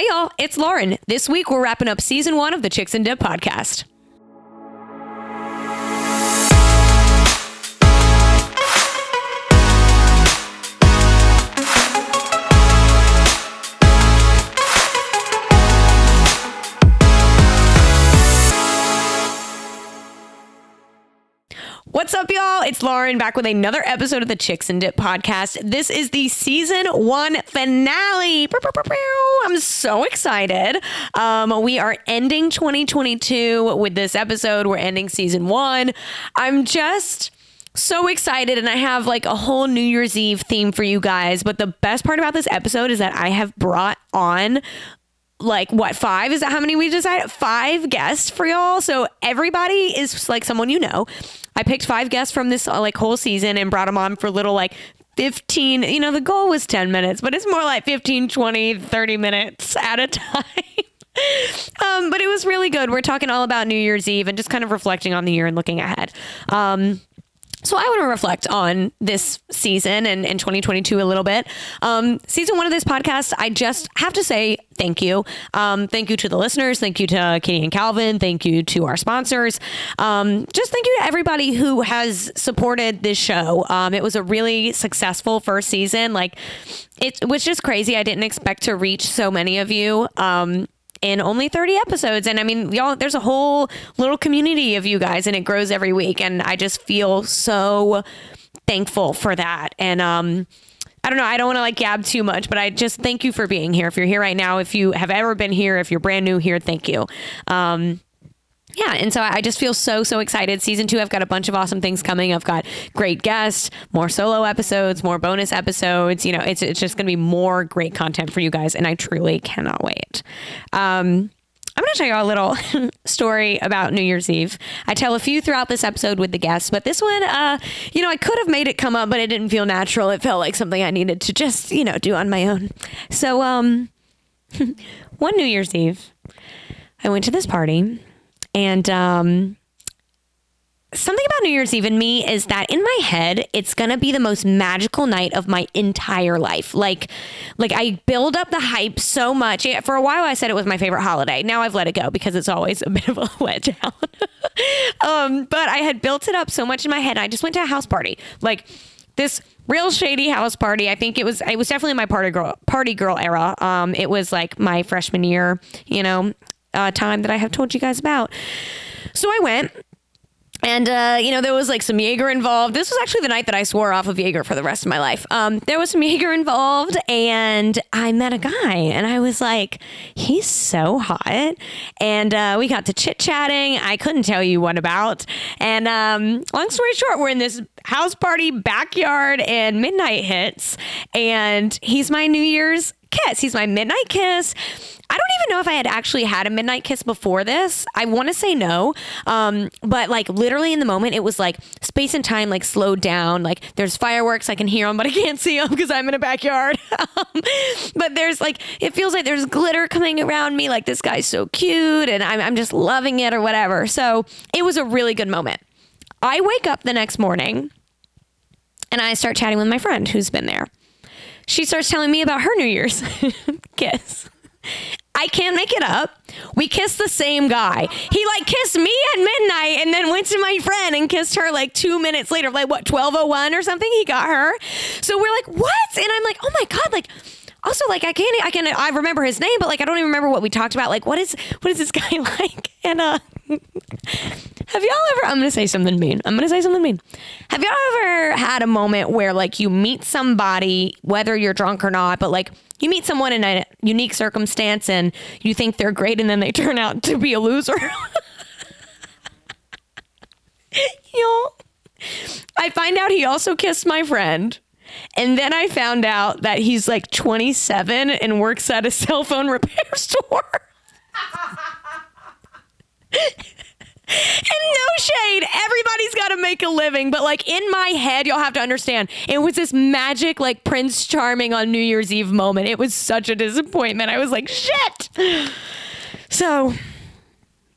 Hey, y'all, it's Lauren. This week, we're wrapping up season one of the Chicks and Dip podcast. Lauren back with another episode of the Chicks and Dip podcast. This is the season one finale. I'm so excited. Um, we are ending 2022 with this episode. We're ending season one. I'm just so excited and I have like a whole New Year's Eve theme for you guys. But the best part about this episode is that I have brought on like what five is that how many we decided five guests for y'all so everybody is like someone you know i picked five guests from this uh, like whole season and brought them on for little like 15 you know the goal was 10 minutes but it's more like 15 20 30 minutes at a time. Um, but it was really good. We're talking all about new year's eve and just kind of reflecting on the year and looking ahead. Um, so I want to reflect on this season and, and 2022 a little bit. Um, season one of this podcast, I just have to say thank you. Um, thank you to the listeners. Thank you to Katie and Calvin. Thank you to our sponsors. Um, just thank you to everybody who has supported this show. Um, it was a really successful first season. Like it was just crazy. I didn't expect to reach so many of you. In only 30 episodes. And I mean, y'all, there's a whole little community of you guys and it grows every week. And I just feel so thankful for that. And, um, I don't know. I don't want to like gab too much, but I just thank you for being here. If you're here right now, if you have ever been here, if you're brand new here, thank you. Um, yeah, and so I just feel so so excited. Season two, I've got a bunch of awesome things coming. I've got great guests, more solo episodes, more bonus episodes. You know, it's it's just going to be more great content for you guys, and I truly cannot wait. Um, I'm going to tell you a little story about New Year's Eve. I tell a few throughout this episode with the guests, but this one, uh, you know, I could have made it come up, but it didn't feel natural. It felt like something I needed to just, you know, do on my own. So, um, one New Year's Eve, I went to this party and um, something about New Year's Eve in me is that in my head, it's gonna be the most magical night of my entire life. Like, like I build up the hype so much. For a while, I said it was my favorite holiday. Now I've let it go because it's always a bit of a letdown. um, but I had built it up so much in my head. I just went to a house party, like this real shady house party. I think it was it was definitely my party girl party girl era. Um, it was like my freshman year, you know, uh, time that I have told you guys about. So I went. And uh, you know there was like some Jaeger involved. This was actually the night that I swore off of Jaeger for the rest of my life. Um, there was some Jaeger involved, and I met a guy, and I was like, he's so hot. And uh, we got to chit chatting. I couldn't tell you what about. And um, long story short, we're in this house party backyard, and midnight hits, and he's my New Year's kiss. He's my midnight kiss. I don't even know if I had actually had a midnight kiss before this. I want to say no. Um, but like literally in the moment, it was like space and time like slowed down. Like there's fireworks, I can hear them, but I can't see them because I'm in a backyard. um, but there's like, it feels like there's glitter coming around me. Like this guy's so cute and I'm, I'm just loving it or whatever. So it was a really good moment. I wake up the next morning and I start chatting with my friend who's been there. She starts telling me about her New Year's kiss. I can't make it up. We kissed the same guy. He like kissed me at midnight and then went to my friend and kissed her like two minutes later, like what, 1201 or something? He got her. So we're like, what? And I'm like, oh my God, like also like I can't I can I remember his name, but like I don't even remember what we talked about. Like what is what is this guy like? And uh have y'all ever I'm gonna say something mean. I'm gonna say something mean. Have y'all ever had a moment where like you meet somebody, whether you're drunk or not, but like you meet someone in a unique circumstance and you think they're great and then they turn out to be a loser. Yo. I find out he also kissed my friend. And then I found out that he's like 27 and works at a cell phone repair store. And no shade, everybody's got to make a living. But like in my head, y'all have to understand, it was this magic, like Prince Charming on New Year's Eve moment. It was such a disappointment. I was like, shit. So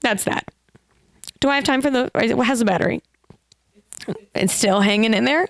that's that. Do I have time for the? How's the battery? It's still hanging in there.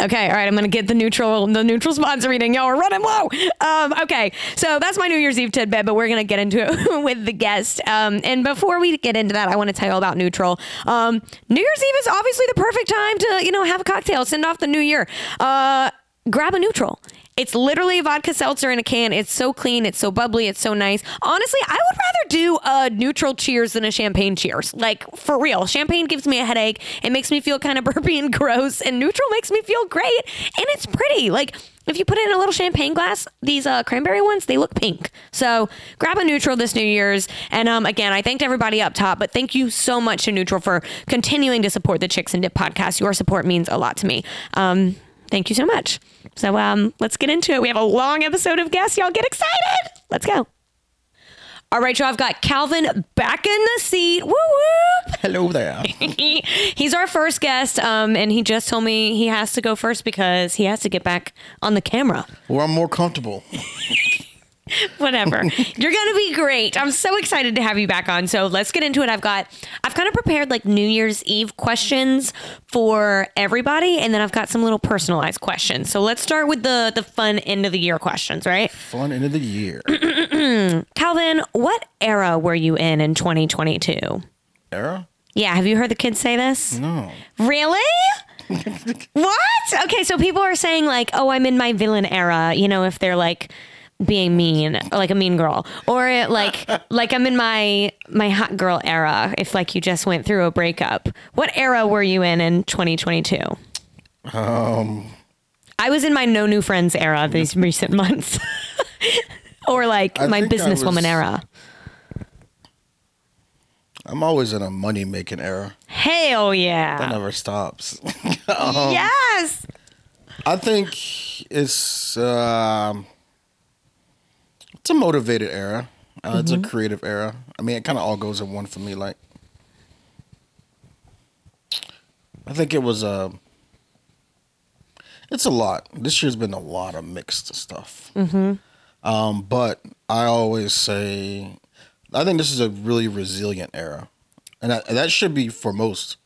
Okay, all right. I'm gonna get the NUTRL the NUTRL sponsor reading. Y'all are running low. Um, okay, so that's my New Year's Eve tidbit, but we're gonna get into it with the guest. Um, and before we get into that, I want to tell you all about NUTRL. Um, New Year's Eve is obviously the perfect time to you know have a cocktail, send off the new year. Uh, grab a NUTRL. It's literally vodka seltzer in a can. It's so clean. It's so bubbly. It's so nice. Honestly, I would rather do a NUTRL cheers than a champagne cheers. Like, for real. Champagne gives me a headache. It makes me feel kind of burpy and gross. And NUTRL makes me feel great. And it's pretty. Like, if you put it in a little champagne glass, these uh, cranberry ones, they look pink. So grab a NUTRL this New Year's. And um, again, I thanked everybody up top, but thank you so much to NUTRL for continuing to support the Chicks and Dip podcast. Your support means a lot to me. Um, thank you so much. So um, let's get into it. We have a long episode of guests. Y'all get excited. Let's go. All right, y'all. I've got Calvin back in the seat. Woo whoop. Hello there. He's our first guest, um, and he just told me he has to go first because he has to get back on the camera. Well, I'm more comfortable. Whatever. You're gonna be great. I'm so excited to have you back on. So let's get into it. I've got I've kind of prepared like New Year's Eve questions for everybody, and then I've got some little personalized questions. So let's start with the the fun end of the year questions, right? Fun end of the year. Calvin, what era were you in in 2022? Era? Yeah, have you heard the kids say this? No. Really? what? Okay, so people are saying like, "Oh, I'm in my villain era," you know, if they're like being mean, or like a mean girl, or it, like like I'm in my my hot girl era if like you just went through a breakup. What era were you in in 2022? Um, I was in my no new friends era these recent months. or like I my businesswoman was- era. I'm always in a money making era. Hell yeah That never stops. yes. I think it's um, it's a motivated era. Uh, It's a creative era. I mean, it kind of all goes in one for me. Like, I think it was a. it's a lot. This year's been a lot of mixed stuff. Mm-hmm. Um, but I always say, I think this is a really resilient era, and that, that should be for most.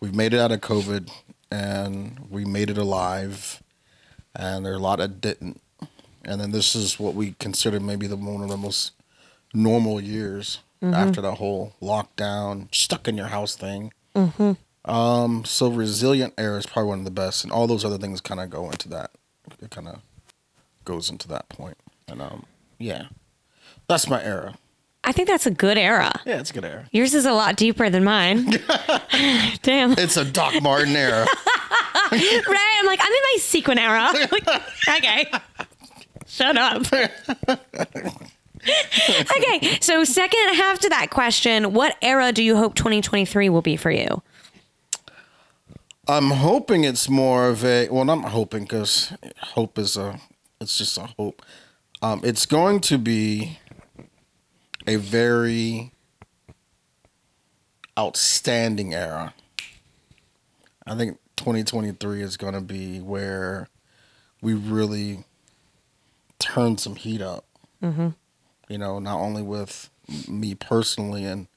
We've made it out of COVID, and we made it alive, and there are a lot that didn't. And then this is what we consider maybe the one of the most normal years after the whole lockdown, stuck in your house thing. Um, so resilient era is probably one of the best, and all those other things kind of go into that. It kind of goes into that point, and um, yeah, that's my era. I think that's a good era. Yeah, it's a good era. Yours is a lot deeper than mine. Damn. It's a Doc Martin era. right? I'm like, I'm in my sequin era. Like, okay. Shut up. okay. So, second half to that question what era do you hope 2023 will be for you? I'm hoping it's more of a well, I'm hoping because hope is a it's just a hope. Um, it's going to be a very outstanding era. I think 2023 is going to be where we really turn some heat up. Mm-hmm. You know, not only with me personally and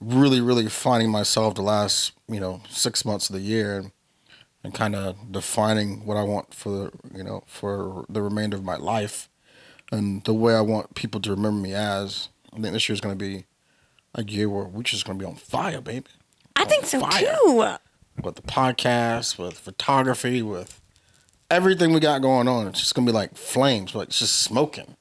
really, really finding myself the last, you know, six months of the year and, and kind of defining what I want for the, you know, for the remainder of my life and the way I want people to remember me as. I think this year's going to be a year where we're just going to be on fire, baby. I think so fire. too. With the podcast, with photography, with everything we got going on. It's just to be like flames, like it's just smoking.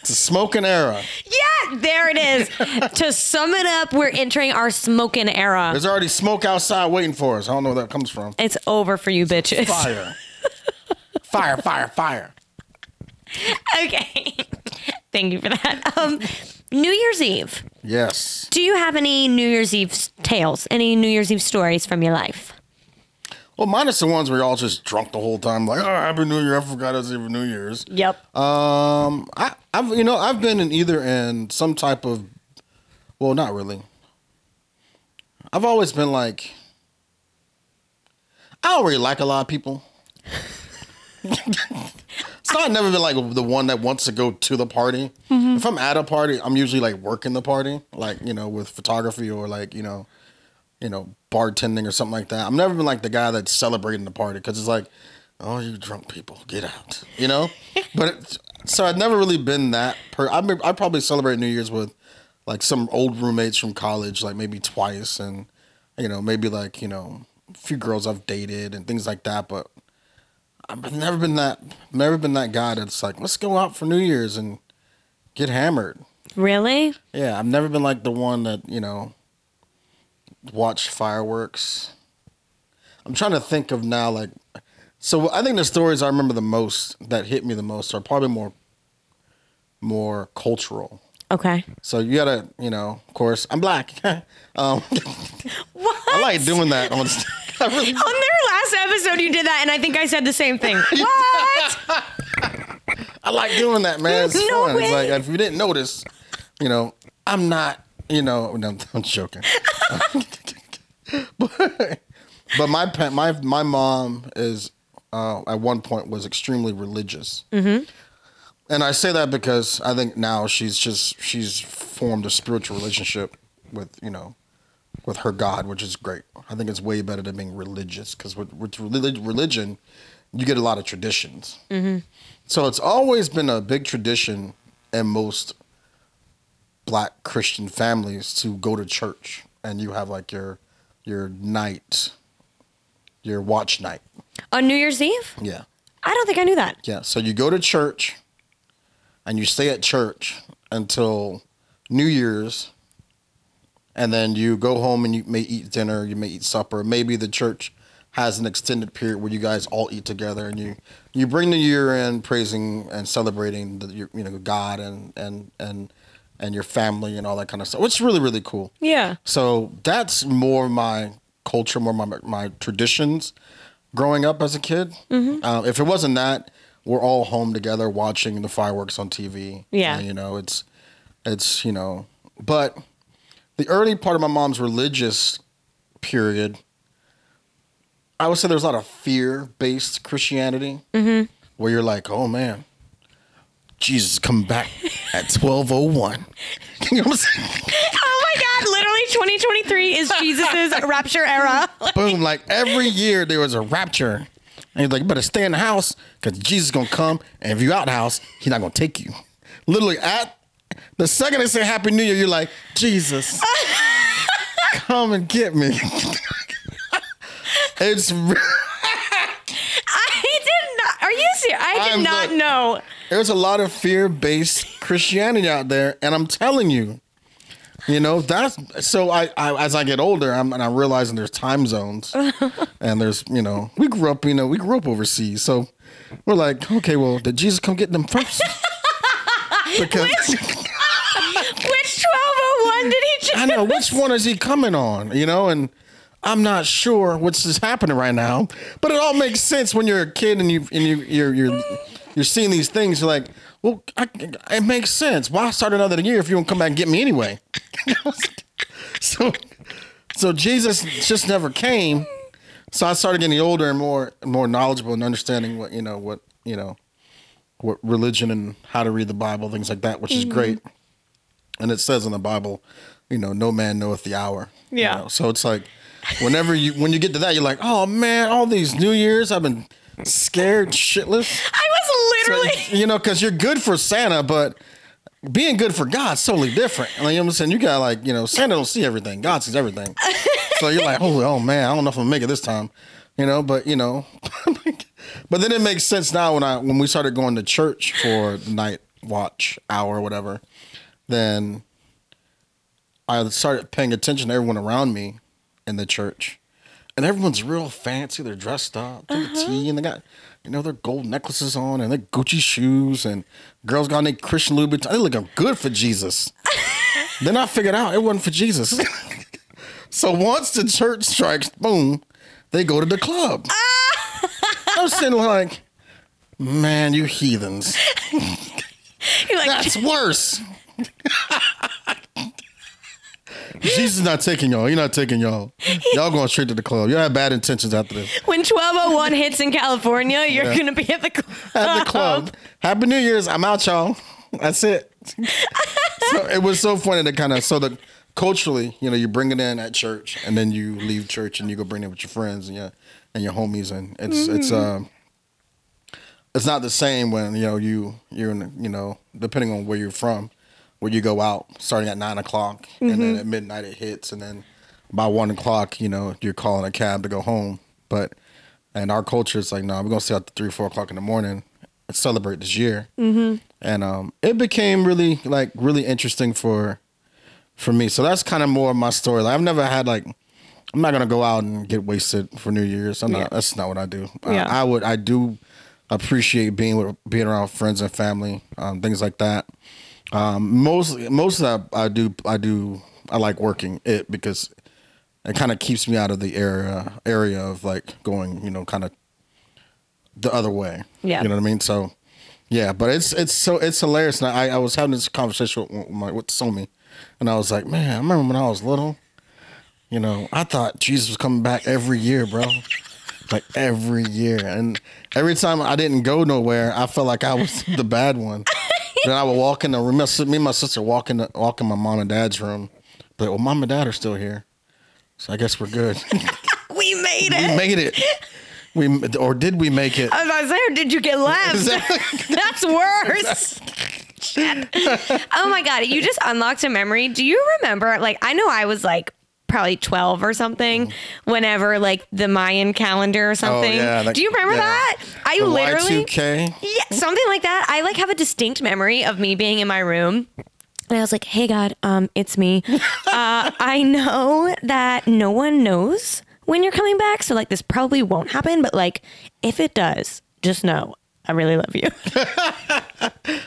It's a smoking era. Yeah, there it is. to sum it up, we're entering our smoking era. There's already smoke outside waiting for us. I don't know where that comes from. It's over for you bitches. Fire. fire, fire, fire. Okay. Thank you for that. Um, New Year's Eve. Yes. Do you have any New Year's Eve tales? Any New Year's Eve stories from your life? Well, minus the ones where you're all just drunk the whole time, like, oh, Happy New Year. I forgot it's even New Year's. Yep. Um, I, I've you know I've been in either in some type of, well, not really. I've always been like, I don't really like a lot of people. so I've never been like the one that wants to go to the party. If I'm at a party, I'm usually like working the party, like you know with photography or like you know, you know, bartending or something like that. I've never been like the guy that's celebrating the party because it's like, oh, you drunk people, get out, you know. but it, so I've never really been that. Per I I probably celebrate New Year's with like some old roommates from college, like maybe twice, and you know maybe like you know a few girls I've dated and things like that. But I've never been that never been that guy that's like let's go out for New Year's and get hammered. Really? Yeah, I've never been like the one that you know watch fireworks. I'm trying to think of now like so I think the stories I remember the most that hit me the most are probably more more cultural. Okay. So you gotta, you know, of course, I'm black. um, What? I like doing that on. Really, On their last episode, you did that, and I think I said the same thing. what? I like doing that, man. It's No fun. It's like if you didn't notice, you know, I'm not, you know, no, I'm joking. but, but my pa- my my mom is uh, at one point was extremely religious. Mm-hmm. And I say that because I think now she's just she's formed a spiritual relationship with you know with her God, which is great. I think it's way better than being religious because with, with religion, you get a lot of traditions. So it's always been a big tradition in most black Christian families to go to church and you have like your your night, your watch night. On New Year's Eve? Yeah. I don't think I knew that. Yeah. So you go to church and you stay at church until New Year's and then you go home and you may eat dinner, you may eat supper. Maybe the church has an extended period where you guys all eat together and you you bring the year in praising and celebrating the you know God and and and and your family and all that kind of stuff. Which is really really cool. Yeah. So that's more my culture, more my my traditions. Growing up as a kid, uh, if it wasn't that, we're all home together watching the fireworks on TV. Yeah. And, you know, it's it's you know, but the early part of my mom's religious period, I would say there's a lot of fear based Christianity, where you're like, oh man, Jesus come back at twelve oh one. You know what I'm saying? Oh my God! Literally, 2023 is Jesus's rapture era. boom, like every year there was a rapture. And he's like, you better stay in the house because Jesus is gonna come, and if you're out the house, he's not gonna take you. Literally at the second they say Happy New Year, you're like, Jesus, come and get me. it's re- I did not. Are you serious? I did I'm not the- know. there's a lot of fear-based Christianity out there, and I'm telling you, you know that's so. I, I as I get older, I'm and I'm realizing there's time zones, and there's you know we grew up, you know, we grew up overseas, so we're like, okay, well, did Jesus come get them first? because Which 1201 did he choose? I know which one is he coming on, you know, and I'm not sure what's is happening right now, but it all makes sense when you're a kid and you and you you're you're you're seeing these things. You're like, well, I, it makes sense. Why start another year if you don't come back and get me anyway? so, so Jesus just never came. So I started getting older and more more knowledgeable and understanding what you know what you know what religion and how to read the Bible, things like that, which is mm-hmm. great. And it says in the Bible, you know, no man knoweth the hour. you Yeah. know. So it's like whenever you when you get to that, you're like, oh man, all these New Years I've been scared shitless. I was literally. You know, because you're good for Santa, but being good for God's totally different. Like, you know what I'm saying? You got like, you know, Santa don't see everything. God sees everything. so you're like, oh, oh man, I don't know if I'm gonna make it this time. You know, but you know, but then it makes sense now when I when we started going to church for night watch hour or whatever, then I started paying attention to everyone around me in the church. And everyone's real fancy. They're dressed up to the T, and they got, you know, their gold necklaces on and their Gucci shoes, and girls got their Christian Louboutin. They looking good for Jesus. then I figured out it wasn't for Jesus. so once the church strikes, boom, they go to the club. Ah! I'm sitting like, man, you heathens. You're like, That's worse. Jesus is not taking y'all. You're not taking y'all. Y'all going straight to the club. Y'all have bad intentions after this. when 1201 hits in California, you're Yeah. going to be at the club. At the club. Happy New Year's. I'm out, y'all. That's it. so it was so funny to kind of so the culturally, you know, you bring it in at church, and then you leave church and you go bring it with your friends and your and your homies, and it's it's um. It's not the same when you know you you're in you know depending on where you're from, where you go out starting at nine o'clock and then at midnight it hits and then by one o'clock you know you're calling a cab to go home. But and our culture is like no, we're gonna stay out to three four o'clock in the morning and celebrate this year. Mm-hmm. And um, it became really like really interesting for for me. So that's kind of more of my story. Like I've never had like I'm not gonna go out and get wasted for New Year's. I'm Yeah. not. That's not what I do. Yeah. I would. I do appreciate being with being around friends and family, um, things like that. Um, mostly, most of that I do. I do. I like working it because it kind of keeps me out of the area area of like going. You know, kind of the other way. Yeah. You know what I mean? So. Yeah, but it's it's so it's hilarious. And I I was having this conversation with my with Somi, and I was like, man, I remember when I was little. You know, I thought Jesus was coming back every year, bro. like every year, and every time I didn't go nowhere, I felt like I was the bad one. Then I would walk in the room. Me and my sister walk in the, walk in my mom and dad's room. But well, mom and dad are still here, so I guess we're good. We made it. we made it. We or did we make it? I was about to say, or did you get left? That's worse. Oh my god, you just unlocked a memory. Do you remember? Like, I know I was like probably twelve or something. Whenever like the Mayan calendar or something. Oh, yeah, like- Do you remember yeah. that? I The literally. Y2K. Yeah, something like that. I like have a distinct memory of me being in my room. And I was like, "Hey God, um, it's me. uh, I know that no one knows when you're coming back, so like this probably won't happen. But like, if it does, just know I really love you.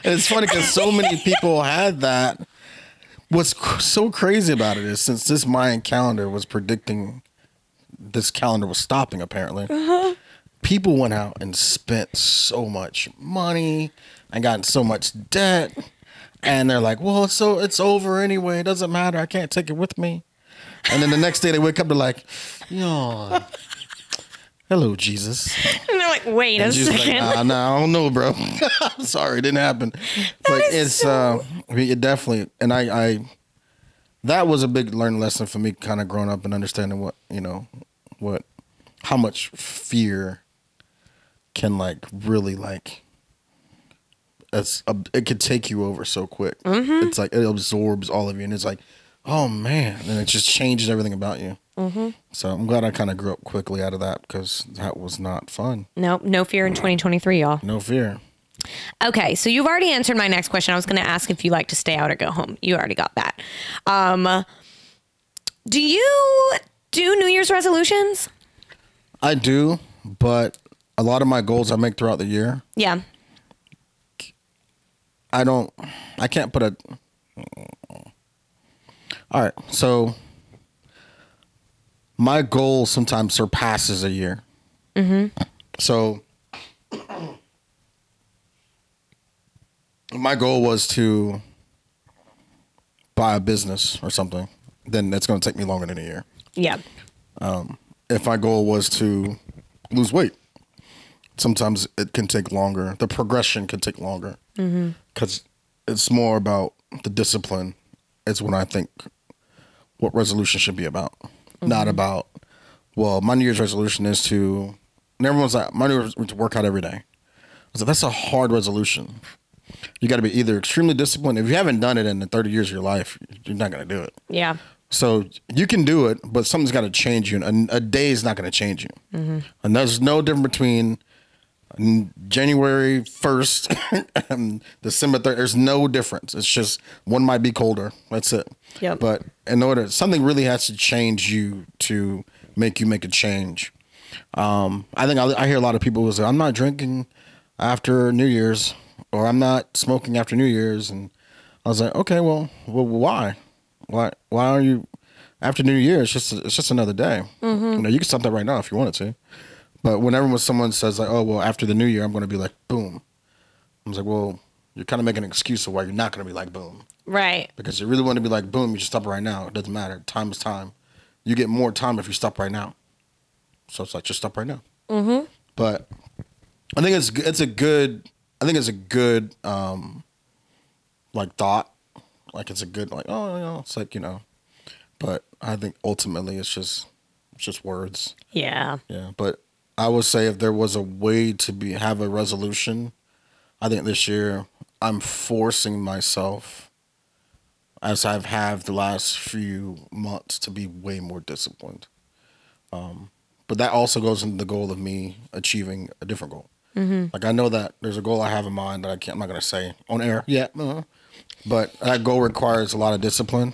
And it's funny because so many people had that. What's so crazy about it is since this Mayan calendar was predicting this calendar was stopping, apparently, uh-huh. people went out and spent so much money and gotten so much debt. And they're like, well, it's so it's over anyway. It doesn't matter. I can't take it with me. And then the next day they wake up, they're like, yo, hello, Jesus. and they're like, "Wait a And like, second. uh, no, I don't know, bro. I'm sorry, it didn't happen. Like is it's uh, I mean, it definitely, and I, I, that was a big learning lesson for me, kind of growing up and understanding what you know, what, how much fear can like really like. It's a, it could take you over so quick. Mm-hmm. It's like it absorbs all of you, and it's like, oh man, and it just changes everything about you. Mm-hmm. So I'm glad I kind of grew up quickly out of that because that was not fun. no, no fear in 2023, y'all." No fear. Okay, so you've already answered my next question. I was going to ask if you like to stay out or go home. You already got that. Um, do you do New Year's resolutions? I do, but a lot of my goals I make throughout the year, Yeah. I don't, I can't put a. All right, so my goal sometimes surpasses a year. Mm-hmm. So my goal was to buy a business or something. Then that's going to take me longer than a year. Yeah. if my goal was to lose weight, sometimes it can take longer. The progression can take longer because it's more about the discipline. It's when I think what resolution should be about, not mm-hmm. about. Well, my New Year's resolution is to. And everyone's like, my New Year's is to work out every day. I was like, that's a hard resolution. You got to be either extremely disciplined. If you haven't done it in the 30 years of your life, you're not going to do it. Yeah. So you can do it, but something's got to change you. And a, a day is not going to change you. Mm-hmm. And there's no difference between January 1st and December 3rd. There's no difference. It's just one might be colder. That's it. Yep. But in order, something really has to change you to make you make a change. Um, I think I, I hear a lot of people who say, I'm not drinking after New Year's or I'm not smoking after New Year's. And I was like, okay, well, well why? Why, why are you after New Year? It's just, it's just another day. You know, you can stop that right now if you wanted to. But whenever when someone says like, oh, well, after the New Year, I'm going to be like, boom. I was like, well, you're kind of making an excuse of why you're not going to be like, boom. Right. Because you really want to be like, boom, you should stop right now. It doesn't matter. Time is time. You get more time if you stop right now. So it's like, just stop right now. Mm-hmm. But I think it's it's a good. I think it's a good um, like thought. Like it's a good like oh you know it's like you know but I think ultimately it's just it's just words. Yeah. Yeah, but I would say if there was a way to be have a resolution, I think this year I'm forcing myself, as I've had the last few months, to be way more disciplined. Um, but that also goes into the goal of me achieving a different goal. Like I know that there's a goal I have in mind that I can't. I'm not gonna say on air yet, uh, but that goal requires a lot of discipline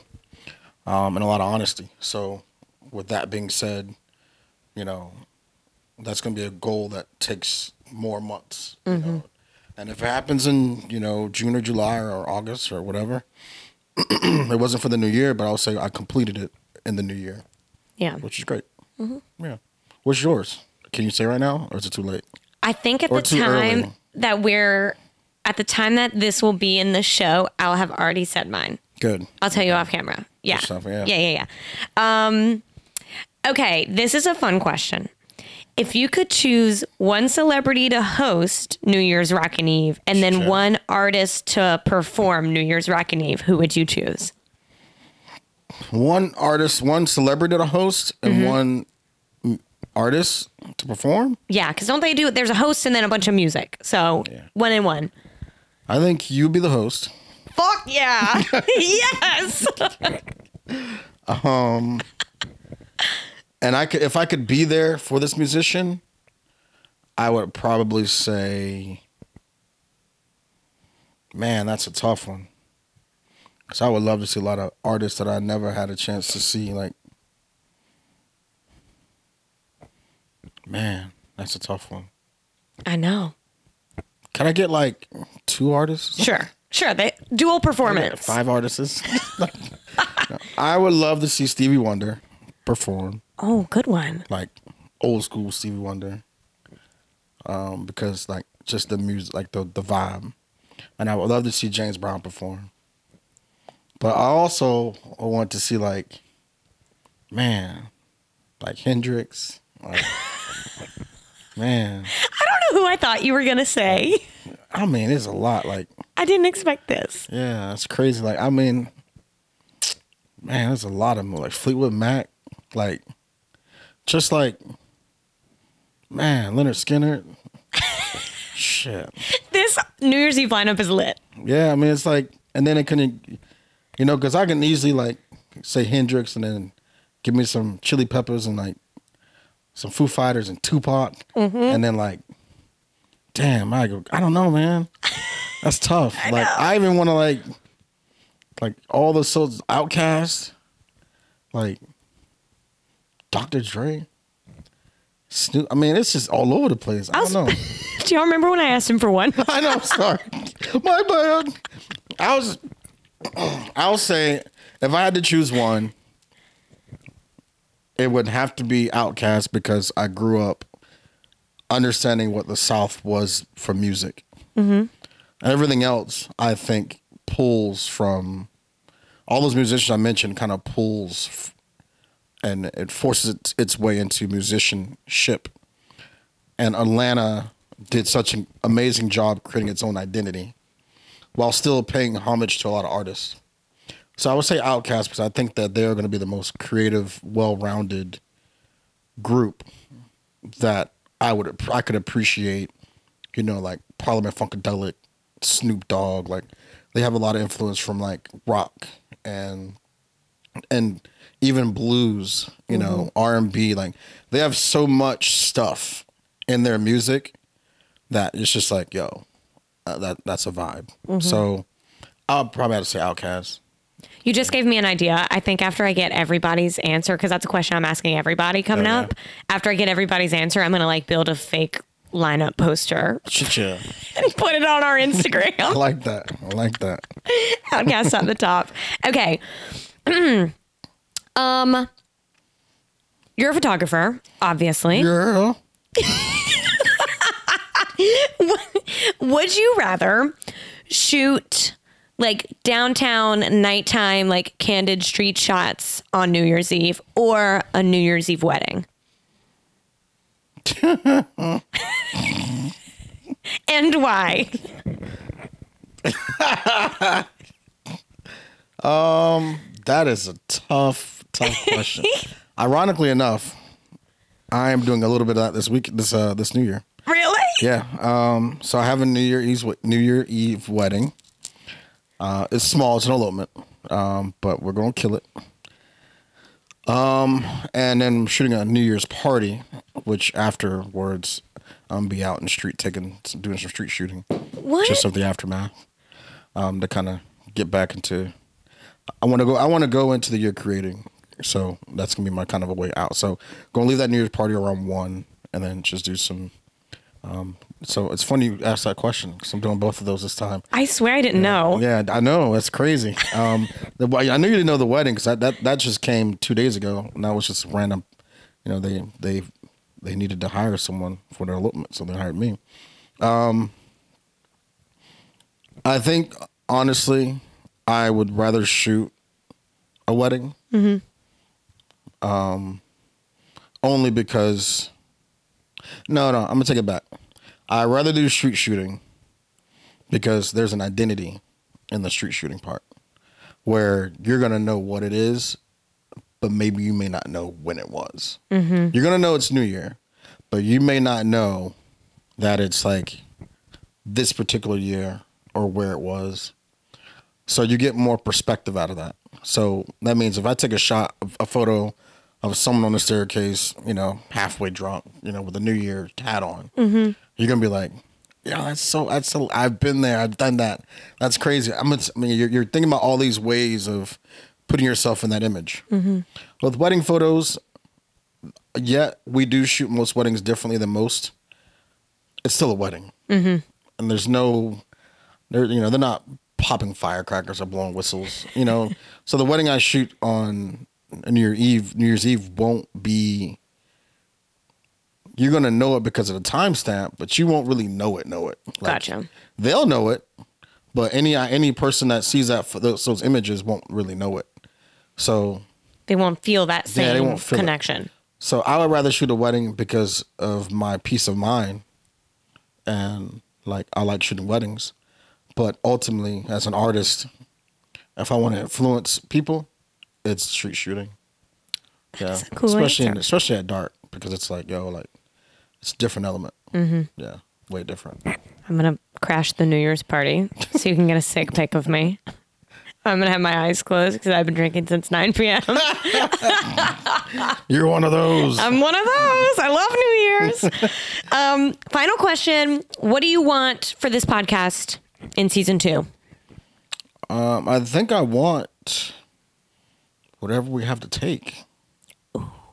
um, and a lot of honesty. So, with that being said, you know, that's going to be a goal that takes more months. You know? And if it happens in, you know, June or July or August or whatever, it wasn't for the new year, but I'll say I completed it in the new year, Yeah. which is great. Yeah. What's yours? Can you say right now or is it too late? I think at Or the time early. that we're at the time that this will be in the show, I'll have already said mine. Good. I'll tell you off camera. Yeah. stuff, yeah. yeah, yeah, yeah. Um, okay, this is a fun question. If you could choose one celebrity to host New Year's Rockin' Eve and then Sure. one artist to perform New Year's Rockin' Eve, who would you choose? One artist, one celebrity to host, and Mm-hmm. one mm, artist to perform. Yeah, because don't they do it? there's a host and then a bunch of music. So one and one. I think you'd be the host. Fuck yeah. yes. And I could if I could be there for this musician, I would probably say, man, that's a tough one. Cause I would love to see a lot of artists that I never had a chance to see. Like, man, that's a tough one. I know. Can I get like two artists? Sure. Sure. They dual performance. Five artists. I would love to see Stevie Wonder perform. Oh, good one. like old school Stevie Wonder. Um, because like just the music, like the the vibe, and I would love to see James Brown perform. But I also want to see like, man, like Hendrix, like, man. I don't know who I thought you were gonna say. I mean, it's a lot. Like, I didn't expect this. yeah, it's crazy. Like, I mean, man, there's a lot of them. Like Fleetwood Mac, like, just like, man, Lynyrd Skynyrd. Shit. This New Year's Eve lineup is lit. Yeah, I mean it's like, and then it couldn't, you know, because I can easily like say Hendrix and then give me some Chili Peppers and like some Foo Fighters and Tupac, mm-hmm. and then like, damn, I go, I don't know, man, that's tough. like I even want to like, like all the so Outkast, like Dr. Dre. Snoop, I mean, it's just all over the place. I don't know. Do y'all remember when I asked him for one? I know. Sorry, my bad. I was. I'll say if I had to choose one, it would have to be Outkast because I grew up understanding what the South was for music. Mm-hmm. Everything else, I think, pulls from all those musicians I mentioned. Kind of pulls, and it forces its, its way into musicianship and Atlanta did such an amazing job creating its own identity while still paying homage to a lot of artists. So I would say Outkast because I think that they're going to be the most creative, well-rounded group that I would I could appreciate. You know, like Parliament Funkadelic, Snoop Dogg. Like they have a lot of influence from like rock and and even blues, you know, R and B. Like they have so much stuff in their music that it's just like, yo, uh, that that's a vibe. So I'll probably have to say Outkast. You just gave me an idea. I think after I get everybody's answer, because that's a question I'm asking everybody coming Oh, yeah. up. After I get everybody's answer, I'm gonna like build a fake lineup poster and put it on our Instagram. I like that. I like that. Outkast at the top. Okay. um, you're a photographer, obviously. Girl. Would you rather shoot like downtown nighttime, like candid street shots on New Year's Eve or a New Year's Eve wedding? and why? um That is a tough, tough question. Ironically enough, I am doing a little bit of that this week, this uh, this New Year. Really? Yeah. Um. So I have a New Year Eve New Year Eve wedding. Uh, it's small. It's an elopement. Um, but we're gonna kill it. Um, and then I'm shooting a New Year's party, which afterwards, I'm be out in the street taking, doing some street shooting, What? just of the aftermath. Um, to kind of get back into. I want to go. I want to go into the year creating. So that's gonna be my kind of a way out. So gonna leave that New Year's party around one, and then just do some. Um, so it's funny you asked that question because I'm doing both of those this time. I swear I didn't know. Yeah, I know that's crazy. Um, the, I knew you didn't know the wedding because that, that that just came two days ago, and that was just random. You know, they they they needed to hire someone for their elopement, so they hired me. Um, I think honestly, I would rather shoot a wedding. Um, only because. No, no, I'm gonna take it back. I'd rather do street shooting because there's an identity in the street shooting part where you're gonna know what it is, but maybe you may not know when it was. You're gonna know it's New Year, but you may not know that it's like this particular year or where it was. So you get more perspective out of that. So that means if I take a shot, a photo of someone on the staircase, you know, halfway drunk, you know, with a New Year hat on, mm-hmm. you're gonna be like, "Yeah, that's so. That's so. I've been there. I've done that. That's crazy." I'm. I mean, you're, you're thinking about all these ways of putting yourself in that image. Mm-hmm. With wedding photos, yet we do shoot most weddings differently than most. It's still a wedding, mm-hmm. and there's no, they're you know they're not popping firecrackers or blowing whistles. You know, so the wedding I shoot on New Year Eve, New Year's Eve won't be. You're gonna know it because of the timestamp, but you won't really know it. Know it. Gotcha. They'll know it, but any any person that sees that for those, those images won't really know it. So They won't feel that Yeah, same won't feel it. connection. so I would rather shoot a wedding because of my peace of mind, and like I like shooting weddings, but ultimately as an artist, if I want to influence people, it's street shooting. Yeah, cool especially in, especially at dark because it's like yo like it's a different element. Mm-hmm. Yeah, way different. I'm gonna crash the New Year's party so you can get a sick pic of me. I'm gonna have my eyes closed because I've been drinking since 9 p.m. You're one of those. I'm one of those. I love New Year's. um, final question: What do you want for this podcast in season two? Um, I think I want whatever we have to take.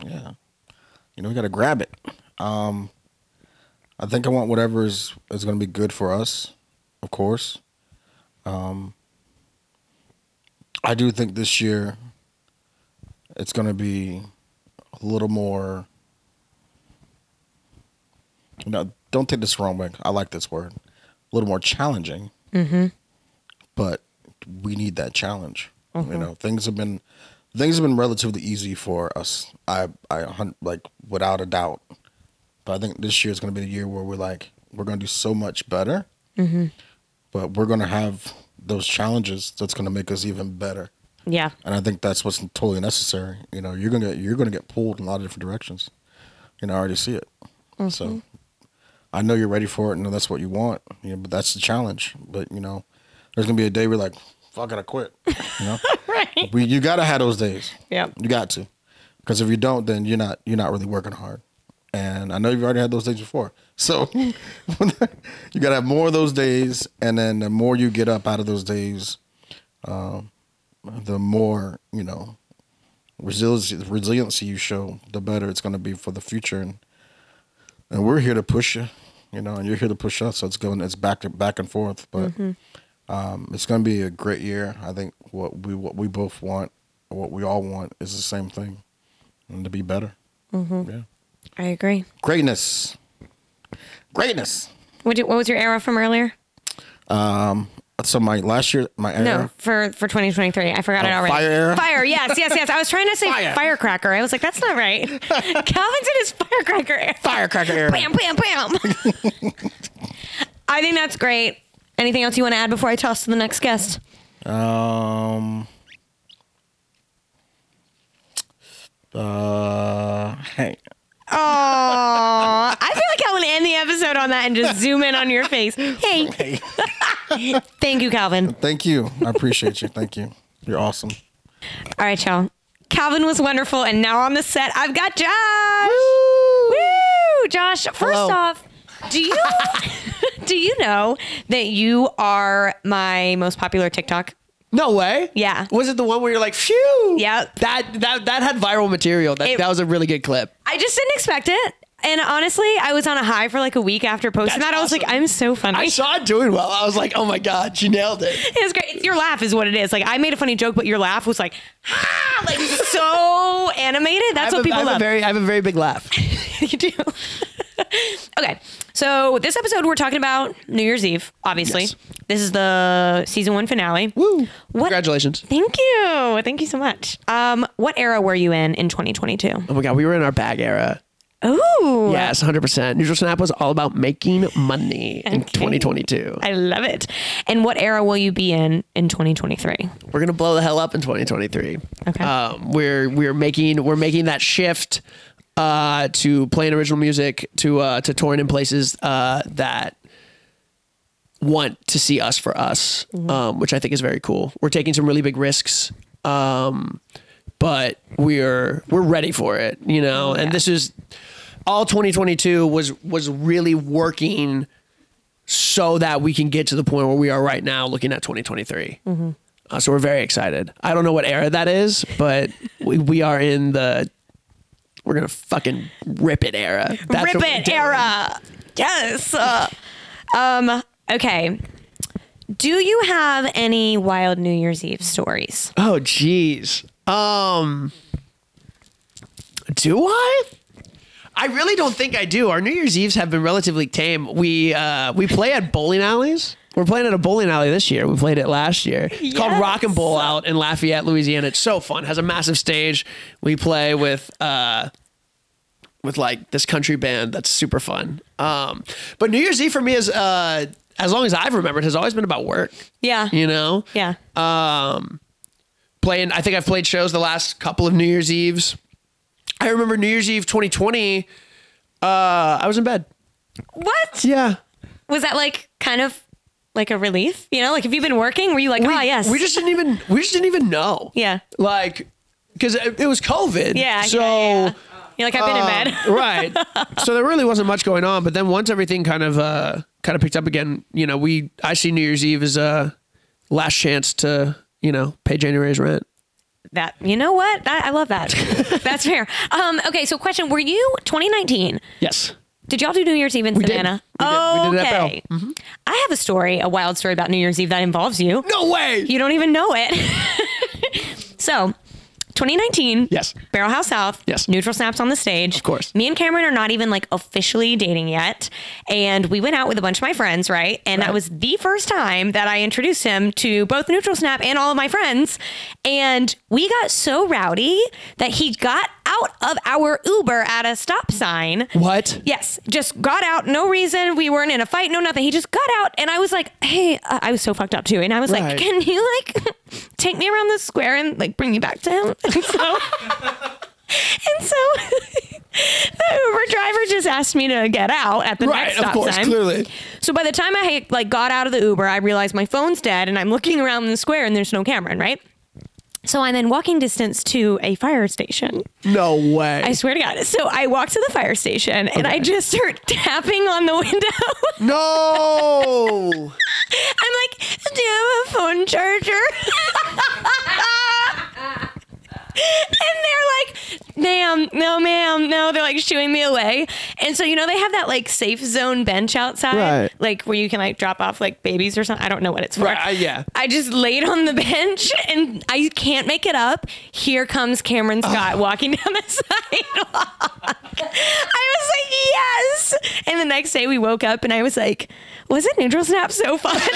Yeah, you know we got to grab it. Um, I think I want whatever is is going to be good for us, of course. Um, I do think this year it's going to be a little more. You know, don't take this the wrong way. I like this word. A little more challenging. Mm-hmm. But we need that challenge. You know, things have been things have been relatively easy for us. I I hun- like without a doubt. But I think this year is going to be the year where we're like we're going to do so much better. Mm-hmm. But we're going to have those challenges that's going to make us even better. Yeah, And I think that's what's totally necessary. You know, you're gonna you're gonna get pulled in a lot of different directions. You know, I already see it. Mm-hmm. So I know you're ready for it, and that's what you want. You know, but that's the challenge. But you know, there's gonna be a day where you're like, fuck it, I quit. You know, right. we you gotta have those days. Yeah. You got to, because if you don't, then you're not you're not really working hard. And I know you've already had those days before. So you gotta have more of those days, and then the more you get up out of those days, um, the more you know resiliency resiliency you show, the better it's gonna be for the future. And and we're here to push you, you know, and you're here to push us. So it's going, it's back to back and forth, but um, it's going to be a great year. I think what we what we both want, what we all want, is the same thing, and to be better. Yeah, I agree. greatness, greatness. What, what was your era from earlier? Um, so my last year, my era, No, for for 2023. I forgot it Oh, already. fire era? Fire. Yes, yes, yes. I was trying to say Fire. firecracker. I was like, that's not right. Calvin did his firecracker era. firecracker era. Bam, bam, bam. I think that's great. Anything else you want to add before I toss to the next guest? Um, uh. Oh, I feel like I want to end the episode on that and just zoom in on your face. Hey. hey. Thank you, Calvin. Thank you. I appreciate you. Thank you. You're awesome. All right, y'all. Calvin was wonderful, and now on the set, I've got Josh. Woo! Woo! Josh, first Hello. off, do you do you know that you are my most popular TikTok? No way. Yeah. Was it the one where you're like, phew? Yeah. That that that had viral material. That It- that was a really good clip. I just didn't expect it. And honestly, I was on a high for like a week after posting That's that. I was like, awesome. I'm so funny. I saw it doing well. I was like, oh my god, she nailed it. It was great. It's your laugh is what it is. Like I made a funny joke, but your laugh was like, ah, like so animated. I That's have what a- people I have love. A very, I have a very big laugh. you do. okay, so this episode we're talking about New Year's Eve. Obviously, Yes. this is the season one finale. Woo! What? Congratulations. Thank you. Thank you so much. Um, what era were you in in 2022? Oh my god, we were in our bag era. Ooh, Yes, 100%. Neutral Snap was all about making money in 2022. I love it. And what era will you be in in 2023? We're gonna blow the hell up in 2023. Okay. Um, we're we're making we're making that shift uh, to playing original music to uh, to touring in places uh, that want to see us for us, um, which I think is very cool. We're taking some really big risks, um, but we're we're ready for it, you know. And this is all 2022 was was really working so that we can get to the point where we are right now, looking at 2023. Uh, so we're very excited. I don't know what era that is, but we, we are in the we're gonna fucking rip it era. That's Rip it era. Yes. Uh, um. Okay. Do you have any wild New Year's Eve stories? Oh, jeez. Um, do I? I really don't think I do. Our New Year's Eves have been relatively tame. We uh, we play at bowling alleys. We're playing at a bowling alley this year. We played it last year. It's called Rock and Bowl out in Lafayette, Louisiana. It's so fun. It has a massive stage. We play with uh, with like this country band that's super fun. Um, but New Year's Eve for me is uh, as long as I've remembered has always been about work. Yeah. You know, Yeah. um, playing. I think I've played shows the last couple of New Year's Eves. I remember New Year's Eve 2020. Uh, I was in bed. what? Yeah. Was that like kind of like a relief? You know, like if you've been working, were you like, ah, yes. We just didn't even. We just didn't even know. Yeah. Like, because it, it was COVID. Yeah. So. yeah, yeah. You're like, I've been in bed. um, right. So there really wasn't much going on. But then once everything kind of uh, kind of picked up again, you know, we I see New Year's Eve as a last chance to you know pay January's rent. That you know what? That, I love that. That's fair. Um. Okay. So, question: Were you 2019? Yes. Did y'all do New Year's Eve in did. Savannah? We did. We did okay. Mm-hmm. I have a story, a wild story about New Year's Eve that involves you. No way. You don't even know it. so, 2019. Yes. Barrel House South. Yes. Neutral Snaps on the stage. Of course. Me and Cameron are not even like officially dating yet. And we went out with a bunch of my friends, right? And that was the first time that I introduced him to both Neutral Snap and all of my friends. And we got so rowdy that he got out of our Uber at a stop sign. What? Yes, just got out. No reason. We weren't in a fight. No nothing. He just got out, and I was like, "Hey," uh, I was so fucked up too, and I was like, "Can you like take me around the square and like bring me back to him?" And so, and so, the Uber driver just asked me to get out at the Right. next Of stop course. sign. Clearly. So by the time I like got out of the Uber, I realized my phone's dead, and I'm looking around the square, and there's no Cameron, right? So I'm in walking distance to a fire station. No way. I swear to God. So I walk to the fire station and I just start tapping on the window. no. I'm like, do you have a phone charger? and they're like, ma'am, no, ma'am, no. They're like shooing me away. And so, you know, they have that like safe zone bench outside, Right. like where you can like drop off like babies or something. I don't know what it's for. Right, uh, yeah. I just laid on the bench and I can't make it up. Here comes Cameron Scott walking down the sidewalk. I was like, yes. And the next day we woke up and I was like, wasn't Neutral Snap so fun?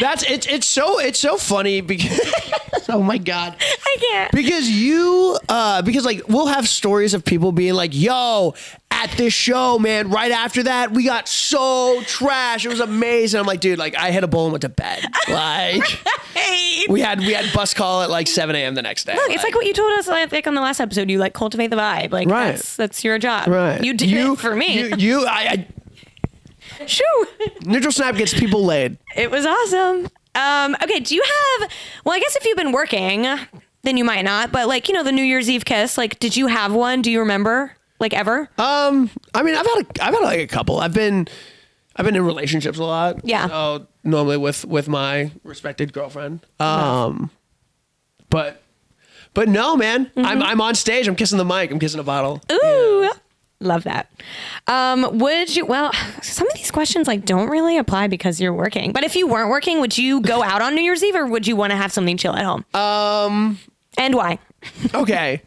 That's it's it's so it's so funny because oh my god. I can't. Because you uh because like we'll have stories of people being like, "Yo, at this show, man, right after that, we got so trash. It was amazing." I'm like, "Dude, like I hit a bowl and went to bed." Like Hey, we had we had bus call at like 7 a.m. the next day. Look, it's like what you told us like, on the last episode. You like cultivate the vibe. Like Right. that's that's your job. right. You did it for me. You, you I, Shoo. Neutral snap gets people laid. It was awesome. Um, okay, do you have? Well, I guess if you've been working, then you might not. But like you know, the New Year's Eve kiss. Like, did you have one? Do you remember? Like ever? Um, I mean, I've had a, I've had like a couple. I've been, I've been in relationships a lot. Yeah. So normally with with my respected girlfriend. Um, but, but no, man. Mm-hmm. I'm I'm on stage. I'm kissing the mic. I'm kissing a bottle. Ooh. Love that. Um, would you? Well, some of these questions like don't really apply because you're working. But if you weren't working, would you go out on New Year's Eve or would you want to have something chill at home? Um, and why? Okay.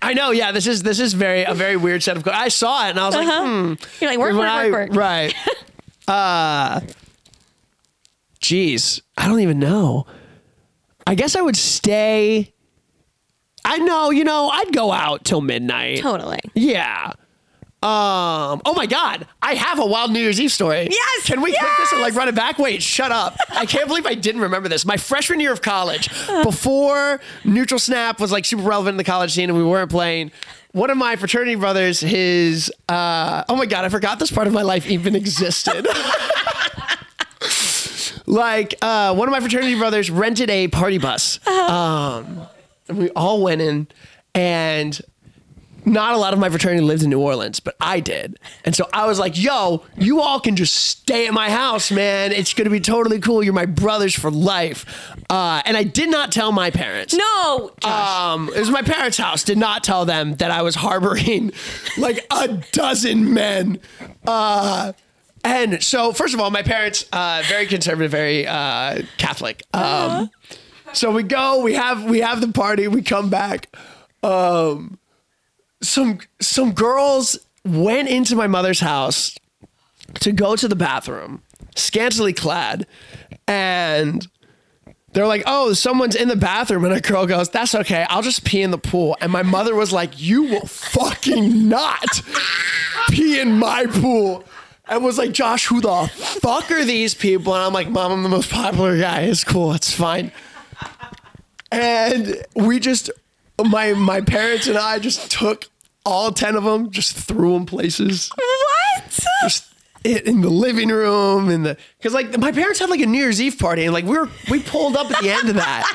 I know. Yeah. This is this is very a very weird set of. que- I saw it and I was like, hmm. You're like work, work, I- work, work. Right. uh, geez, I don't even know. I guess I would stay. I know, you know, I'd go out till midnight. Totally. Yeah. Um. Oh my God! I have a wild New Year's Eve story. Yes, Can we click this and like run it back? Wait, shut up! I can't believe I didn't remember this. My freshman year of college, before Neutral Snap was like super relevant in the college scene, and we weren't playing. One of my fraternity brothers, his uh, oh my God, I forgot this part of my life even existed. like uh, one of my fraternity brothers rented a party bus. Um, and we all went in, and not a lot of my fraternity lived in New Orleans, but I did. And so I was like, yo, you all can just stay at my house, man. It's going to be totally cool. You're my brothers for life. Uh, and I did not tell my parents. No, Josh. Um, it was my parents' house. Did not tell them that I was harboring like a dozen men. Uh, and so, first of all, my parents, uh, very conservative, very uh, Catholic. Um, so we go, we have we have the party, we come back. Um, some some girls went into my mother's house to go to the bathroom, scantily clad, and they're like, "Oh, someone's in the bathroom," and a girl goes, "That's okay, I'll just pee in the pool." And my mother was like, "You will fucking not pee in my pool." And was like, Josh, who the fuck are these people? And I'm like, Mom, I'm the most popular guy. It's cool. It's fine. And we just, my my parents and I just took all ten of them, just threw them places what? just it in the living room and the because like my parents had like a New Year's Eve party and like we were we pulled up at the end of that,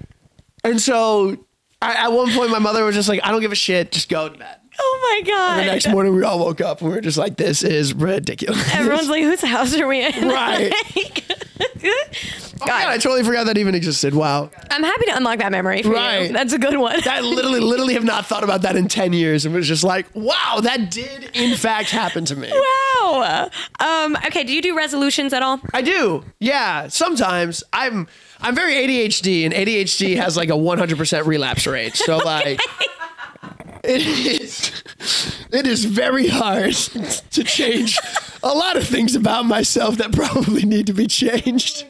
and so I, at one point my mother was just like, I don't give a shit, just go to bed. Oh my god. The next morning we all woke up and we were just like, this is ridiculous. Everyone's like, whose house are we in? Right. God, God, I totally forgot that even existed. Wow. I'm happy to unlock that memory for Right. you. That's a good one. I literally, literally have not thought about that in 10 years and was just like, wow, that did in fact happen to me. wow. Um, okay, do you do resolutions at all? I do. Yeah. Sometimes I'm I'm very ADHD and ADHD has like a 100% relapse rate. So like it is it is very hard to change a lot of things about myself that probably need to be changed.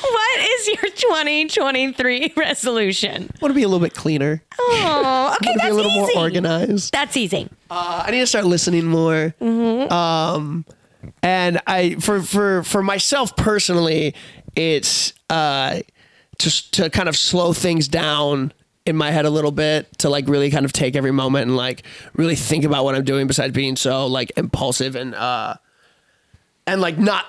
What is your 2023 resolution? I want to be a little bit cleaner. Oh, okay, I want to that's be a little easy. more organized. That's easy. Uh, I need to start listening more. Um, and I for for for myself personally, it's uh, just to kind of slow things down in my head a little bit to like really kind of take every moment and like really think about what I'm doing besides being so like impulsive and uh and like not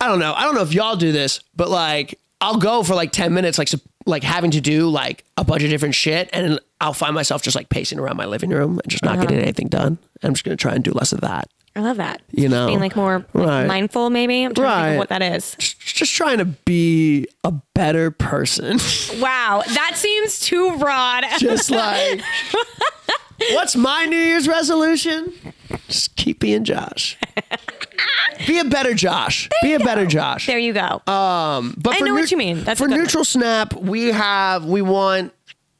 I don't know. I don't know if y'all do this but like I'll go for like 10 minutes like like having to do like a bunch of different shit and I'll find myself just like pacing around my living room and just not getting anything done. And I'm just gonna try and do less of that I love that. You know. being like more like, Right. mindful, maybe. I'm trying to think of what that is. just, trying to be a better person Wow, that seems too broad. just like what's my new year's resolution just keep being josh be a better josh be a better josh there you go. um but I for know what you mean. That's for good one. neutral snap we have we want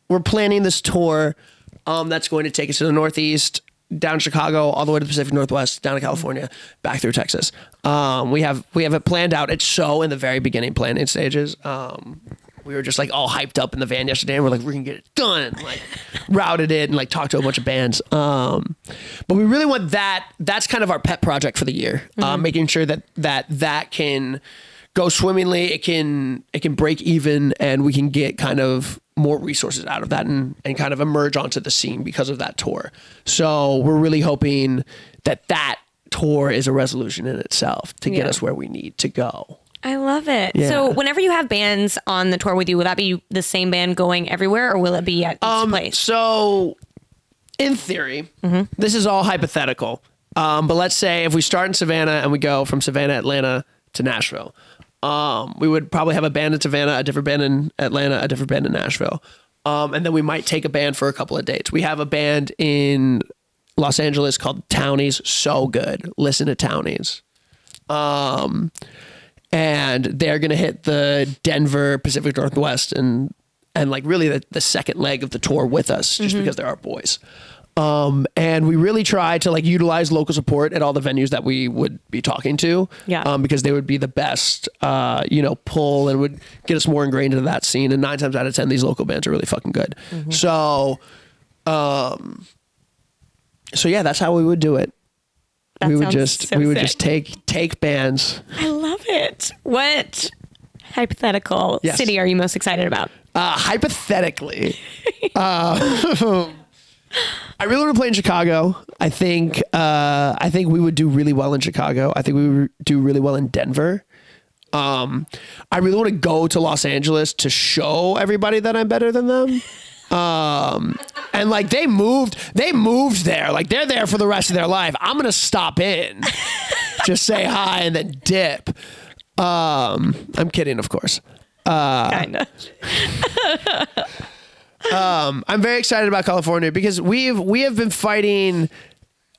we're planning this tour um that's going to take us to the northeast down chicago all the way to the pacific northwest down to california back through texas um we have we have it planned out it's so in the very beginning planning stages um we were just like all hyped up in the van yesterday and we're like we can get it done like routed it and like talked to a bunch of bands um but we really want that that's kind of our pet project for the year Mm-hmm. um making sure that that that can go swimmingly. It can it can break even, and we can get kind of more resources out of that and, and kind of emerge onto the scene because of that tour. So we're really hoping that that tour is a resolution in itself to get Yeah. us where we need to go. I love it. Yeah. So, whenever you have bands on the tour with you, will that be the same band going everywhere, or will it be at each Um, place? So, in theory, this is all hypothetical. Um, but let's say if we start in Savannah and we go from Savannah, Atlanta to Nashville, um, we would probably have a band in Savannah, a different band in Atlanta, a different band in Nashville. Um, and then we might take a band for a couple of dates. We have a band in Los Angeles called Townies. So good. Listen to Townies. Um, and they're gonna hit the Denver Pacific Northwest and and like really the, the second leg of the tour with us just because they're our boys. Um, and we really try to like utilize local support at all the venues that we would be talking to. Yeah. Um, because they would be the best, uh, you know, pull and would get us more ingrained into that scene. And nine times out of ten, these local bands are really fucking good. So, um, so yeah, that's how we would do it. That we would just so we would sick. just take take bands. I love it. What hypothetical Yes. city are you most excited about? Uh, hypothetically, uh, I really want to play in Chicago. I think uh, I think we would do really well in Chicago. I think we would do really well in Denver. Um, I really want to go to Los Angeles to show everybody that I'm better than them. Um, and like they moved, they moved there. Like they're there for the rest of their life. I'm gonna stop in, just say hi and then dip. Um, I'm kidding, of course. Uh, kind of. I'm very excited about California because we've we have been fighting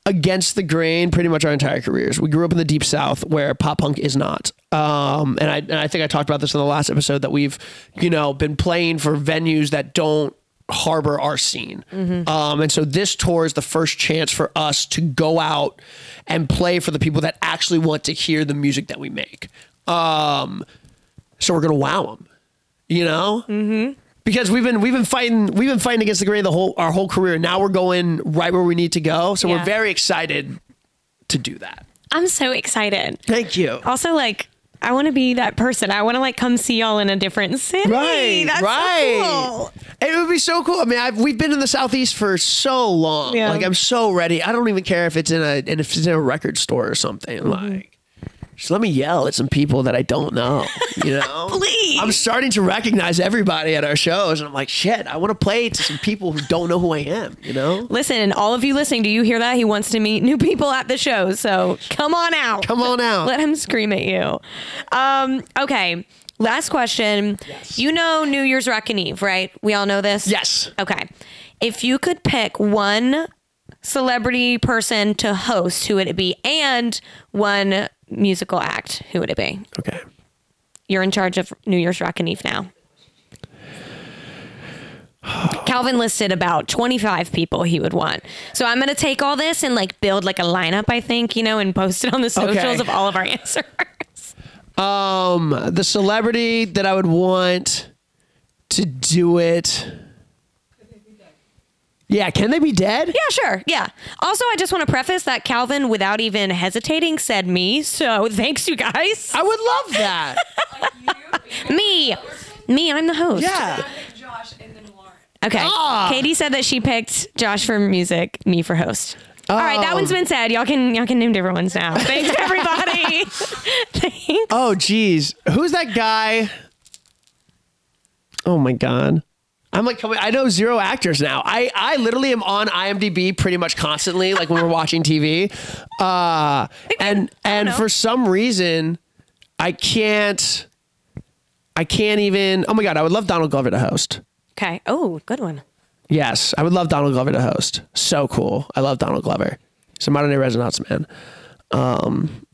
against the grain pretty much our entire careers. We grew up in the deep south where pop punk is not. Um, and I and I think I talked about this in the last episode that we've you know been playing for venues that don't harbor our scene. Um, and so this tour is the first chance for us to go out and play for the people that actually want to hear the music that we make. Um, so we're gonna wow them, you know because we've been we've been fighting we've been fighting against the grain the whole our whole career. Now we're going right where we need to go. So Yeah. we're very excited to do that. I'm so excited. Thank you. Also, like, I want to be that person. I want to like come see y'all in a different city. Right, That's right. So cool. It would be so cool. I mean, I've, we've been in the southeast for so long. Yeah. Like, I'm so ready. I don't even care if it's in a and if it's in a record store or something. Mm-hmm. Like, just let me yell at some people that I don't know. You know, Please. I'm starting to recognize everybody at our shows, and I'm like, shit. I want to play to some people who don't know who I am. You know, Listen, and all of you listening, do you hear that? He wants to meet new people at the show. So come on out. come on out. Let him scream at you. Um, okay. Last question. Yes. You know New Year's Rockin' Eve, right? We all know this? yes. Okay. If you could pick one celebrity person to host, who would it be? And one musical act, who would it be? Okay. You're in charge of New Year's Rockin' Eve now. Calvin listed about 25 people he would want. So I'm going to take all this and like build like a lineup, I think, you know, and post it on the socials Okay. of all of our answers. Um, the celebrity that I would want to do it. Yeah, can they be dead? Yeah, sure. Yeah. Also, I just want to preface that Calvin, without even hesitating, said me. So thanks, you guys. I would love that. Me. Me, I'm the host. yeah. Josh and Lauren. Okay. Ah. Katie said that she picked Josh for music, me for host. All right, that Oh. one's been said. Y'all can y'all can name different ones now. Thanks everybody. Thanks. Oh, geez. Who's that guy? Oh my god. I'm like. I know zero actors now. I I literally am on IMDb pretty much constantly, like when we're watching TV. Uh, and and for some reason, I can't. I can't even. Oh my god! I would love Donald Glover to host. Okay. Oh, good one. Yes, I would love Donald Glover to host. So cool. I love Donald Glover. He's a modern day Resonance man. Um,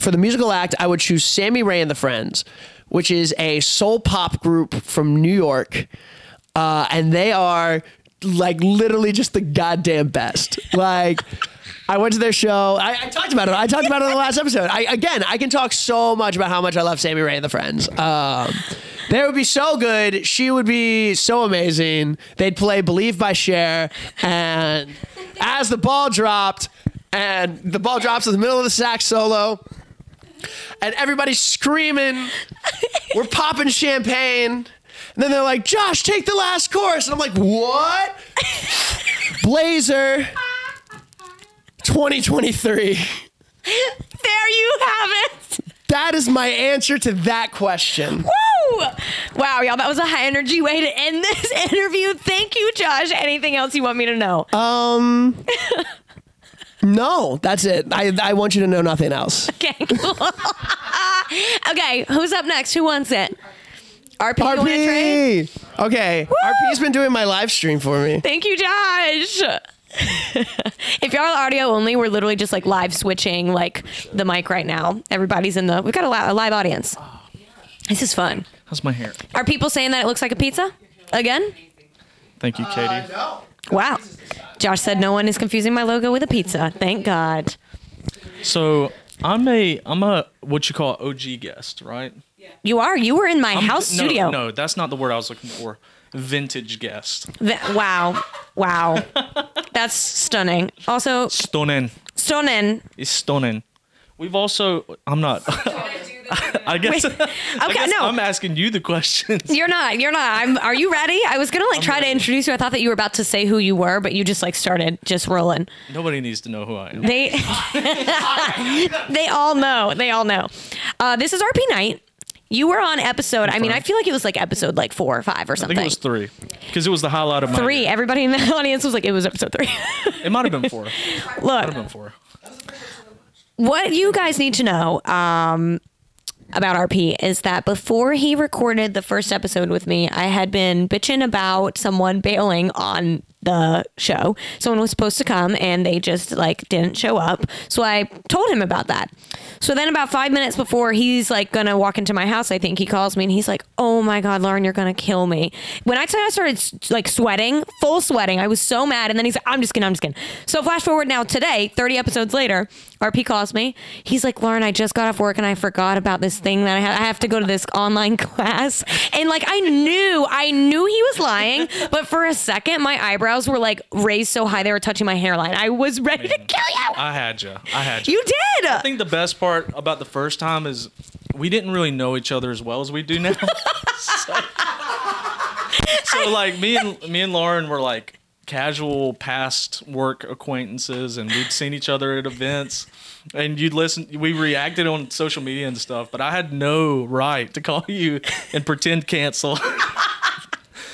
for the musical act, I would choose Sammy Rae and the Friends, which is a soul pop group from New York. Uh, and they are like literally just the goddamn best. Like, I went to their show. I, I talked about it. I talked about it in the last episode. I again, I can talk so much about how much I love Sammy Rae and the Friends. Um, they would be so good. She would be so amazing. They'd play "Believe" by Cher, and as the ball dropped, and the ball drops in the middle of the sax solo, and everybody's screaming. We're popping champagne. And then they're like, Josh, take the last course. And I'm like, what? Blazer 2023. There you have it. That is my answer to that question. Woo! Wow, y'all, that was a high energy way to end this interview. Thank you, Josh. Anything else you want me to know? Um, no, that's it. I, I want you to know nothing else. Okay. okay, who's up next? Who wants it? RP, you wanna trade? RP. Okay, RP's been doing my live stream for me. Thank you, Josh. if y'all are audio only, we're literally just like live switching like the mic right now. Everybody's in the. We've got a, li- a live audience. This is fun. How's my hair? Are people saying that it looks like a pizza again? Thank you, Katie. Uh, wow. Josh said no one is confusing my logo with a pizza. Thank God. So I'm a I'm a what you call OG guest, right? You are. You were in my I'm- house no, studio. No, that's not the word I was looking for. Vintage guest. V- wow. Wow. That's stunning. Also, Stunning. stunning. It's stunning. We've also I'm not I guess, Wait, I okay, guess no. I'm asking you the questions. You're not. You're not. I'm, are you ready? I was gonna like try to introduce you. I thought that you were about to say who you were, but you just like started just rolling. Nobody needs to know who I am. They they all know. They all know. Uh, this is RP Knight. You were on episode. I mean, I feel like it was like episode like four or five or I something. think it was three because it was the highlight of my three. year. Everybody in the audience was like, it was episode three. It might have been four. Might Look, have been four. what you guys need to know um, about RP is that before he recorded the first episode with me, I had been bitching about someone bailing on the show. Someone was supposed to come and they just like didn't show up. So I told him about that. So then about five minutes before he's like gonna walk into my house, I think he calls me and he's like, "Oh my god, Lauren, you're gonna kill me." When I tell you I started like sweating, full sweating, I was so mad. And then he's like, "I'm just kidding, I'm just kidding." So flash forward now today, 30 episodes later, RP calls me. He's like, "Lauren, I just got off work and I forgot about this thing that I. I have to go to this online class." And like I knew, I knew he was lying, but for a second, my eyebrows were like raised so high they were touching my hairline. I was ready to kill you. I had you. I had you. You did. I think the best part about the first time is we didn't really know each other as well as we do now. so, so, like me and me and Lauren were like casual past work acquaintances and we'd seen each other at events and you'd listen we reacted on social media and stuff but i had no right to call you and pretend cancel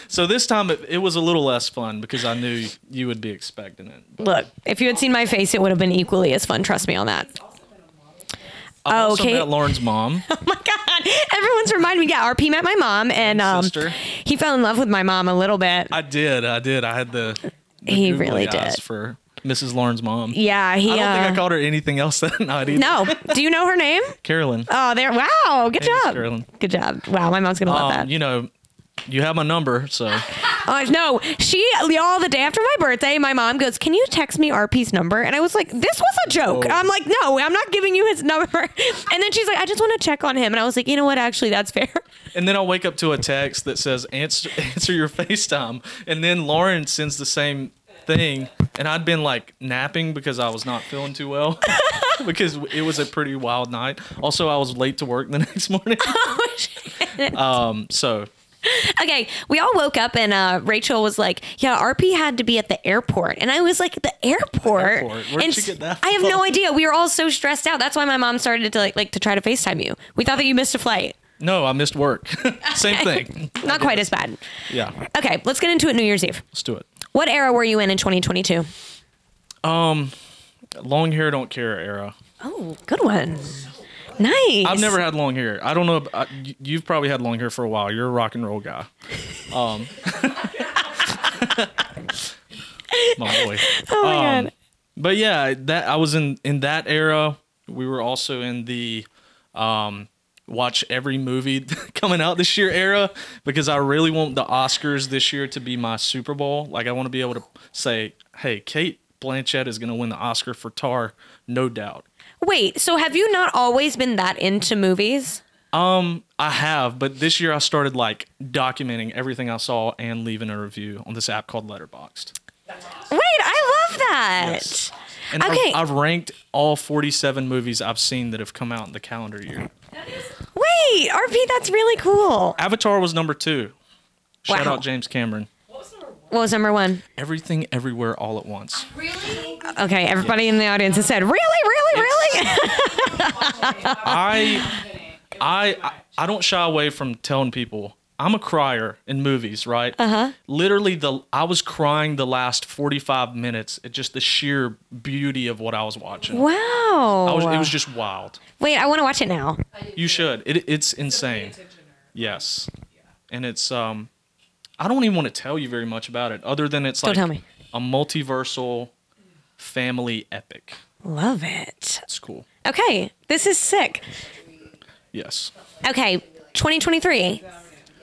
so this time it, it was a little less fun because i knew you would be expecting it Look, if you had seen my face, it would have been equally as fun. Trust me on that. I've Oh, also okay. met lauren's mom Oh my god! Everyone's reminding me. Yeah, RP met my mom, and um, sister. he fell in love with my mom a little bit. I did. I did. I had the. the He googly really eyes did. for Mrs. Lauren's mom. yeah, he. I don't uh, think I called her anything else that night either. no, do you know her name? Carolyn. Oh, there. Wow, good Hey, job. Carolyn. Good job. Wow, my mom's gonna love Um, that. you know, you have my number, so Uh, no, she y'all the day after my birthday, my mom goes, "Can you text me RP's number?" And I was like, "This was a joke." Whoa. I'm like, "No, I'm not giving you his number." And then she's like, "I just want to check on him." And I was like, "You know what? Actually, that's fair." and then I'll wake up to a text that says answer answer your FaceTime, and then Lauren sends the same thing, and I'd been like napping because I was not feeling too well. because it was a pretty wild night. Also, I was late to work the next morning. um, so Okay, we all woke up and uh, Rachel was like, "Yeah, RP had to be at the airport," and I was like, "The airport?" Airport? Where'd and that I have no idea. We were all so stressed out. That's why my mom started to like, like to try to Facetime you. We thought that you missed a flight. no, I missed work. same thing. Not quite as bad. Yeah, Okay, let's get into it. New Year's Eve. let's do it. What era were you in in 2022? Um, long hair don't care era. Oh, good one. Nice. I've never had long hair. I don't know. I, you've probably had long hair for a while. You're a rock and roll guy. Um, my boy. Oh my Um, god. But yeah, that I was in in that era. We were also in the um, watch every movie coming out this year era because I really want the Oscars this year to be my Super Bowl. Like I want to be able to say, "Hey, Cate Blanchett is going to win the Oscar for Tar, no doubt." Wait, so have you not always been that into movies? Um, I have, but this year I started like documenting everything I saw and leaving a review on this app called Letterboxd. Wait, I love that. Yes. And Okay. I've, I've ranked all 47 movies I've seen that have come out in the calendar year. Wait, RP, that's really cool. Avatar was number two. Shout Wow. out James Cameron. What was number one? Everything, everywhere, all at once. Really? Okay, everybody in the audience has said, really, really, really? I, I, I, I don't shy away from telling people I'm a crier in movies, right? Uh huh. Literally, the I was crying the last 45 minutes at just the sheer beauty of what I was watching. wow. I was, it was just wild. Wait, I want to watch it now. You should. It, it's insane. Yes, and it's um, I don't even want to tell you very much about it, other than it's Don't like tell me. a multiversal family epic. Love it. It's cool. Okay, this is sick. Yes. Okay, 2023.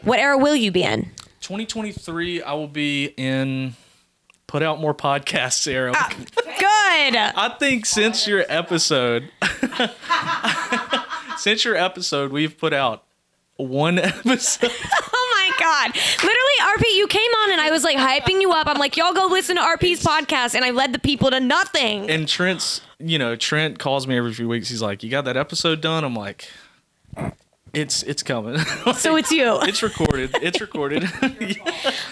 What era will you be in? 2023, I will be in put out more podcasts era. Ah. Good. I think since your episode, since your episode, we've put out one episode. God. Literally, RP, you came on and I was like hyping you up. I'm like, y'all go listen to RP's podcast. And I led the people to nothing. And Trent's, you know, Trent calls me every few weeks. He's like, "You got that episode done?" I'm like, "It's it's coming. So it's you. it's recorded. It's recorded."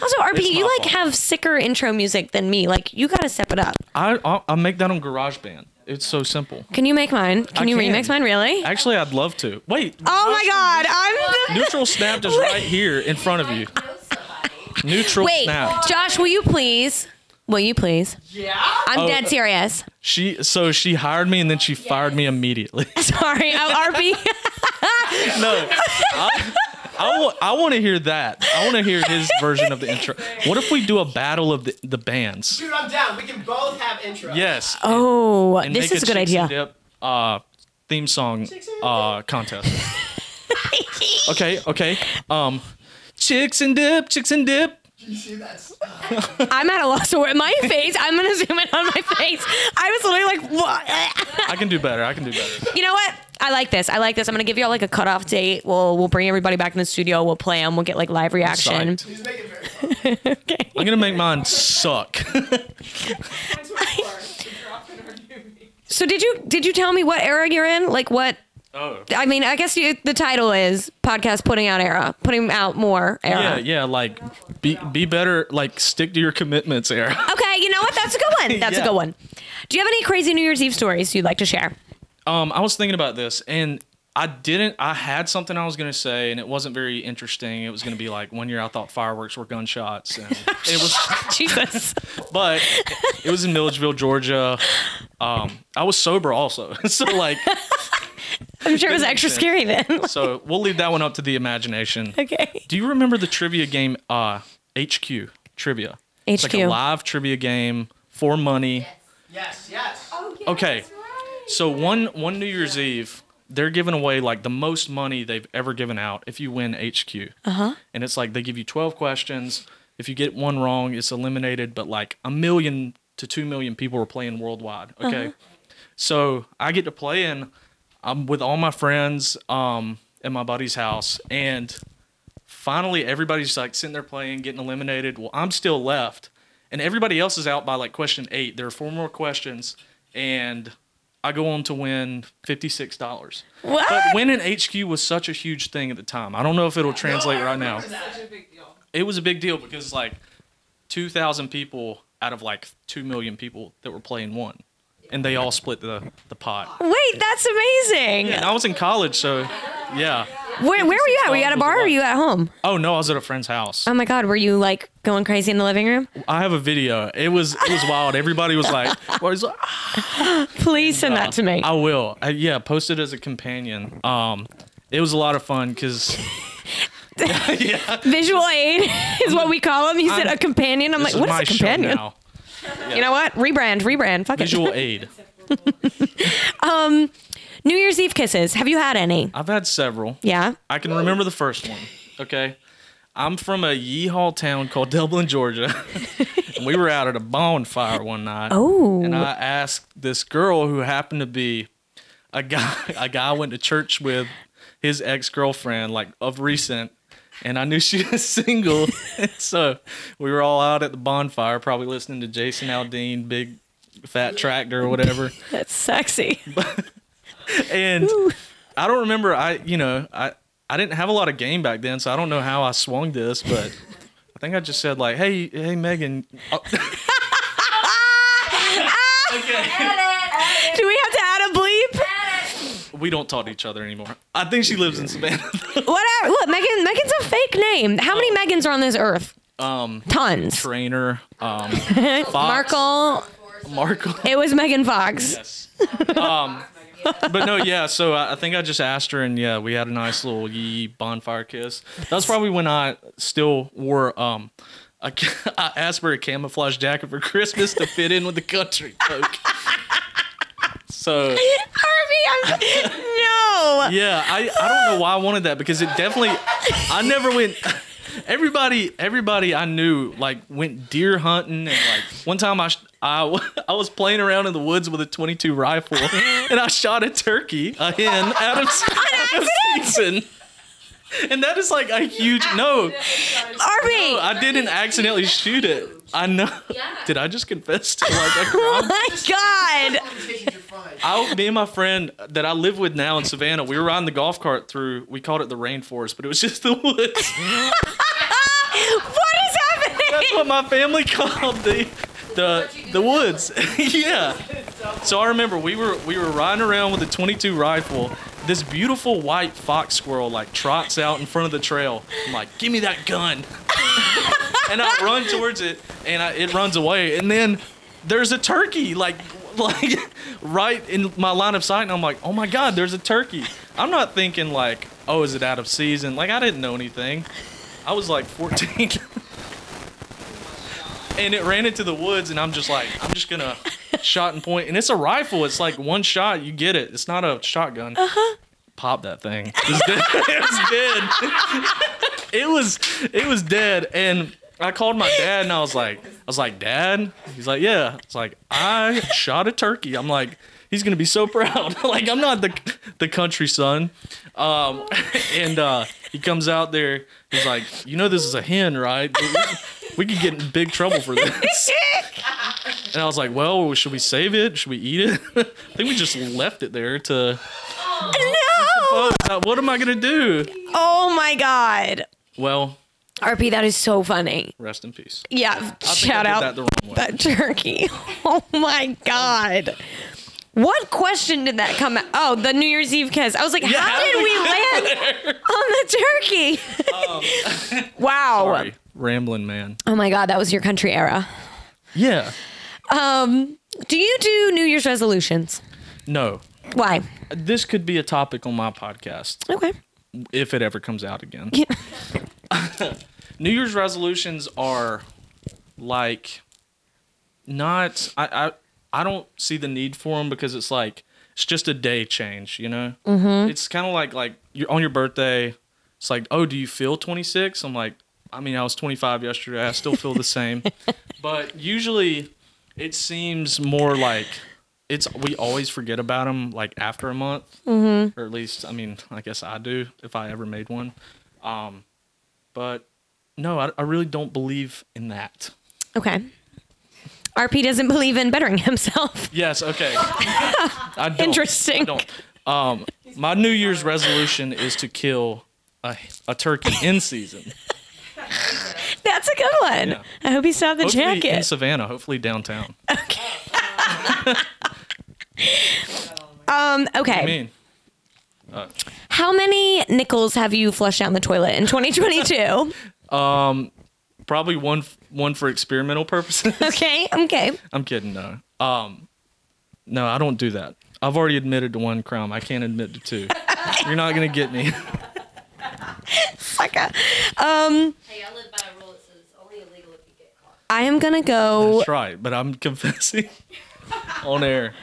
Also, RP, It's you like fault. have sicker intro music than me. Like, you got to step it up. I I'll, I'll make that on GarageBand. It's so simple. Can you make mine? Can I you can. remix mine? Really? Actually, I'd love to. Wait. oh my God. I'm the. Neutral snapped is right here in front of you. Neutral Wait, snap. Josh, will you please? Will you please? Yeah. I'm Oh, dead serious. She so she hired me and then she fired me immediately. Sorry, I'm RP. no, I, I, wa- I want to hear that. I want to hear his version of the intro. What if we do a battle of the, the bands? Dude, I'm down. We can both have intros. Yes. Oh, and this make is a good Chicks and idea. Dip, uh, theme song uh, contest. Okay, okay. Um, chicks and dip, chicks and dip. You see that? I'm at a loss for word. My face. I'm gonna zoom in on my face. I was literally like, what? I can do better. I can do better. you know what? I like this. I like this. I'm gonna give y'all like a cutoff date. We'll we'll bring everybody back in the studio. We'll play them. We'll get like live reaction. Psyched. He's making it very fun. I'm gonna make mine suck. So did you did you tell me what era you're in? Like what? oh. I mean, I guess you, the title is podcast putting out era, putting out more era. Yeah, yeah. Like, be be better. Like, stick to your commitments, Era. Okay, you know what? That's a good one. That's a good one. Do you have any crazy New Year's Eve stories you'd like to share? Um, I was thinking about this, and I didn't. I had something I was gonna say, and it wasn't very interesting. It was gonna be like one year I thought fireworks were gunshots, and it was, Jesus. but it was in Milledgeville, Georgia. Um, I was sober also, so like, I'm sure it was extra scary then. so we'll leave that one up to the imagination. okay. Do you remember the trivia game, uh, HQ trivia? It's like a HQ. live trivia game for money. Yes, yes. Okay. So one one New Year's Eve, they're giving away like the most money they've ever given out if you win HQ. Uh huh. And it's like they give you twelve questions. If you get one wrong, it's eliminated. But like a million to two million people are playing worldwide. Okay. So I get to play in. I'm with all my friends um, at my buddy's house, and finally everybody's like sitting there playing, getting eliminated. Well, I'm still left, and everybody else is out by like question eight. There are four more questions, and I go on to win fifty six dollars. What? But winning HQ was such a huge thing at the time. I don't know if it'll translate right now. It was a big deal because like two thousand people out of like two million people that were playing won, and they all split the the pot. Wait, that's amazing. And I was in college, so yeah. Where, where were you at? Were you at a bar or were you at home? Oh no, I was at a friend's house. Oh my God, were you like going crazy in the living room? I have a video. It was it was wild. Everybody was like, "What is?" Please send that to me. I will. I, yeah, post it as a companion. Um, it was a lot of fun because. yeah, Visual aid is what we call him. He said a companion. I'm like, what is a companion? Now. You know what? Rebrand, rebrand. Fuck it. Visual it. aid. Um, New Year's Eve kisses. Have you had any? I've had several. Yeah. I can remember the first one. Okay. I'm from a yeehaw town called Dublin, Georgia. and we were out at a bonfire one night. Oh. And I asked this girl who happened to be a guy a guy I went to church with his ex-girlfriend like of recent and I knew she was single. so we were all out at the bonfire probably listening to Jason Aldean, big fat tractor or whatever. That's sexy. and I don't remember. I you know I I didn't have a lot of game back then, so I don't know how I swung this, but I think I just said like, "Hey, hey, Megan." Oh. okay, Do we have to add a bleep? We don't talk to each other anymore. I think she lives in Savannah. Whatever. Look, Megan. Megan's a fake name. How many Megans are on this earth? um, Tons. Trainor, um, Fox, Markle. Markle. It was Megan Fox. Yes. Um, but no, yeah. So I, I think I just asked her, and yeah, we had a nice little yee bonfire kiss. That was probably when I still wore um. A, ca- I asked for a camouflage jacket for Christmas to fit in with the country coat. So Harvey, I'm no. yeah, I, I don't know why I wanted that because it definitely I never went. Everybody everybody I knew like went deer hunting and like one time I I, I was playing around in the woods with a 22 rifle and I shot a turkey a hen out of, out of season. And that is like a huge no. Harvey. I didn't accidentally shoot it. I know. Did I just confess to like a Oh crime? my god. Conversations are fine. I, me and my friend that I live with now in Savannah, we were riding the golf cart through. We called it the rainforest, but it was just the woods. What is happening? That's what my family called the the the woods. yeah. So I remember we were we were riding around with a 22 rifle. This beautiful white fox squirrel like trots out in front of the trail. I'm like, give me that gun. And I run towards it, and I, it runs away. And then there's a turkey like like right in my line of sight, and I'm like, oh my god, there's a turkey. I'm not thinking like, oh, is it out of season? Like I didn't know anything. I was like 14. and it ran into the woods, and I'm just like, I'm just gonna shot and point, and it's a rifle. It's like one shot, you get it. It's not a shotgun. Uh-huh. Pop that thing. It was dead. it was dead. it was it was dead, and I called my dad, and I was like, I was like, Dad. He's like, Yeah. It's like I shot a turkey. I'm like. He's gonna be so proud. like I'm not the the country son, um, and uh, he comes out there. He's like, you know, this is a hen, right? We, we could get in big trouble for this. And I was like, well, should we save it? Should we eat it? I think we just left it there to. No. Oh, what am I gonna do? Oh my god. Well, RP, that is so funny. rest in peace. Yeah, I think shout I did out that the wrong way. that turkey. Oh my god. What question did that come out? Oh, the New Year's Eve kiss. I was like, Yeah, how how did did we we land on the turkey? wow. Um, Sorry, rambling man. Oh my god, that was your country era. Yeah. Um, do you do New Year's resolutions? No. Why? This could be a topic on my podcast Okay. if it ever comes out again. New Year's resolutions are like not I, I I don't see the need for them because it's like it's just a day change, you know. Mm-hmm. It's kind of like like you're on your birthday. It's like, oh, do you feel 26? I'm like, I mean, I was 25 yesterday. I still feel the same. but usually, it seems more like it's we always forget about them like after a month, mm-hmm. or at least I mean, I guess I do if I ever made one. Um, but no, I, I really don't believe in that. Okay. RP doesn't believe in bettering himself. Yes, okay. I don't. Interesting. I don't. Um, my New Year's resolution is to kill a, a turkey in season. That's a good one. Yeah. I hope you have the Hopefully in. Savannah, hopefully downtown. Okay. um, okay. I mean, How many nickels have you flushed down the toilet in 2022? probably one one for experimental purposes. okay. Okay. I'm kidding, no. Um, no, I don't do that. I've already admitted to one crime. I can't admit to two. You're not gonna get me. Sucker. Um, Hey, I live by a rule that says it's only illegal if you get caught. I am gonna go. That's right, but I'm confessing on air.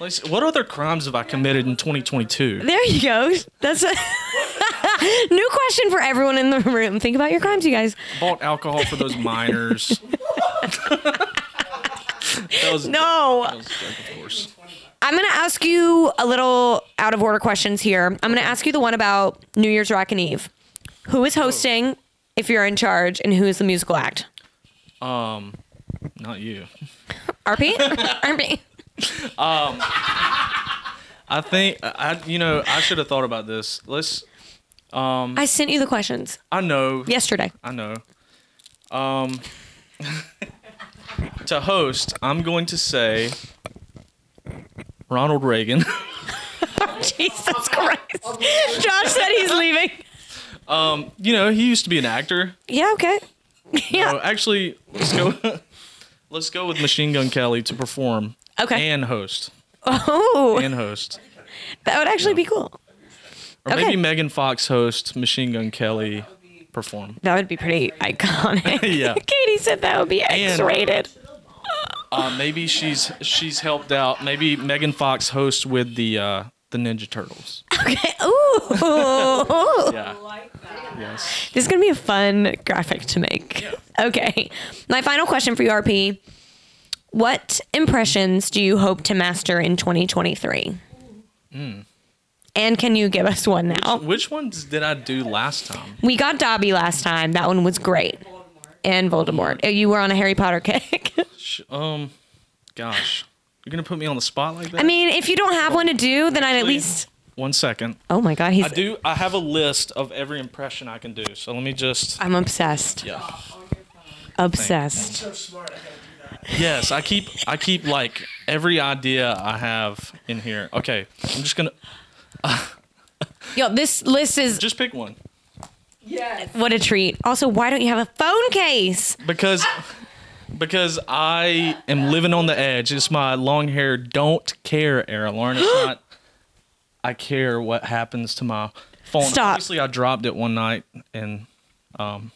What other crimes have I committed in 2022? There you go. That's a new question for everyone in the room. Think about your crimes, you guys. Bought alcohol for those minors. that was No. That was a joke, of course. I'm gonna ask you a little out of order questions here. I'm gonna ask you the one about New Year's Rockin' Eve. Who is hosting? If you're in charge, and who is the musical act? Um, not you. RP? RP. I think I you know I should have thought about this. Let's. Um, I sent you the questions I know. yesterday. I know. Um, to host, I'm going to say Ronald Reagan. Jesus Christ. Josh said he's leaving. you know, he used to be an actor. Yeah, okay. Yeah. No, actually, let's go. let's go with Machine Gun Kelly to perform Okay. and host Oh, and host, that would actually be cool. or Okay. maybe Megan Fox host, Machine Gun Kelly perform. That would be pretty iconic. Yeah. Katie said that would be X rated. Uh, maybe she's she's helped out. Maybe Megan Fox hosts with the uh, the Ninja Turtles. Okay. Ooh. Yeah. Yes. This is going to be a fun graphic to make. Okay. My final question for you, RP. What impressions do you hope to master in 2023? Hmm. And can you give us one now? Which ones did I do last time? We got Dobby last time. That one was great. And Voldemort. Uh, You were on a Harry Potter kick. Um, gosh, you're gonna put me on the spot like that. I mean, if you don't have one to do, then I'd at least. one second. Oh my God, he's. I do. I have a list of every impression I can do. So let me just. I'm obsessed. Yeah. Obsessed. Yes, I keep. I keep like every idea I have in here. Okay, I'm just gonna Yo, this list is just pick one Yes. what a treat. Also, why don't you have a phone case? because because I am living on the edge. It's my long hair don't care era, Lauren. It's not. I care what happens to my phone. Stop. Obviously, I dropped it one night and um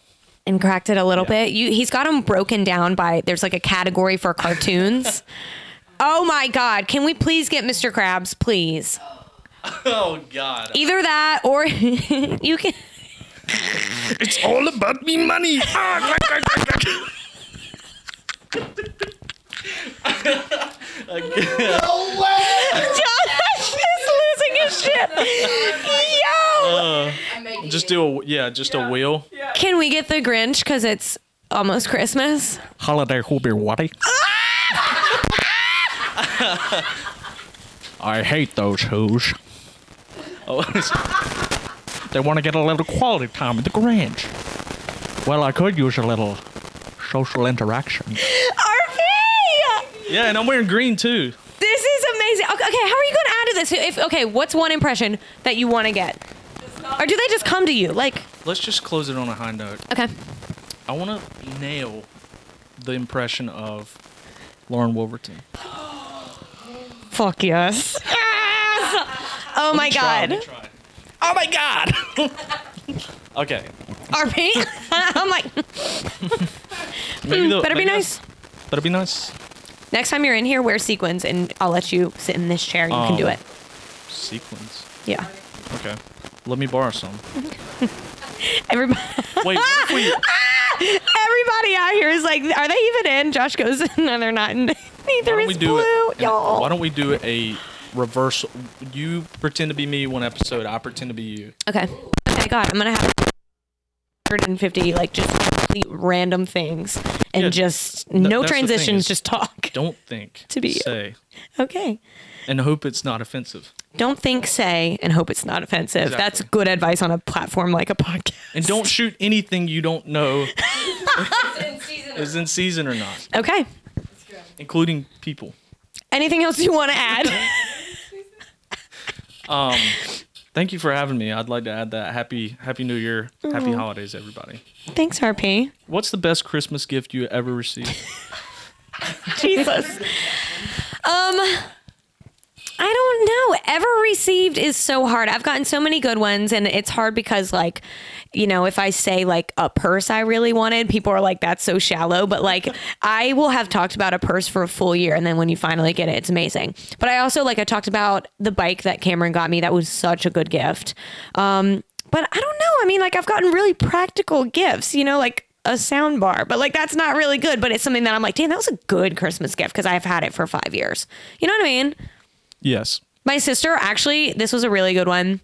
and cracked it a little Yeah. bit. You, he's got them broken down by there's like a category for cartoons. oh my god! Can we please get Mr. Krabs, please? Oh God. Either that or you can. It's all about me money. Ah, Josh is losing his shit. Yo, uh, just do a yeah, just a wheel. can we get the Grinch because it's almost Christmas? Holiday Hobie Waddy. I hate those who's. Oh, they want to get a little quality time at the Grange. Well, I could use a little social interaction. RP. Yeah, and I'm wearing green too. This is amazing. Okay, okay, how are you going to add to this? If okay, what's one impression that you want to get, or do they just come to you? Like, Let's just close it on a high note. okay, I want to nail the impression of Lauren Wolverton. fuck yes. Yes! Oh my Try, god, try. Oh my god. okay. RP. I'm like, Maybe the- better be maybe nice. that's- Better be nice. Next time you're in here, wear sequins, and I'll let you sit in this chair. And you can do Oh. it. Sequence. Yeah. Okay. Let me borrow some. Everybody, Wait, what if we? Ah! everybody out here is like, are they even in? Josh goes, no, they're not. in. Neither Why don't is we do blue. it? Y'all. Why don't we do a reversal? You pretend to be me one episode. I pretend to be you. Okay. Okay, God, I'm gonna have 150 like just complete random things and Yeah, just th- no transitions, just talk. Don't think. To be you. say Okay. and hope it's not offensive. Don't think, say, and hope it's not offensive. That's good advice on a platform like a podcast. And don't shoot anything you don't know is in season or not, Okay. including people. Anything else you want to add? Um, thank you for having me. I'd like to add that happy Happy New Year, Happy Holidays, everybody. Thanks, RP. What's the best Christmas gift you ever received? Jesus. Um, I don't know. Ever received is so hard. I've gotten so many good ones, and it's hard because, like, you know, if I say like a purse I really wanted, people are like, "That's so shallow." But like, I will have talked about a purse for a full year, and then when you finally get it, it's amazing. But I also like I talked about the bike that Cameron got me. That was such a good gift. Um, but I don't know. I mean, like I've gotten really practical gifts. You know, like a sound bar, but like that's not really good. But it's something that I'm like, damn, that was a good Christmas gift because I've had it for five years. You know what I mean? Yes. My sister actually, this was a really good one.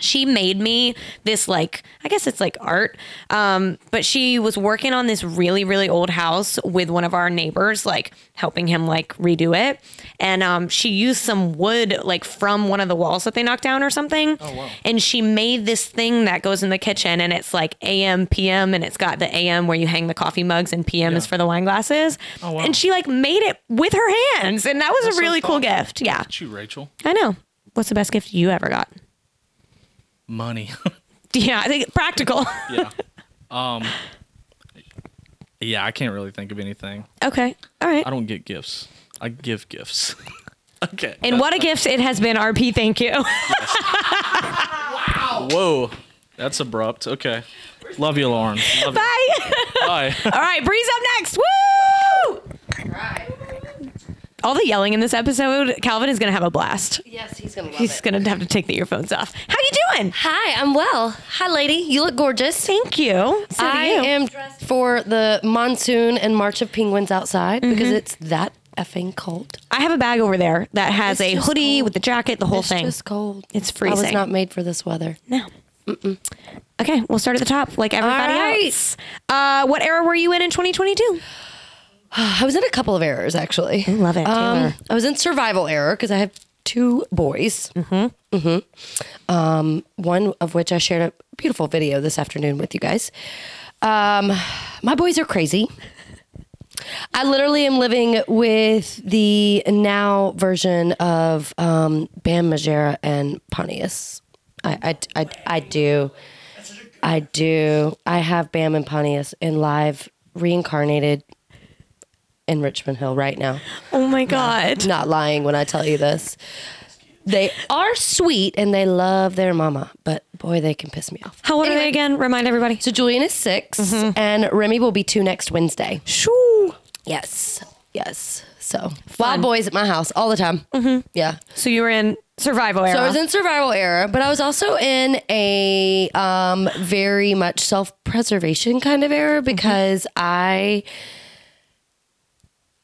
She made me this like i guess it's like art um but she was working on this really really old house with one of our neighbors like helping him like redo it. And um she used some wood like from one of the walls that they knocked down or something. Oh, wow. and she made this thing that goes in the kitchen and it's like am pm and it's got the am where you hang the coffee mugs and pm is for the wine glasses. Oh, wow. and she like made it with her hands and that was That's a so really cool gift. Yeah. you, Rachel. i know. What's the best gift you ever got Money. yeah i think practical yeah. Um. Yeah, I can't really think of anything. okay all right I don't get gifts. I give gifts. okay. And what a gift it has been, RP. Thank you. wow. Whoa. That's abrupt. Okay. Love you, Lauren. Love you. Bye. Bye. All right, Breigh's up next. Woo! All the yelling in this episode, Calvin is going to have a blast. Yes, he's gonna love He's going to have to take the earphones off. How you doing? Hi, I'm well. Hi, lady. You look gorgeous. Thank you. So I you. am dressed for the monsoon and March of Penguins outside Mm-hmm. because it's that effing cold. I have a bag over there that has It's a hoodie cold. with the jacket, the whole thing. it's thing. just cold. It's freezing. I was not made for this weather. No. Okay, we'll start at the top like everybody right. else. Uh, what era were you in in 2022? I was in a couple of errors actually. I love it, Um, I was in survival error because I have two boys. Mm-hmm. Mm-hmm. Um, one of which I shared a beautiful video this afternoon with you guys. Um, my boys are crazy. I literally am living with the now version of um, Bam Margera and Pontius. I, I, I, I do. I do. I have Bam and Pontius in live reincarnated in Richmond Hill right now. Oh my God. Not lying when I tell you this. They are sweet and they love their mama, but boy, they can piss me off. How old are they again? Remind everybody. So Julian is 6 and Remy will be two next Wednesday. Shoo. Yes, yes. So wild boys at my house all the time. Mm-hmm. Yeah. So you were in survival era. So I was in survival era, but I was also in a um, very much self preservation kind of era because I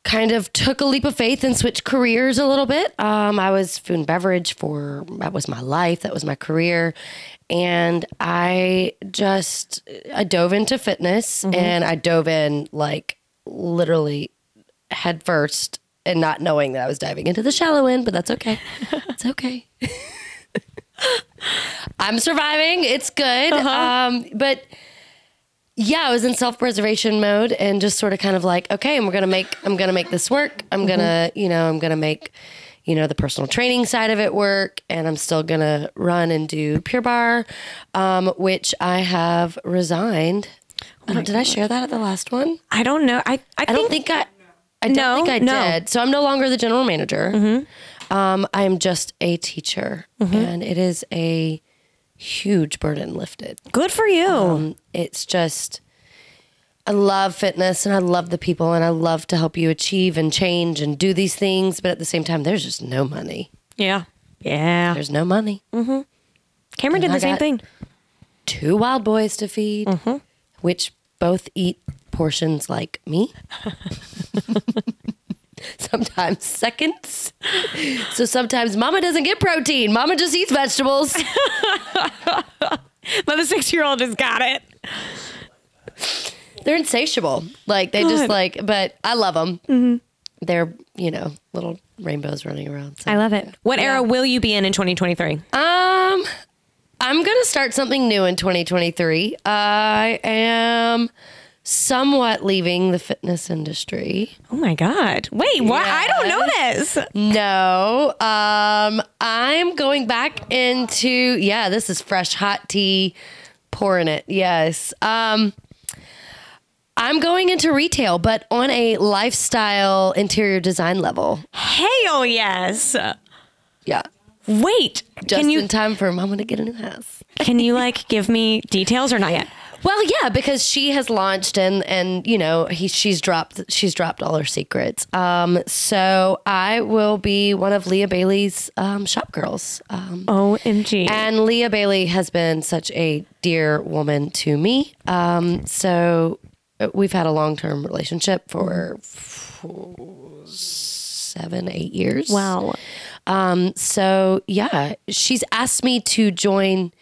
kind of took a leap of faith and switched careers a little bit. Um, I was food and beverage for that was my life, that was my career. And I just I dove into fitness and I dove in like literally head first and not knowing that I was diving into the shallow end, but that's okay. it's okay. I'm surviving. It's good. Um, but yeah, I was in self-preservation mode and just sort of kind of like, okay, I'm gonna make I'm gonna make this work. I'm gonna, you know, I'm gonna make, you know, the personal training side of it work, and I'm still gonna run and do Pure Barre, um, which I have resigned. I don't, did I share that at the last one? I don't know. I, I, I don't think I. I don't No, think I no. did. So I'm no longer the general manager. Um, I am just a teacher, and it is a huge burden lifted. good for you. Um, it's just, I love fitness, and I love the people, and I love to help you achieve and change and do these things. But at the same time, there's just no money. yeah. Yeah. There's no money. Mm-hmm. Cameron did I the same got- thing. Two wild boys to feed, which both eat portions like me. sometimes seconds. So sometimes mama doesn't get protein. Mama just eats vegetables. But the six year old just got it. They're insatiable. Like they just like, but I love them. They're, you know, little rainbows running around. So. I love it. What era will you be in in 2023? Um, I'm gonna start something new in 2023. I am somewhat leaving the fitness industry. Oh my God. Wait, what? I don't know this. No, um, I'm going back into yeah. This is fresh hot tea, pouring it. Yes. Um, I'm going into retail, but on a lifestyle interior design level. Hell yes. Yeah. Wait, Just can you in time for mama to get a new house. can you like give me details or not yet? Well, yeah, because she has launched and and you know he she's dropped she's dropped all her secrets. Um, so I will be one of Leah Bailey's um, shop girls. Um, OMG. and Leah Bailey has been such a dear woman to me. Um, so we've had a long term relationship for, for seven eight years. wow. Um, so yeah, she's asked me to join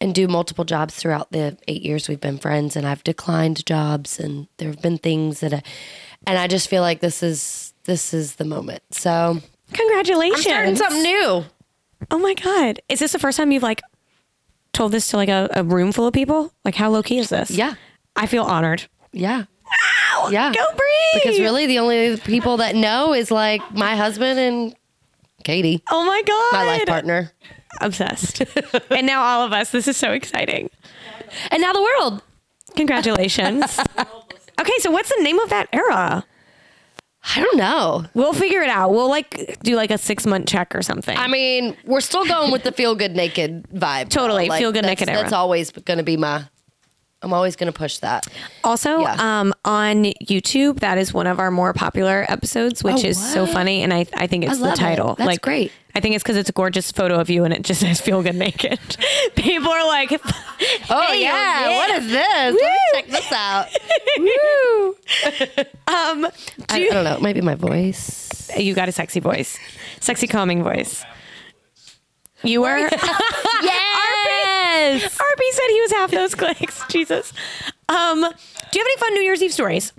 and do multiple jobs throughout the eight years we've been friends. And I've declined jobs, and there have been things that, I, and I just feel like this is this is the moment. So Congratulations. I'm starting something new. Oh my god. Is this the first time you've like told this to like a, a room full of people? Like how low key is this? Yeah. I feel honored. Yeah. Yeah. Go breathe Because really, the only people that know is like my husband and Katie, Oh my god. my life partner, Obsessed. and now all of us. This is so exciting. and now the world. Congratulations. okay, so what's the name of that era? I don't know. We'll figure it out. We'll like do like a six month check or something. I mean, we're still going with the feel good naked vibe. Totally, feel good that's- naked era. That's always going to be my. I'm always going to push that. Also, Yeah. um, on YouTube, that is one of our more popular episodes, which Oh, is so funny, and I I think it's I the it. title. That's like, great. I think it's because it's a gorgeous photo of you, and it just says "Feel Good Naked." People are like, Oh Hey, yeah. yeah. what is this? Let me check this out. Woo. um, I, I don't know. It might be my voice. you got a sexy voice, sexy calming voice. You were. Yes. RP said he was half those clicks. Jesus. Um, do you have any fun New Year's Eve stories?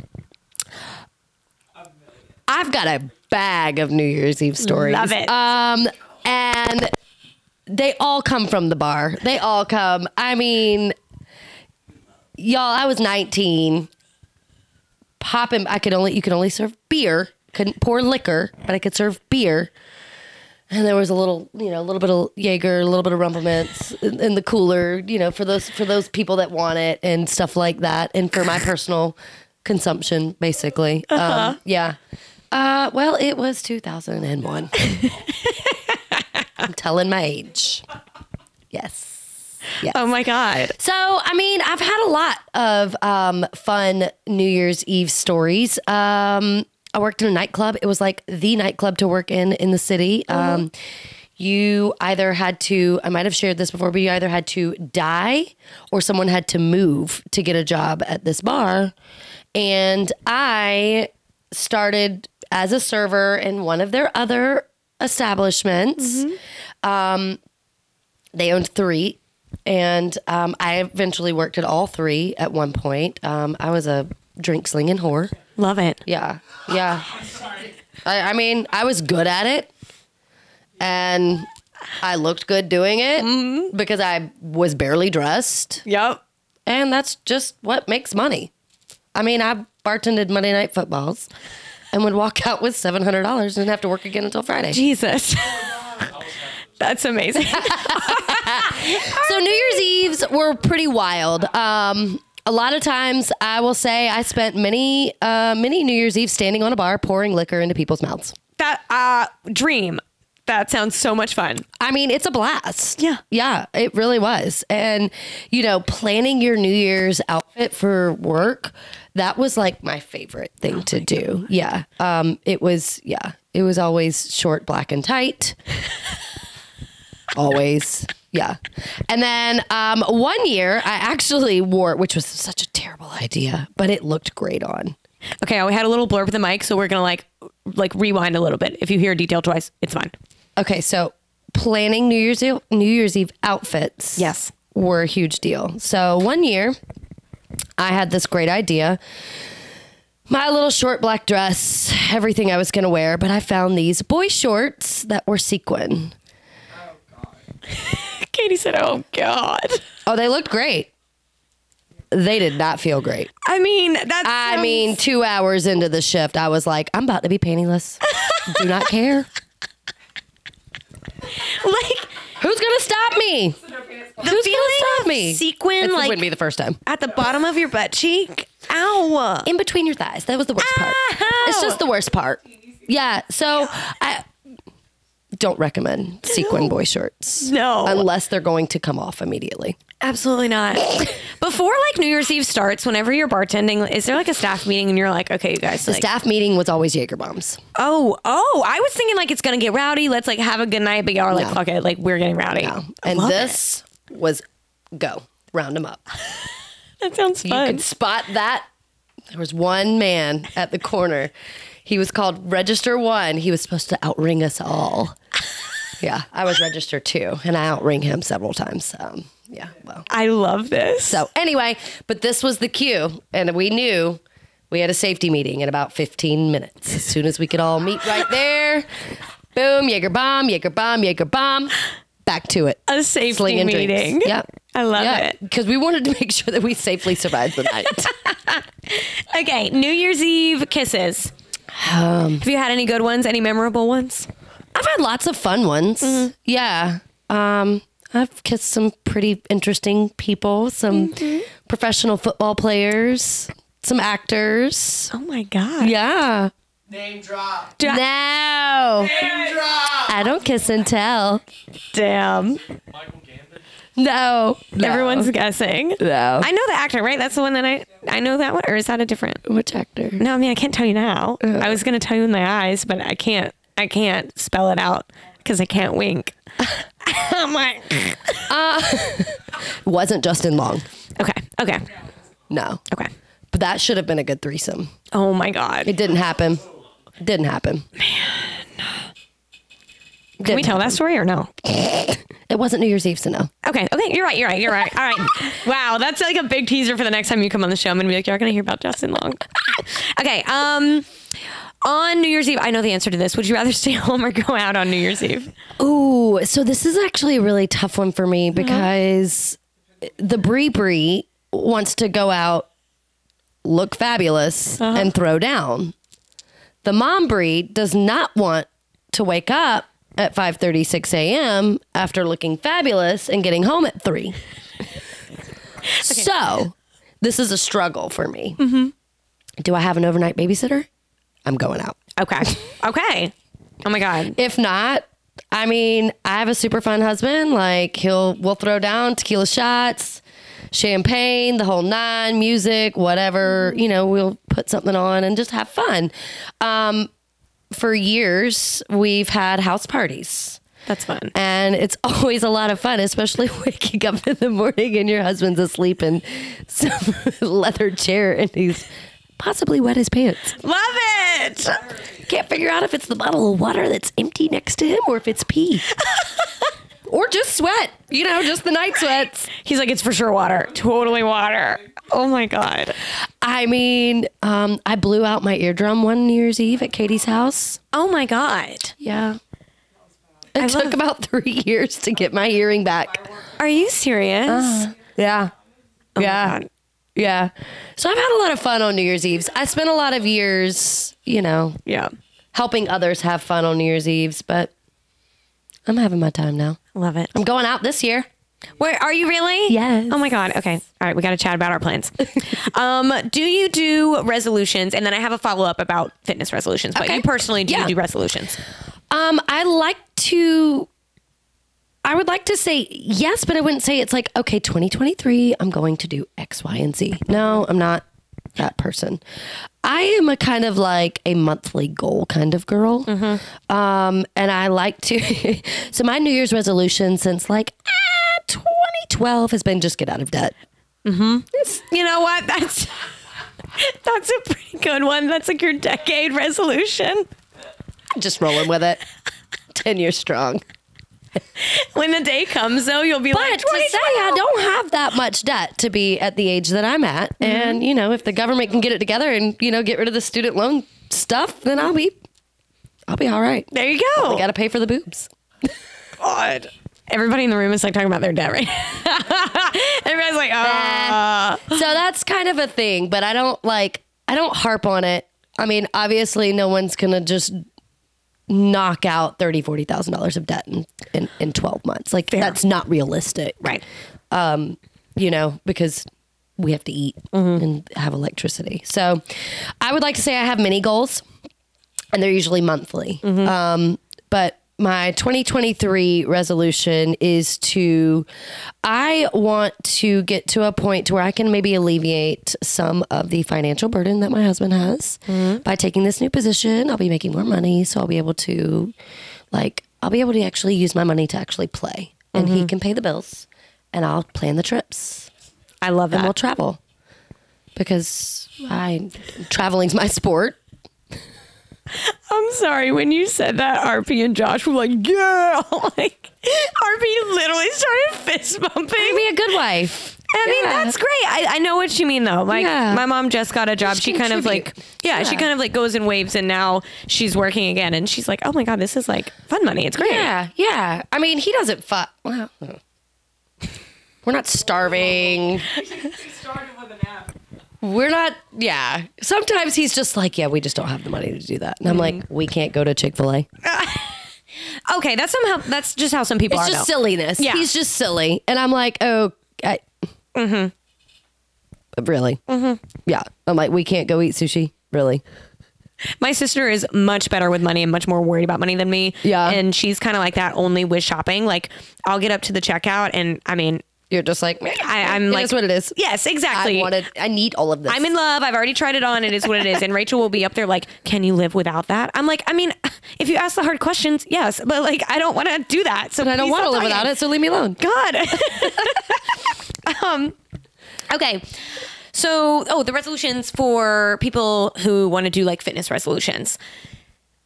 I've got a bag of New Year's Eve stories. Love it. Um, and they all come from the bar. They all come. I mean, y'all, I was 19. Popping, I could only you could only serve beer. Couldn't pour liquor, but I could serve beer. And there was a little, you know, a little bit of Jaeger, a little bit of Rumple Minze in, in the cooler, you know, for those for those people that want it and stuff like that, and for my personal consumption, basically. Um, yeah. Uh, well, it was 2001. I'm telling my age. Yes. Yes. Oh my god. So, I mean, I've had a lot of um, fun New Year's Eve stories. Um, I worked in a nightclub. It was like the nightclub to work in in the city. Um, you either had to, I might have shared this before, but you either had to die or someone had to move to get a job at this bar. And I started as a server in one of their other establishments. Um, they owned three and um, i eventually worked at all three at one point um, i was a drink slinging whore Love it. yeah yeah I, I mean i was good at it and i looked good doing it because i was barely dressed Yep. and that's just what makes money i mean i bartended monday night footballs and would walk out with $700 and have to work again until friday Jesus. That's amazing. So New Year's Eves were pretty wild. Um, a lot of times, I will say, I spent many, uh, many New Year's Eve standing on a bar pouring liquor into people's mouths. that uh dream. That sounds so much fun. I mean, it's a blast. Yeah. Yeah, it really was. And, you know, planning your New Year's outfit for work, that was like my favorite thing to do. Yeah. Um, it was, yeah, it was always short, black, and tight. always. Yeah. And then um, one year I actually wore it, which was such a terrible idea, but it looked great on. Okay, we had a little blurb with the mic, so we're gonna like like rewind a little bit. If you hear a detail twice, it's fine. Okay, so planning New Year's Eve, New Year's Eve outfits, Yes. were a huge deal. So one year, I had this great idea. My little short black dress, everything I was going to wear, but I found these boy shorts that were sequin. Katie said, "Oh God." Oh, they looked great. They did not feel great. I mean, that's. I mean, two hours into the shift, I was like, I'm about to be pantyless. Do not care. like Who's gonna stop me? the Who's gonna feeling stop me? sequin, It like wouldn't be the first time. at the bottom of your butt cheek. Ow. in between your thighs. That was the worst part. Ow. It's just the worst part. Yeah. So I don't recommend sequin boy shorts. No. Unless they're going to come off immediately. Absolutely not. Before like New Year's Eve starts, whenever you're bartending, is there like a staff meeting and you're like, okay, you guys, The like, staff meeting was always Jaeger bombs. oh, oh, I was thinking like it's gonna get rowdy. Let's like have a good night, but y'all are like, No. fuck it, like we're getting rowdy. No. And this was go. Round them up. that sounds fun. You could spot that. There was one man at the corner. He was called Register One. He was supposed to outring us all. Yeah, I was registered too, and I outring him several times. Um, yeah. Well, I love this. so anyway, but this was the cue, and we knew we had a safety meeting in about 15 minutes. As soon as we could all meet right there, boom, Jaeger bomb, Jaeger bomb, Jaeger bomb, back to it. a safety Slinging drinks. meeting. Yep. I love yeah, it. because we wanted to make sure that we safely survived the night. Okay, New Year's Eve kisses. Um, Have you had any good ones? Any memorable ones? I've had lots of fun ones. Mm-hmm. Yeah. Um, I've kissed some pretty interesting people, some Mm-hmm. professional football players, some actors. Oh my god. Yeah. Name drop. No. Name drop. I don't kiss and tell. Damn. Michael Gambon. No. no. Everyone's guessing. No. I know the actor, right? That's the one that I I know that one, or is that a different? Which actor? No, I mean I can't tell you now. Uh. I was gonna tell you in my eyes, but I can't. I can't spell it out because I can't wink. I'm like, Wasn't Justin Long. okay, okay, No. okay. But that should have been a good threesome. Oh my god. It didn't happen. It didn't happen. Man. Can we tell that story or no? It wasn't New Year's Eve, so no. Okay, okay, you're right, you're right, you're right. All right. Wow, that's like a big teaser for the next time you come on the show. I'm gonna be like, you're gonna hear about Justin Long. okay, um, on New Year's Eve, I know the answer to this. Would you rather stay home or go out on New Year's Eve? Ooh, so this is actually a really tough one for me uh-huh. because the Breigh Breigh wants to go out, look fabulous, uh-huh. and throw down. The mom Breigh does not want to wake up at 5:30, 6 a.m. after looking fabulous and getting home at three. So this is a struggle for me. Mm-hmm. Do I have an overnight babysitter? I'm going out. Okay, okay. Oh my god. If not, I mean, I have a super fun husband. Like he'll we'll throw down tequila shots, champagne, the whole nine, music, whatever. You know, we'll put something on and just have fun. Um, for years, we've had house parties. That's fun. And it's always a lot of fun, especially waking up in the morning and your husband's asleep in some leather chair and he's possibly wet his pants. Love it. Can't figure out if it's the bottle of water that's empty next to him or if it's pee. or just sweat. You know, just the night sweats. He's like, it's for sure water. Totally water. Oh my god. I mean, um, I blew out my eardrum one New Year's Eve at Katie's house. Oh my god. Yeah. It I took love- about three years to get my hearing back. Are you serious? Yeah. Oh my yeah. Yeah. So I've had a lot of fun on New Year's Eves. I spent a lot of years, you know, Yeah. helping others have fun on New Year's Eves, but I'm having my time now. Love it. I'm going out this year. Where are you really? Yes. Oh my god. Okay. All right. We got to chat about our plans. um, do you do resolutions? And then I have a follow up about fitness resolutions. But Okay. you personally, do Yeah. you do resolutions? Um, I like to. I would like to say yes, but I wouldn't say it's like okay, 2023. I'm going to do X, Y, and Z. No, I'm not that person. I am a kind of like a monthly goal kind of girl, um, and I like to. so my New Year's resolution since like ah, 2012 has been just get out of debt. Mm-hmm. You know what? That's that's a pretty good one. That's like your decade resolution. Just rolling with it. 10 years strong. When the day comes, though, you'll be But like, to say I don't have that much debt to be at the age that I'm at, mm-hmm. and you know, if the government can get it together and you know get rid of the student loan stuff, then I'll be, I'll be all right. There you go. I got to pay for the boobs. God. Everybody in the room is like talking about their debt, right? Everybody's like, oh. so that's kind of a thing, but I don't like, I don't harp on it. I mean, obviously, no one's gonna just knock out thirty, forty thousand dollars of debt in, in in twelve months. Like that's not realistic, Right. Um, you know, because we have to eat and have electricity. So I would like to say I have many goals, and they're usually monthly. Um, but my 2023 resolution is to, I want to get to a point to where I can maybe alleviate some of the financial burden that my husband has mm-hmm. by taking this new position. I'll be making more money, so I'll be able to, like, I'll be able to actually use my money to actually play, and he mm-hmm. can pay the bills, and I'll plan the trips I love and we'll travel because I traveling's my sport. I'm sorry when you said that. RP and Josh were like, "Yeah," like RP literally started fist bumping. Be a good wife. I mean, Yeah. that's great. I, I know what you mean, though. Like, Yeah. my mom just got a job. Just she kind of like, contribute. yeah, she Yeah. kind of like goes in waves, and now she's working again. And she's like, oh my God, this is like fun money. It's great. Yeah, yeah. I mean, he doesn't fuck. Well, we're not starving. We're not. Yeah. Sometimes he's just like, yeah, we just don't have the money to do that, and I'm like, we can't go to Chick Fil A. Okay, that's somehow, that's just how some people It's are. just though. silliness. Yeah. He's just silly, and I'm like, oh, I, mm-hmm. really? Mm-hmm. Yeah. I'm like, we can't go eat sushi. Really? My sister is much better with money and much more worried about money than me. Yeah. And she's kind of like that only with shopping. Like, I'll get up to the checkout, and I mean, You're just like, I, I'm It like, is what it is. Yes, exactly. I wanted. I need all of this. I'm in love. I've already tried it on. It is what it is. And Rachel will be up there like, can you live without that? I'm like, I mean, if you ask the hard questions, yes, but like, I don't want to do that. So But I don't want to live without it, so leave me alone. God. um, okay. So, oh, the resolutions for people who want to do like fitness resolutions.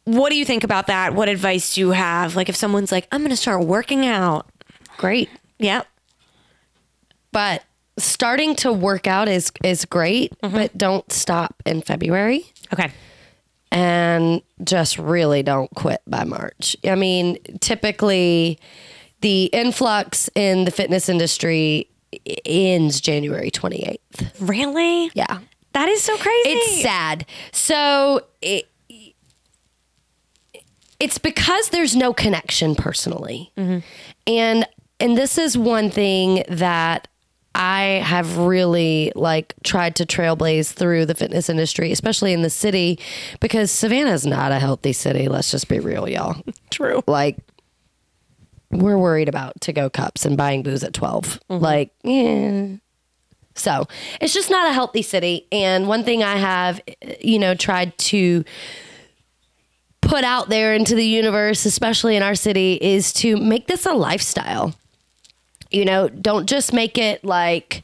What do you think about that? What advice do you have? Like, if someone's like, I'm going to start working out. Great. Yeah. But starting to work out is is great mm-hmm. but don't stop in february. Okay. and just really don't quit by march. I mean typically the influx in the fitness industry ends january 28th Really? yeah. That is so crazy. it's sad. So it, it's because there's no connection personally. Mm-hmm. And and this is one thing that I have really like tried to trailblaze through the fitness industry, especially in the city, because Savannah is not a healthy city. Let's just be real, y'all. true. Like, we're worried about to go cups and buying booze at 12. Mm-hmm. Like, yeah. So it's just not a healthy city. And one thing I have, you know, tried to put out there into the universe, especially in our city, is to make this a lifestyle. You know, don't just make it like,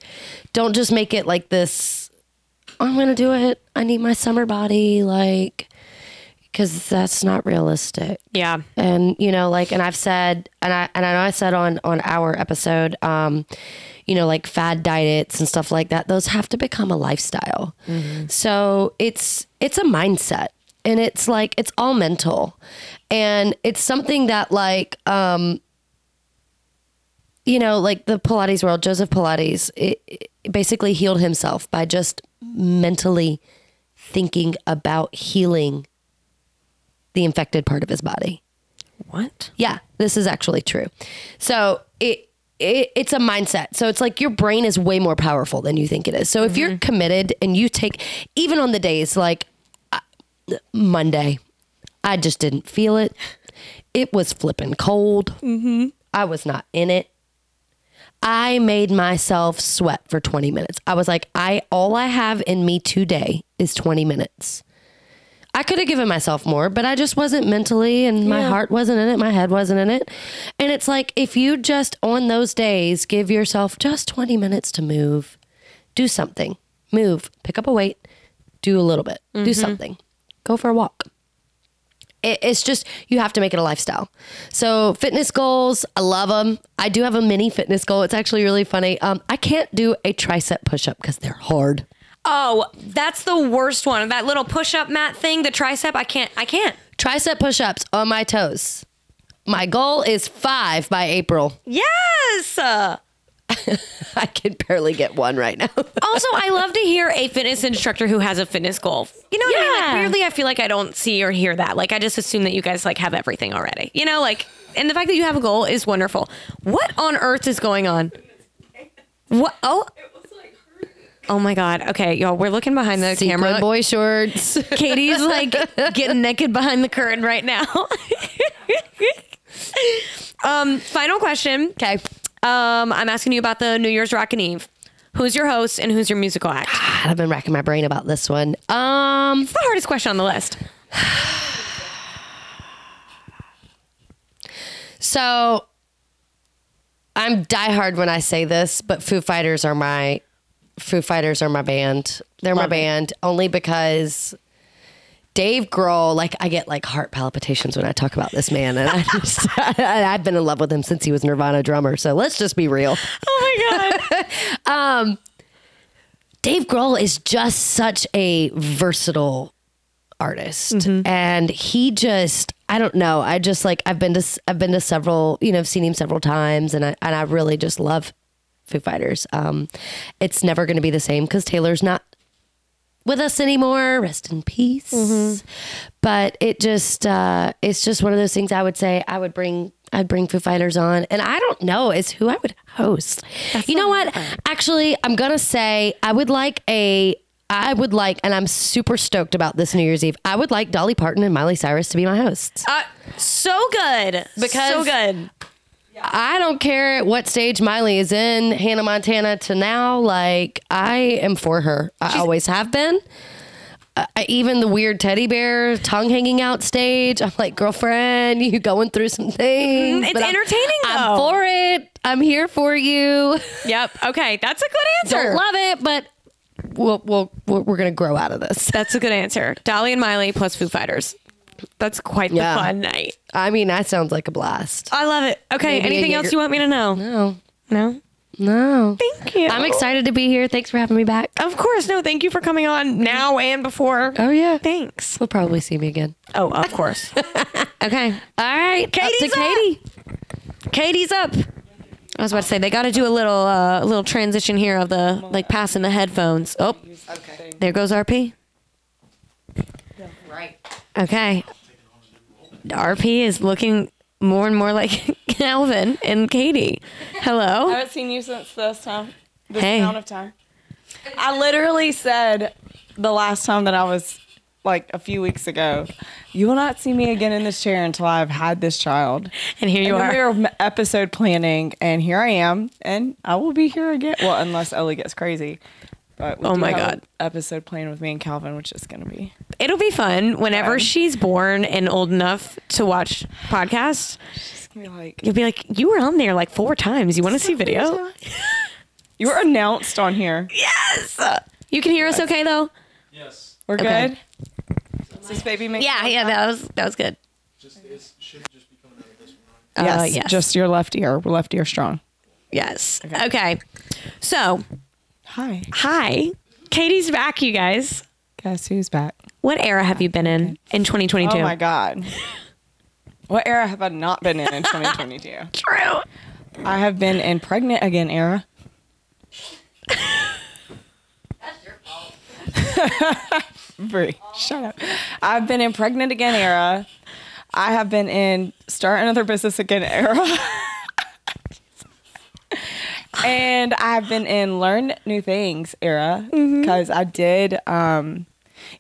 don't just make it like this. I'm going to do it. I need my summer body. Like, because that's not realistic Yeah. and you know like and i've said and i and i know i said on on our episode um you know like fad diets and stuff like that those have to become a lifestyle so it's it's a mindset and it's like it's all mental and it's something that like um you know like the pilates world joseph pilates it, it basically healed himself by just mentally thinking about healing the infected part of his body What? yeah, this is actually true. So it, it it's a mindset. So it's like your brain is way more powerful than you think it is. So if you're committed and you take even on the days like uh, Monday, I just didn't feel it. It was flipping cold. I was not in it. I made myself sweat for 20 minutes. I was like, I all I have in me today is 20 minutes. I could have given myself more, but I just wasn't mentally and my heart wasn't in it, my head wasn't in it. And it's like if you just on those days give yourself just 20 minutes to move, do something. Move, pick up a weight, do a little bit, do mm-hmm. something. Go for a walk. It, it's just you have to make it a lifestyle. So fitness goals, I love them. I do have a mini fitness goal. It's actually really funny. Um, I can't do a tricep push up because they're hard. Oh, that's the worst one. That little push-up mat thing, the tricep. I can't. I can't. Tricep push ups on my toes. My goal is five by April. Yes. I can barely get one right now. also, I love to hear a fitness instructor who has a fitness goal. You know what I mean? Like, weirdly, I feel like I don't see or hear that. Like I just assume that you guys like have everything already. You know, like, and the fact that you have a goal is wonderful. What on earth is going on? What? Oh. Oh my God. Okay, y'all, we're looking behind the Sequin camera. boy shorts. Katie's like getting naked behind the curtain right now. um, final question. Okay. Um, I'm asking you about the New Year's Rockin' Eve. Who's your host and who's your musical act? God, I've been racking my brain about this one. Um, It's the hardest question on the list. so I'm diehard when I say this, but Foo Fighters are my Foo Fighters are my band. They're my Love it. band only because Dave Grohl, like I get like heart palpitations when I talk about this man, and I just I've been in love with him since he was Nirvana drummer. So let's just be real. Oh my god. Dave Grohl is just such a versatile artist and he just I don't know I just like I've been to I've been to several you know I've seen him several times and I and I really just love Foo Fighters um it's never going to be the same cuz Taylor's not with us anymore. Rest in peace. But it just uh it's just one of those things I would say I would bring I'd bring Foo Fighters on. And I don't know is who I would host. You know what? actually I'm gonna say I would like a I would like and I'm super stoked about this New Year's Eve I would like Dolly Parton and Miley Cyrus to be my hosts. Uh, so good. Because- so good. I don't care at what stage Miley is in Hannah Montana to now like I am for her I always have been uh, even the weird teddy bear tongue hanging out stage. I'm like, girlfriend, you going through some things. It's but I'm- entertaining, I'm, for it. I'm here for you. Yep. Okay, that's a good answer. Don't love it, but we'll, we'll, we're, we're going to grow out of this. That's a good answer. Dolly and Miley plus Foo Fighters. That's quite the fun night. I mean, that sounds like a blast. I love it. Okay, Maybe anything else Jaeger- you want me to know? No, No. no. Thank you. I'm excited to be here. Thanks for having me back. Of course. No, thank you for coming on now and before. Oh, yeah. Thanks. We'll probably see me again. Oh, of course. okay. All right. up Katie's to up. Katie. Katie's up. I was about to say they got to do a little uh, a little transition here of the like passing the headphones. Oh, okay. there goes RP. Right. Okay, The RP is looking more and more like Calvin and Katie. Hello. I haven't seen you since this time. This Hey. amount of time. I literally said the last time that I was like a few weeks ago, you will not see me again in this chair until I've had this child. And here you and are. we were episode planning, and here I am, and I will be here again. Well, unless Ellie gets crazy. But we Oh do my have God. an episode playing with me and Calvin, which is going to be. It'll be fun whenever Fun. she's born and old enough to watch podcasts. It's going to be like. You'll be like, you were on there like four times. You want to see video? You were announced on here. Yes. You can hear us okay though? Yes. We're Okay. good. Is this baby making Yeah, yeah, that was that was good. Just it should just be coming out of this one, right? Uh, Yes, yes. just your left ear. Left ear strong. Yes. Okay. So, Hi. hi. Katie's back, you guys. Guess who's back? What era have you been in in 2022? Oh my god. What era have I not been in in 2022? True. I have been in pregnant again era. Breigh, shut up. I've been in pregnant again era. I have been in start another business again era. and I've been in learn new things era because I did um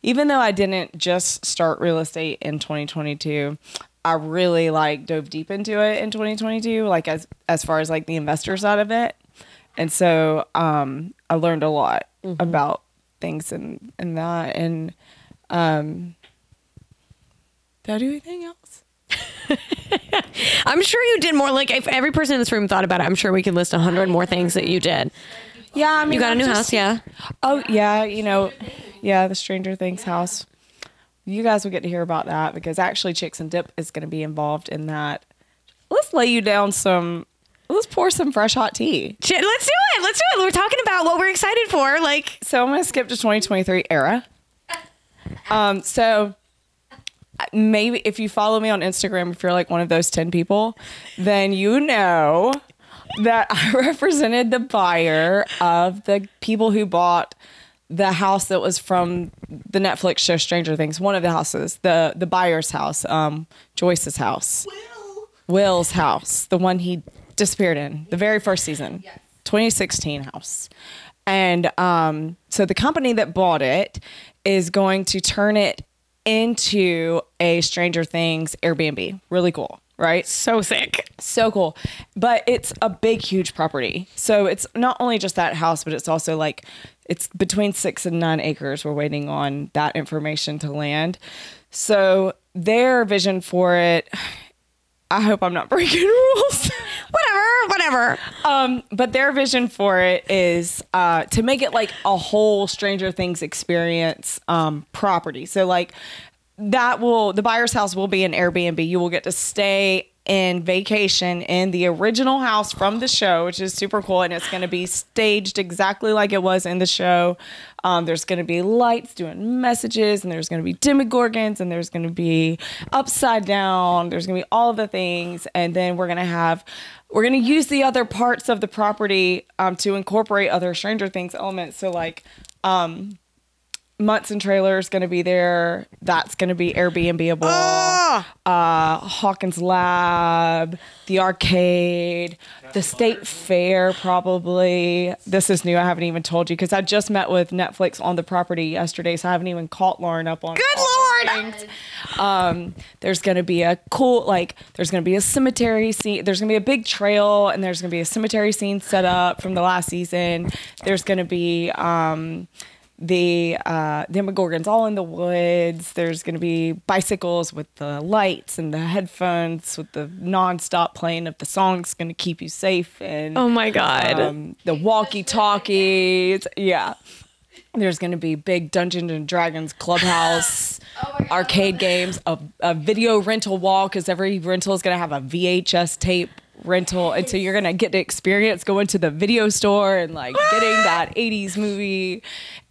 even though I didn't just start real estate in 2022, I really like dove deep into it in 2022, like as as far as like the investor side of it. And so um, I learned a lot about things and and that. And um, did I do anything else? I'm sure you did more. Like, if every person in this room thought about it, I'm sure we could list a hundred more things that you did. Yeah, I mean, You got a new house, yeah? Oh yeah, you know, yeah, the Stranger Things house. You guys will get to hear about that because actually, Chicks and Dip is going to be involved in that. Let's lay you down some. Let's pour some fresh hot tea. Let's do it. Let's do it. We're talking about what we're excited for. Like, So I'm going to skip to 2023 era. Um, so maybe if you follow me on Instagram, if you're like one of those 10 people, then you know that I represented the buyer of the people who bought the house that was from the Netflix show Stranger Things. One of the houses, the the buyer's house, um, Joyce's house, Will's house, the one he disappeared in, the very first season, 2016 house. And um, so the company that bought it is going to turn it into a Stranger Things Airbnb. Really cool, right? so sick. So cool. But it's a big, huge property. So it's not only just that house, but it's also like it's between six and nine acres. We're waiting on that information to land. So their vision for it, I hope I'm not breaking rules. Whatever, whatever. Um, but their vision for it is uh, to make it like a whole Stranger Things experience um, property. So like that will the buyer's house will be an Airbnb. You will get to stay in vacation in the original house from the show, which is super cool, and it's going to be staged exactly like it was in the show. Um, there's going to be lights doing messages, and there's going to be demogorgons, and there's going to be upside down. There's going to be all the things, and then we're going to have we're going to use the other parts of the property um, to incorporate other Stranger Things elements. So like. Um, Mutts and is going to be there. That's going to be Airbnbable. Uh, Hawkins Lab, the arcade, the state fair, probably. This is new. I haven't even told you because I just met with Netflix on the property yesterday, so I haven't even caught Lauren up on. Good Lord! Um, there's going to be a cool, like, there's going to be a cemetery scene. There's going to be a big trail, and there's going to be a cemetery scene set up from the last season. There's going to be. Um, the uh demogorgons all in the woods. There's going to be bicycles with the lights and the headphones with the non-stop playing of the songs going to keep you safe and Oh my God. um, the walkie talkies yeah. There's going to be big Dungeons and Dragons clubhouse, arcade games, a, a video rental wall because every rental is going to have a VHS tape rental, and so you're going to get to experience going to the video store and like getting that '80s movie.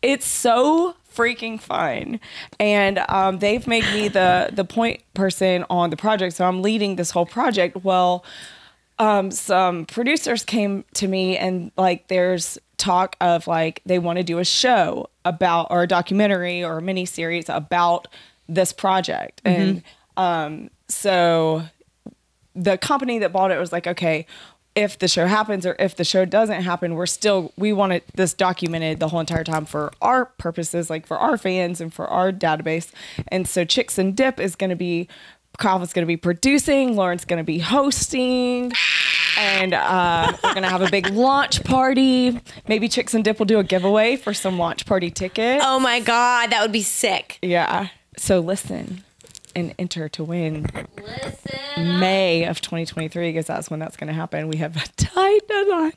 It's so freaking fun, and um, they've made me the the point person on the project, so I'm leading this whole project. Well um, some producers came to me and like there's talk of like they want to do a show about or a documentary or a mini series about this project and um, so the company that bought it was like okay if the show happens or if the show doesn't happen we're still we want it this documented the whole entire time for our purposes like for our fans and for our database and so chicks and dip is going to be Calvin's going to be producing, Lauren's going to be hosting, and uh, we're going to have a big launch party. Maybe Chicks and Dip will do a giveaway for some launch party tickets. oh my God, that would be sick. Yeah. So listen and enter to win Listen. May of 2023 because that's when that's going to happen. We have a tight deadline.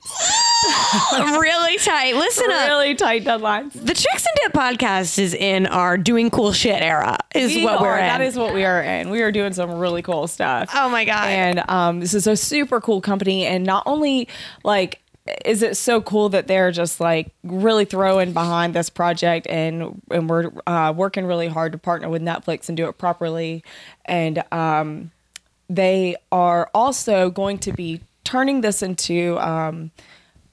really tight. Listen up. Really tight deadlines. The Chicks and Dip podcast is in our doing cool shit era. Is We what we're are- in. That is what we are in. We are doing some really cool stuff. Oh my God. And um, this is a super cool company, and not only like is it so cool that they're just like really throwing behind this project and and we're uh, working really hard to partner with Netflix and do it properly? And um, they are also going to be turning this into um,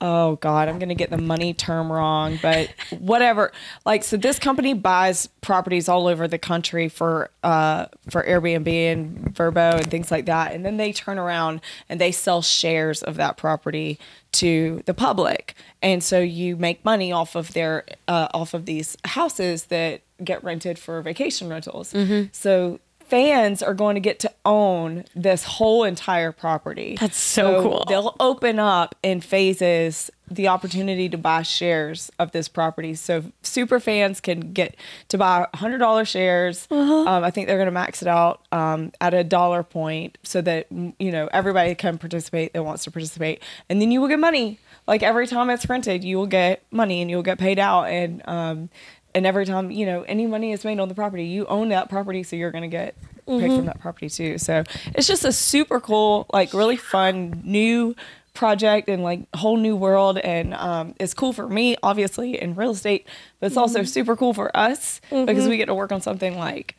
oh god i'm gonna get the money term wrong but whatever. Like so this company buys properties all over the country for uh for airbnb and Vrbo and things like that and then they turn around and they sell shares of that property to the public. And so you make money off of their uh, off of these houses that get rented for vacation rentals. So fans are going to get to own this whole entire property. That's so cool. They'll open up in phases the opportunity to buy shares of this property. So super fans can get to buy hundred dollar shares. Uh-huh. Um, I think they're going to max it out um, at a dollar point so that you know everybody can participate that wants to participate, and then you will get money. Like every time it's rented, you will get money and you will get paid out and. Um, and every time you know any money is made on the property you own that property so you're going to get paid from mm-hmm. that property too. So it's just a super cool like really fun new project and like whole new world. And um, it's cool for me obviously in real estate but it's also mm-hmm. super cool for us because mm-hmm. we get to work on something like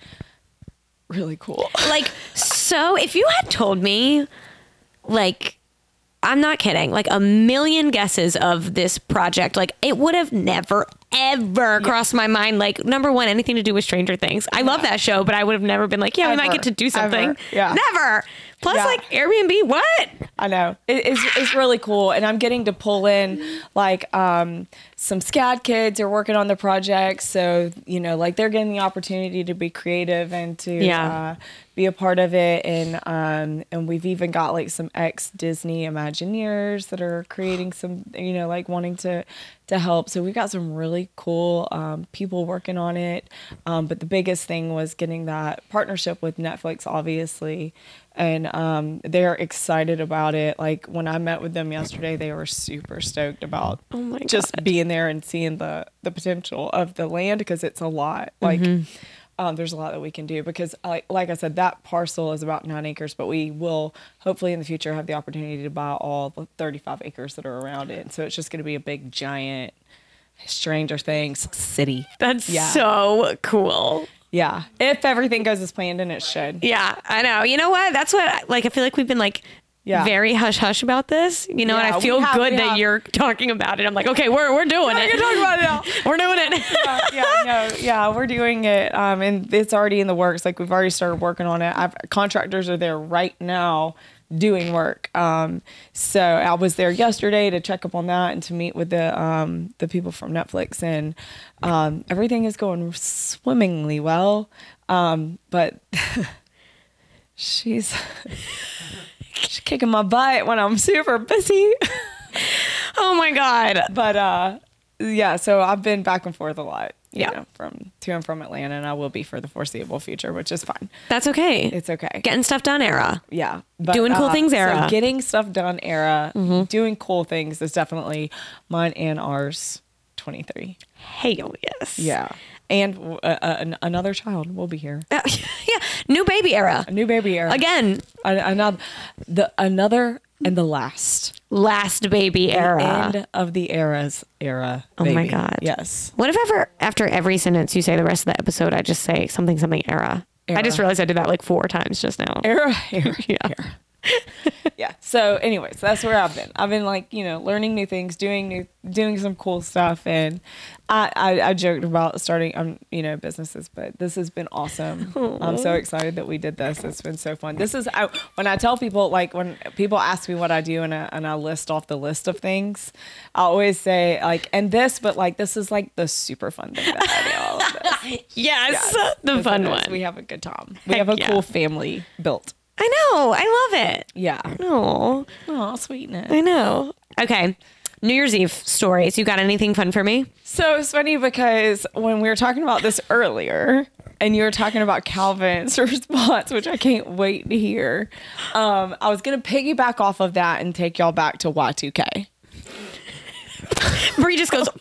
really cool. Like so if you had told me like i'm not kidding. Like a million guesses of this project. Like it would have never ever crossed my mind. Like number one anything to do with stranger things. I love that show but i would have never been like yeah we might get to do something. Ever. Yeah. never plus Yeah. like airbnb what I know it, it's it's really cool, and I'm getting to pull in like um, some SCAD kids are working on the project, so you know, like they're getting the opportunity to be creative and to Yeah. uh, be a part of it, and um, and we've even got like some ex Disney Imagineers that are creating some, you know, like wanting to to help. So we've got some really cool um, people working on it, um, but the biggest thing was getting that partnership with Netflix, obviously and um, they're excited about it. Like when I met with them yesterday, they were super stoked about Oh just being there and seeing the the potential of the land because it's a lot. Like um, there's a lot that we can do because, like, like I said, that parcel is about nine acres, but we will hopefully in the future have the opportunity to buy all the 35 acres that are around it. So it's just going to be a big, giant Stranger Things city. That's Yeah. so cool. Yeah, if everything goes as planned, and it should. Yeah, I know. You know what? That's what like I feel like we've been like Yeah. very hush hush about this. You know, and I feel have- good that have. you're talking about it. I'm like, okay, we're we're doing it. can talk about it now. We're doing it. yeah, yeah, no, yeah, we're doing it, um, and it's already in the works. Like we've already started working on it. I've, contractors are there right now doing work. Um, so I was there yesterday to check up on that and to meet with the um, the people from Netflix, and um, everything is going swimmingly well. Um, but she's she's kicking my butt when I'm super busy. oh my god. but uh yeah so i've been back and forth a lot Yeah. know from to and from atlanta and i will be for the foreseeable future which is fine That's okay. it's okay Getting stuff done era. yeah but, Doing cool things era. Mm-hmm. so getting stuff done era doing cool things is definitely mine and ours 23 Hell yes. yeah and uh, uh, an- another child will be here Uh, yeah. New baby era. a new baby era Again, An- another the another and the last last baby era. end of the eras era Oh my. God. yes What if ever after every sentence you say the rest of the episode, I just say something something era? I just realized I did that like four times just now. era, era, Yeah. era. yeah. So, anyways, that's where I've been. I've been like, you know, learning new things, doing new, doing some cool stuff, and I, I, I joked about starting, um, you know, businesses, but this has been awesome. I'm so excited that we did this. It's been so fun. This is I, when I tell people, like, when people ask me what I do, and I, and I list off the list of things, I always say like, and this, but like, this is like the super fun thing that I do. All of this. Yes, Yes, the fun one. We have a good time. We Heck have a yeah. cool family built. I know. I love it. Yeah. Oh, Oh, sweetness. I know. Okay. New Year's Eve stories. You got anything fun for me? So it's funny because when we were talking about this earlier, and you were talking about Calvin's response, which I can't wait to hear, um, I was gonna piggyback off of that and take y'all back to Y2K. Breigh just goes,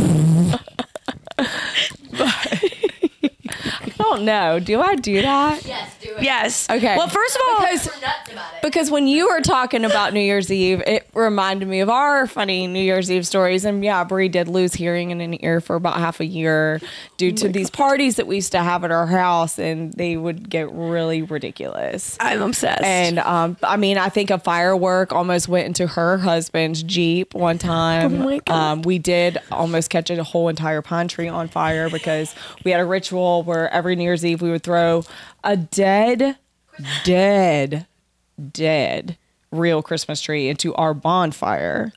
I don't know. Do I do that? Yes, do it. yes. Okay. Well, first of all, Because We're nuts about it. because when you were talking about New Year's Eve, it reminded me of our funny New Year's Eve stories. And yeah, Breigh did lose hearing in an ear for about half a year due to these parties that we used to have at our house, and they would get really ridiculous. I'm obsessed. And um, I mean, I think a firework almost went into her husband's Jeep one time. Oh my God. Um, we did almost catch a whole entire pine tree on fire because we had a ritual where every New Year's Eve we would throw a dead, dead, dead real Christmas tree into our bonfire.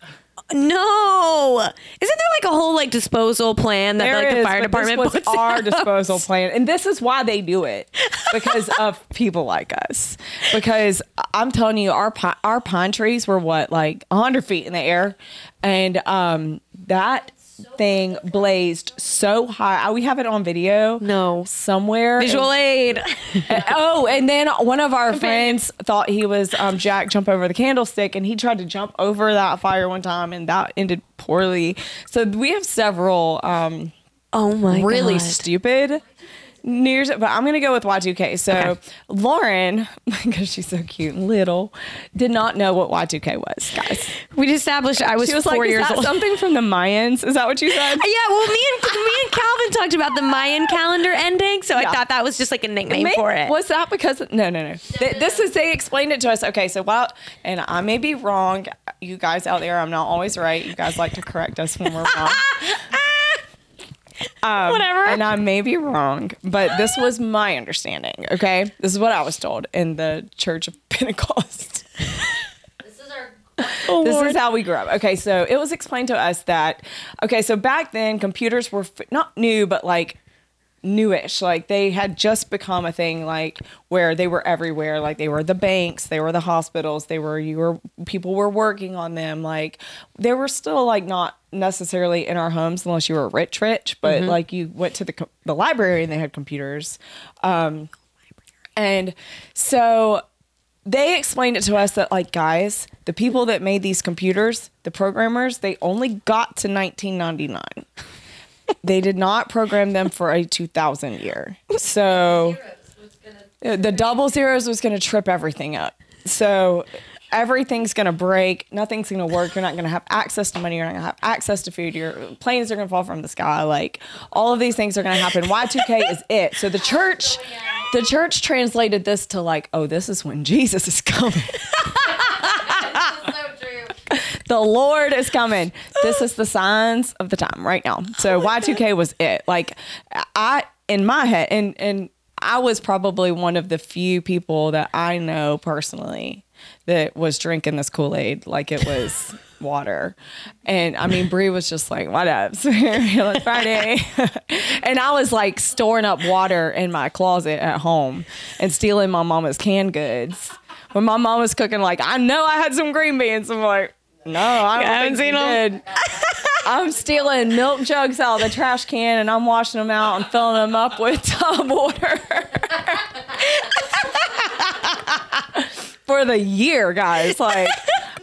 no, isn't there like a whole like disposal plan that like the is, fire department this was puts our out? disposal plan, and this is why they do it because of people like us. Because I'm telling you, our our pine trees were what like 100 feet in the air, and um that thing blazed so high. Uh, We have it on video. No. somewhere. Visual aid. oh, and then one of our friends thought he was um, Jack jump over the candlestick, and he tried to jump over that fire one time, and that ended poorly. So we have several um, Oh my really God. stupid New Year's, but I'm gonna go with Y2K. So Okay. Lauren, because she's so cute and little, did not know what Y2K was, guys. We established I was, She was four like, "Is years old. something from the Mayans?" Is that what you said? Yeah, well, me and me and Calvin talked about the Mayan calendar ending, so I thought that was just like a nickname May- for it. Was that because no, no, no. Th- this is they explained it to us. Okay, so while and I may be wrong, you guys out there, I'm not always right. You guys like to correct us when we're wrong. Um, Whatever. And I may be wrong, but this was my understanding. Okay, this is what I was told in the Church of Pentecost. This is our. this is how we grew up. Okay, so it was explained to us that okay, so back then computers were f- not new, but like newish. Like they had just become a thing, like where they were everywhere. Like they were the banks, they were the hospitals, they were you were people were working on them. Like they were still like not necessarily in our homes unless you were rich, rich. But like you went to the the library and they had computers. Um, and so they explained it to us that like guys the people that made these computers the programmers they only got to 1999 they did not program them for a 2000 year. So the double zeros was going to trip everything up. So everything's going to break. Nothing's going to work. You're not going to have access to money. You're not going to have access to food. Your planes are going to fall from the sky. Like all of these things are going to happen. Y2K is it. So the church, the church translated this to like, oh, this is when Jesus is coming. the Lord is coming. This is the signs of the time right now. So Y2K was it. Like I in my head and and I was probably one of the few people that I know personally that was drinking this Kool-Aid like it was water. And I mean Breigh was just like, what up? it's Friday. and I was like storing up water in my closet at home and stealing my mama's canned goods. When my mom was cooking, like, I know I had some green beans. I'm like, no, I, don't haven't think seen you 'em. did. I'm stealing milk jugs out of the trash can and I'm washing them out and filling them up with tub water. for the year, guys. Like,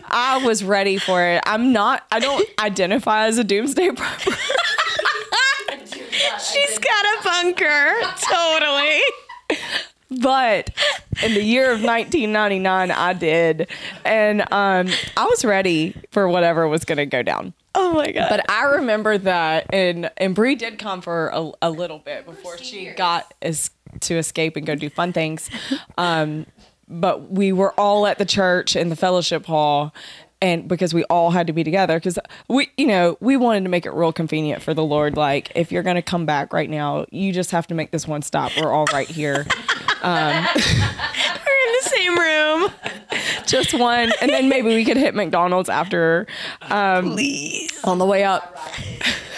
I was ready for it. I'm not, I don't identify as a doomsday prepper. She's got a bunker. Totally. But in the year of 1999 i did. And um, i was ready for whatever was going to go down. Oh my god. but i remember that and and Breigh did come for a, a little bit before she got as to escape and go do fun things. Um, but we were all at the church in the fellowship hall and because we all had to be together because we you know we wanted to make it real convenient for the lord like if you're going to come back right now you just have to make this one stop we're all right here We're in the same room. just one, and then maybe we could hit McDonald's after um, Please. on the way up.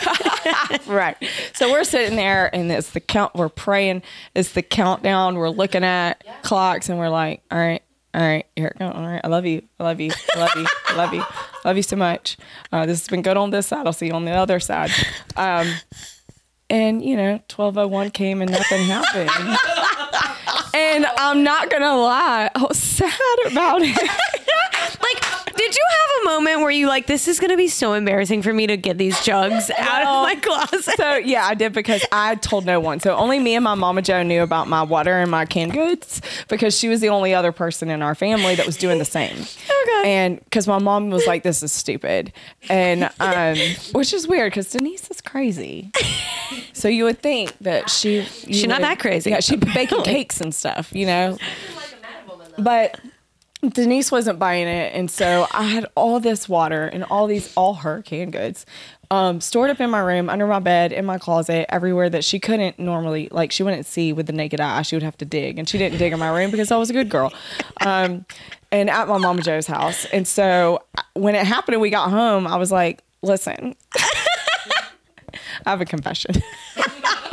right. So we're sitting there, and it's the count. We're praying. It's the countdown. We're looking at clocks, and we're like, all right. All right, here it goes. All right, I love you. I love you. I love you. I love you. I love you so much. Uh, this has been good on this side. I'll see you on the other side. Um, and you know, twelve oh one came and nothing happened. and I'm not gonna lie, I was sad about it. Like, did you have a moment where you like this is gonna be so embarrassing for me to get these jugs out Well, of my closet? So yeah, I did because I told no one. So only me and my mama Joe knew about my water and my canned goods because she was the only other person in our family that was doing the same. Okay. And because my mom was like, "This is stupid," and um, which is weird because Denise is crazy. So you would think that she She's not that crazy, Yeah, she'd baking cakes and stuff, you know. But Denise wasn't buying it, and so I had all this water and all these all her canned goods um, stored up in my room, under my bed, in my closet, everywhere that she couldn't normally like. She wouldn't see with the naked eye. She would have to dig, and she didn't dig in my room because I was a good girl. Um, and at my mama Joe's house, and so when it happened and we got home, I was like, "Listen." I have a confession.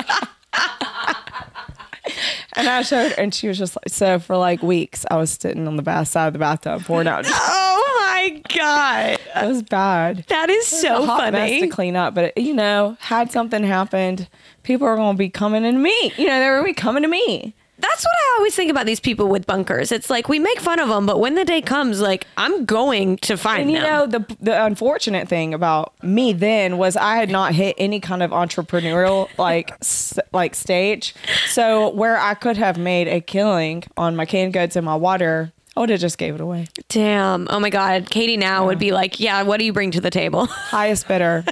and I showed her, and she was just like, so for like weeks, I was sitting on the bath side of the bathtub pouring out. oh my god, It was bad. that is so a hot mess to clean up, but you know, had something happened, people are going to be coming to me. You know, they're going to be coming to me. That's what I always think about these people with bunkers. It's like we make fun of them, but when the day comes, like I'm going to find And you them. know, the the unfortunate thing about me then was I had not hit any kind of entrepreneurial like s- like stage. So where I could have made a killing on my canned goods and my water, I would have just gave it away. Damn. Oh my God. Katie now would be like, yeah, what do you bring to the table? Highest bidder.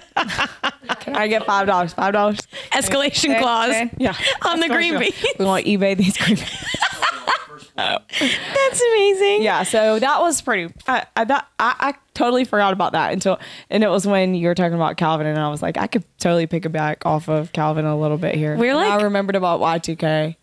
Can I get five dollars? Five dollars. Escalation clause Yeah. on the green beans. We want eBay these green beans. Oh. That's amazing. Yeah, so that was pretty. I, I, that, I I totally forgot about that until, and it was when you were talking about Calvin, and I was like, I could totally pick it back off of Calvin a little bit here. We're like- I remembered about Y2K.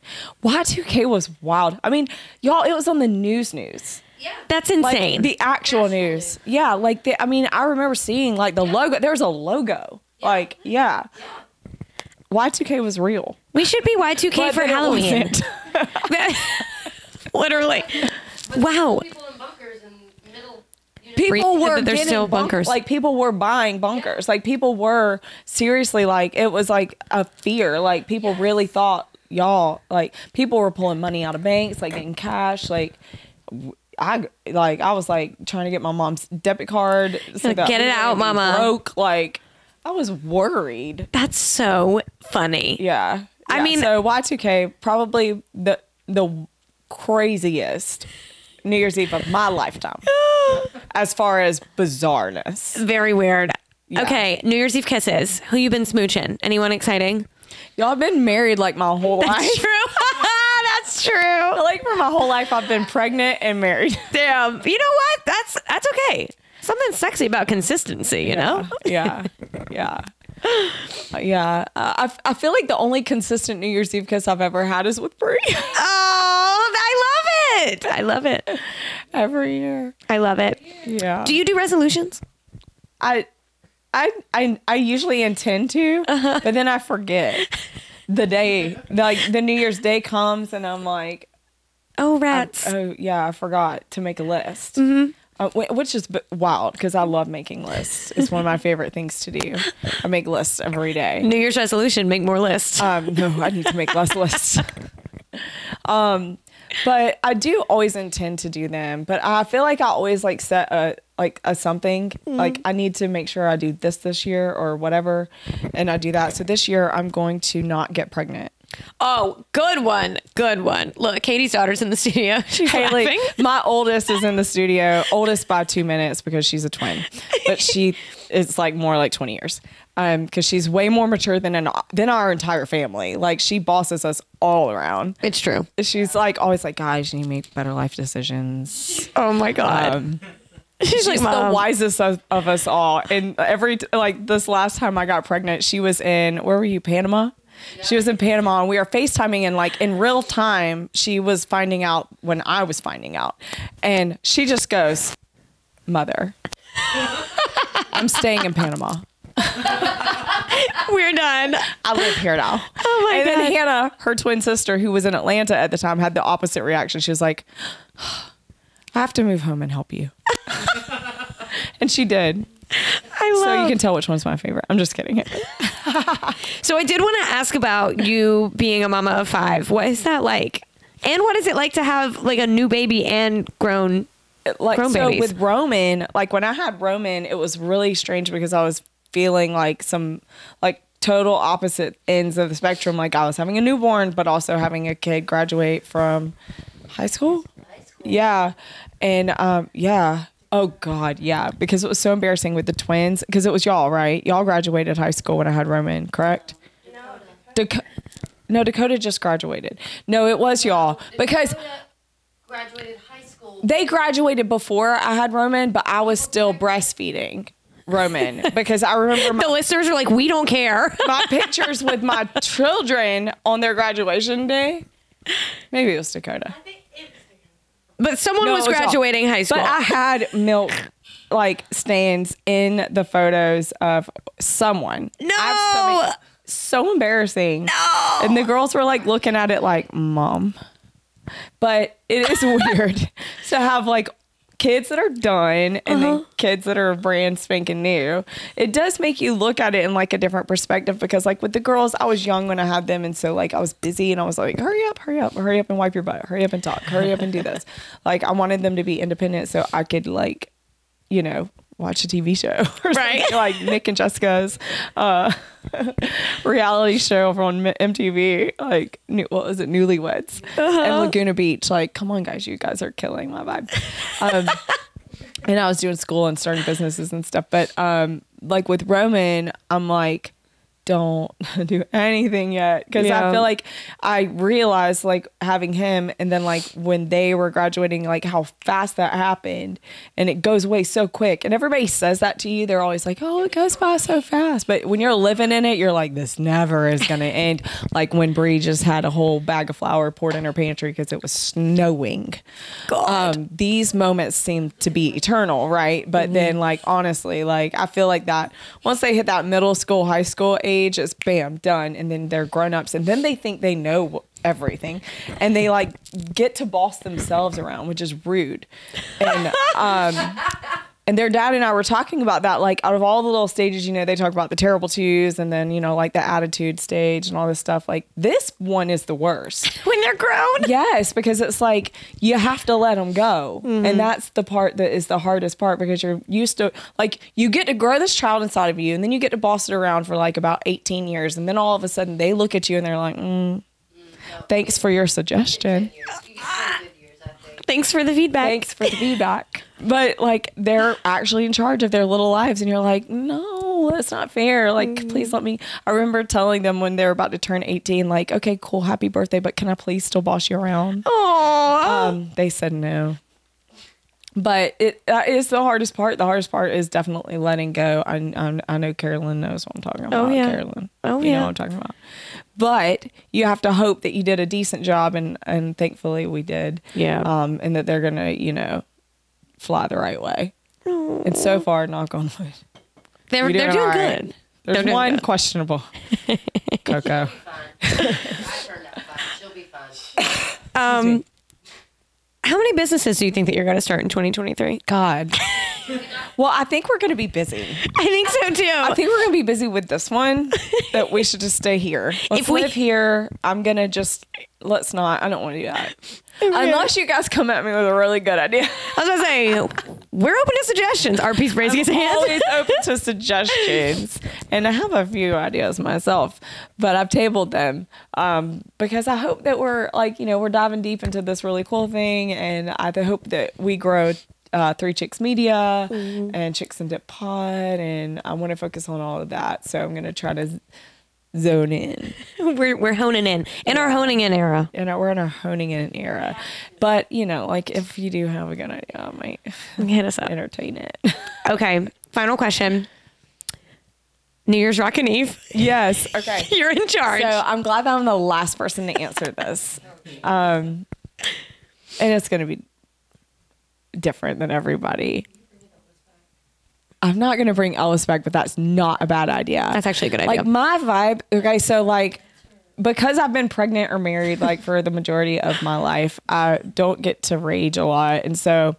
Y2K was wild. I mean, y'all, it was on the news news. Yeah. That's Like insane. the actual news. Yeah, like the, I mean, I remember seeing like the logo. There was a logo. Like, yeah. Y2K was real. we should be Y2K But for then it Halloween. wasn't. Literally. Wow. People in bunkers and middle. You know, people were that there's getting still bunk- bunkers. like people were buying bunkers like people were seriously like it was like a fear like people really thought y'all like people were pulling money out of banks like getting cash like I like I was like trying to get my mom's debit card so Like, that get it out, mama. broke like I was worried. That's so funny. Yeah. I mean- so Y2K probably the the craziest New Year's Eve of my lifetime, as far as bizarreness. Very weird. Yeah. Okay, New Year's Eve kisses. Who you been smooching? Anyone exciting? Y'all been married like my whole life. That's true. That's true. like for my whole life, I've been pregnant and married. Damn. You know what? That's that's okay. Something sexy about consistency, you know? yeah, yeah, yeah. Uh, I, I feel like the only consistent New Year's Eve kiss I've ever had is with Breigh. Oh, I love it. I love it. Every year. I love it. Yeah. Do you do resolutions? I, I, I, I usually intend to, but then I forget the day. Like the New Year's Day comes, and I'm like, Oh, rats. oh yeah, I forgot to make a list. Mm-hmm. Uh, which is wild because I love making lists. It's one of my favorite things to do. I make lists every day. New Year's resolution: make more lists. Um, no, I need to make less lists. um, but I do always intend to do them. But I feel like I always like set a like a something. Like I need to make sure I do this this year or whatever, and I do that. So this year I'm going to not get pregnant. Oh, good one. Good one. Look, Katie's daughter's in the studio. She's Haley, laughing. my oldest is in the studio. Oldest by two minutes because she's a twin, but she is like more like twenty years. Um, because she's way more mature than an, than our entire family. Like she bosses us all around. It's true. she's like always like, guys, you need to make better life decisions. Oh my god. Um, she's, she's like the wisest of, of us all. And every like this last time I got pregnant, she was in where were you, Panama? She was in Panama, and we were FaceTiming, and like in real time, she was finding out when I was finding out, and she just goes, "Mother, I'm staying in Panama. We're done. I live here now." Oh my and god. then Hannah, her twin sister, who was in Atlanta at the time, had the opposite reaction. She was like, I have to move home and help you. and she did. I love. So you can tell which one's my favorite. I'm just kidding. So I did want to ask about you being a mama of five. What is that like? And what is it like to have like a new baby and grown? Like Grown so babies. with Roman, like when I had Roman, it was really strange because I was feeling like some like total opposite ends of the spectrum. Like I was having a newborn, but also having a kid graduate from high school. Yeah. And um yeah. Oh God, yeah. Because it was so embarrassing with the twins. Because it was y'all, right? Y'all graduated high school when I had Roman, correct? Daco- no, Dakota just graduated. No, it was y'all. Because graduated high school. they graduated before I had Roman, but I was still breastfeeding Roman because I remember my, The listeners are like, we don't care. my pictures with my children on their graduation day. Maybe it was Dakota. But someone No, was it was y'all. graduating high school. But I had milk like stains in the photos of someone. No! I have so, many- so embarrassing. No. And the girls were like looking at it like, Mom. But it is weird to have like kids that are done and then uh-huh. kids that are brand spanking new. It does make you look at it in like a different perspective because like with the girls, I was young when I had them and so like I was busy and I was like, hurry up, hurry up, hurry up and wipe your butt, hurry up and talk, hurry up and do this. like I wanted them to be independent so I could like, you know, watch a TV show or Right. something like Nick and Jessica's uh, reality show over on MTV, like new, what was it, Newlyweds and Laguna Beach. Like, come on, guys, you guys are killing my vibe. Um, and I was doing school and starting businesses and stuff, but um, like with Roman, I'm like, don't do anything yet. Because Yeah. I feel like I realized like having him and then like when they were graduating like how fast that happened and it goes away so quick. And everybody says that to you they're always like oh it goes by so fast. But when you're living in it you're like this never is gonna end. Like when Breigh just had a whole bag of flour poured in her pantry because it was snowing. Um, these moments seem to be eternal, right? But then, like, honestly, like, I feel like that once they hit that middle school, high school age, it's bam, done. And then they're grown ups. And then they think they know everything. And they, like, get to boss themselves around, which is rude. And, um, and their dad and I were talking about that. Like out of all the little stages, you know, they talk about the terrible twos and then, you know, like the attitude stage and all this stuff. Like this one is the worst. when they're grown. Yes, because it's like you have to let them go. And that's the part that is the hardest part because you're used to, like, you get to grow this child inside of you and then you get to boss it around for like about 18 years. And then all of a sudden they look at you and they're like, mm, thanks for your suggestion. Thanks for the feedback. Thanks for the feedback. But like they're actually in charge of their little lives, and you're like, no, that's not fair. Like, please let me. I remember telling them when they're about to turn 18, like, okay, cool, happy birthday, but can I please still boss you around? Aww. Um, they said no. But it that is the hardest part. The hardest part is definitely letting go. I I, I know Carolyn knows what I'm talking about. Oh, yeah. Carolyn. Oh, you yeah. know what I'm talking about. But you have to hope that you did a decent job, and and thankfully we did. Yeah. Um, and that they're gonna you know fly the right way. And so far, knock on wood. they're you're they're doing doing all right. good. There's They're doing one good. questionable. Coco. I turned out fine. She'll be fine. Um, how many businesses do you think that you're going to start in 2023? God. well, I think we're gonna be busy. I think so too. I think we're gonna be busy with this one. that we should just stay here. Let's If we- live here, I'm gonna just let's not. I don't want to do that unless you guys come at me with a really good idea. I was going to say, we're open to suggestions. RP's raising his hand. Always open to suggestions, and I have a few ideas myself, but I've tabled them um, because I hope that we're like you know we're diving deep into this really cool thing, and I hope that we grow. Uh, Three Chicks Media and Chicks and Dip Pod, and I want to focus on all of that. So I'm gonna try to zone in. we're, we're honing in. In our honing in era. and we're in our honing in era. But you know, like if you do have a good idea, I might Hit us up. entertain it. Okay. Final question. New Year's Rockin' Eve. yes. Okay. You're in charge. So I'm glad that I'm the last person to answer this. Um, and it's gonna be different than everybody. I'm not gonna bring Ellis back, but that's not a bad idea. That's actually a good idea. Like my vibe. Okay, so like because I've been pregnant or married like for the majority of my life, I don't get to rage a lot, and so.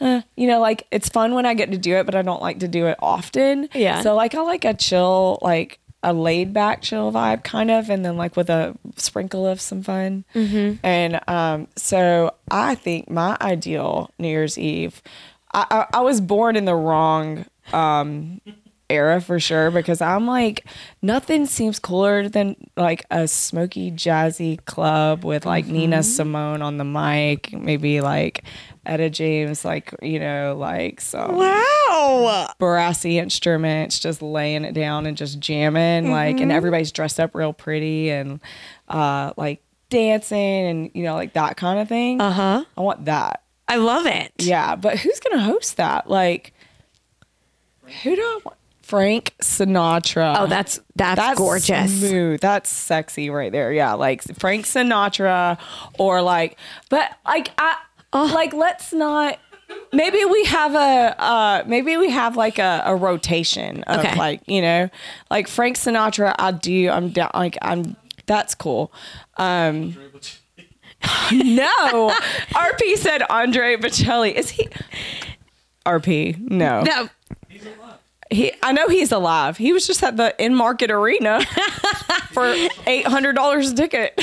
uh, you know, like it's fun when I get to do it, but I don't like to do it often. Yeah. So like I like a chill, like a laid back chill vibe kind of, and then like with a sprinkle of some fun. Mm-hmm. And um, so I think my ideal New Year's Eve, I, I, I was born in the wrong um, era for sure because I'm like nothing seems cooler than like a smoky jazzy club with like Nina Simone on the mic, maybe like Etta James, like you know, like some wow. brassy instruments, just laying it down and just jamming, like, and everybody's dressed up real pretty and uh, like dancing and you know, like that kind of thing. Uh huh. I want that. I love it. Yeah, but who's gonna host that? Like, who do I want? Frank Sinatra. Oh, that's that's, That's gorgeous. Smooth. That's sexy right there. Yeah, like Frank Sinatra or like but like I like let's not maybe we have a uh maybe we have like a, a rotation of Okay. like, you know, like Frank Sinatra I do I'm down like I'm that's cool. Um No. RP said Andre Bocelli. Is he RP? No. No. He, I know he's alive. He was just at the Enmarket arena for eight hundred dollars a ticket.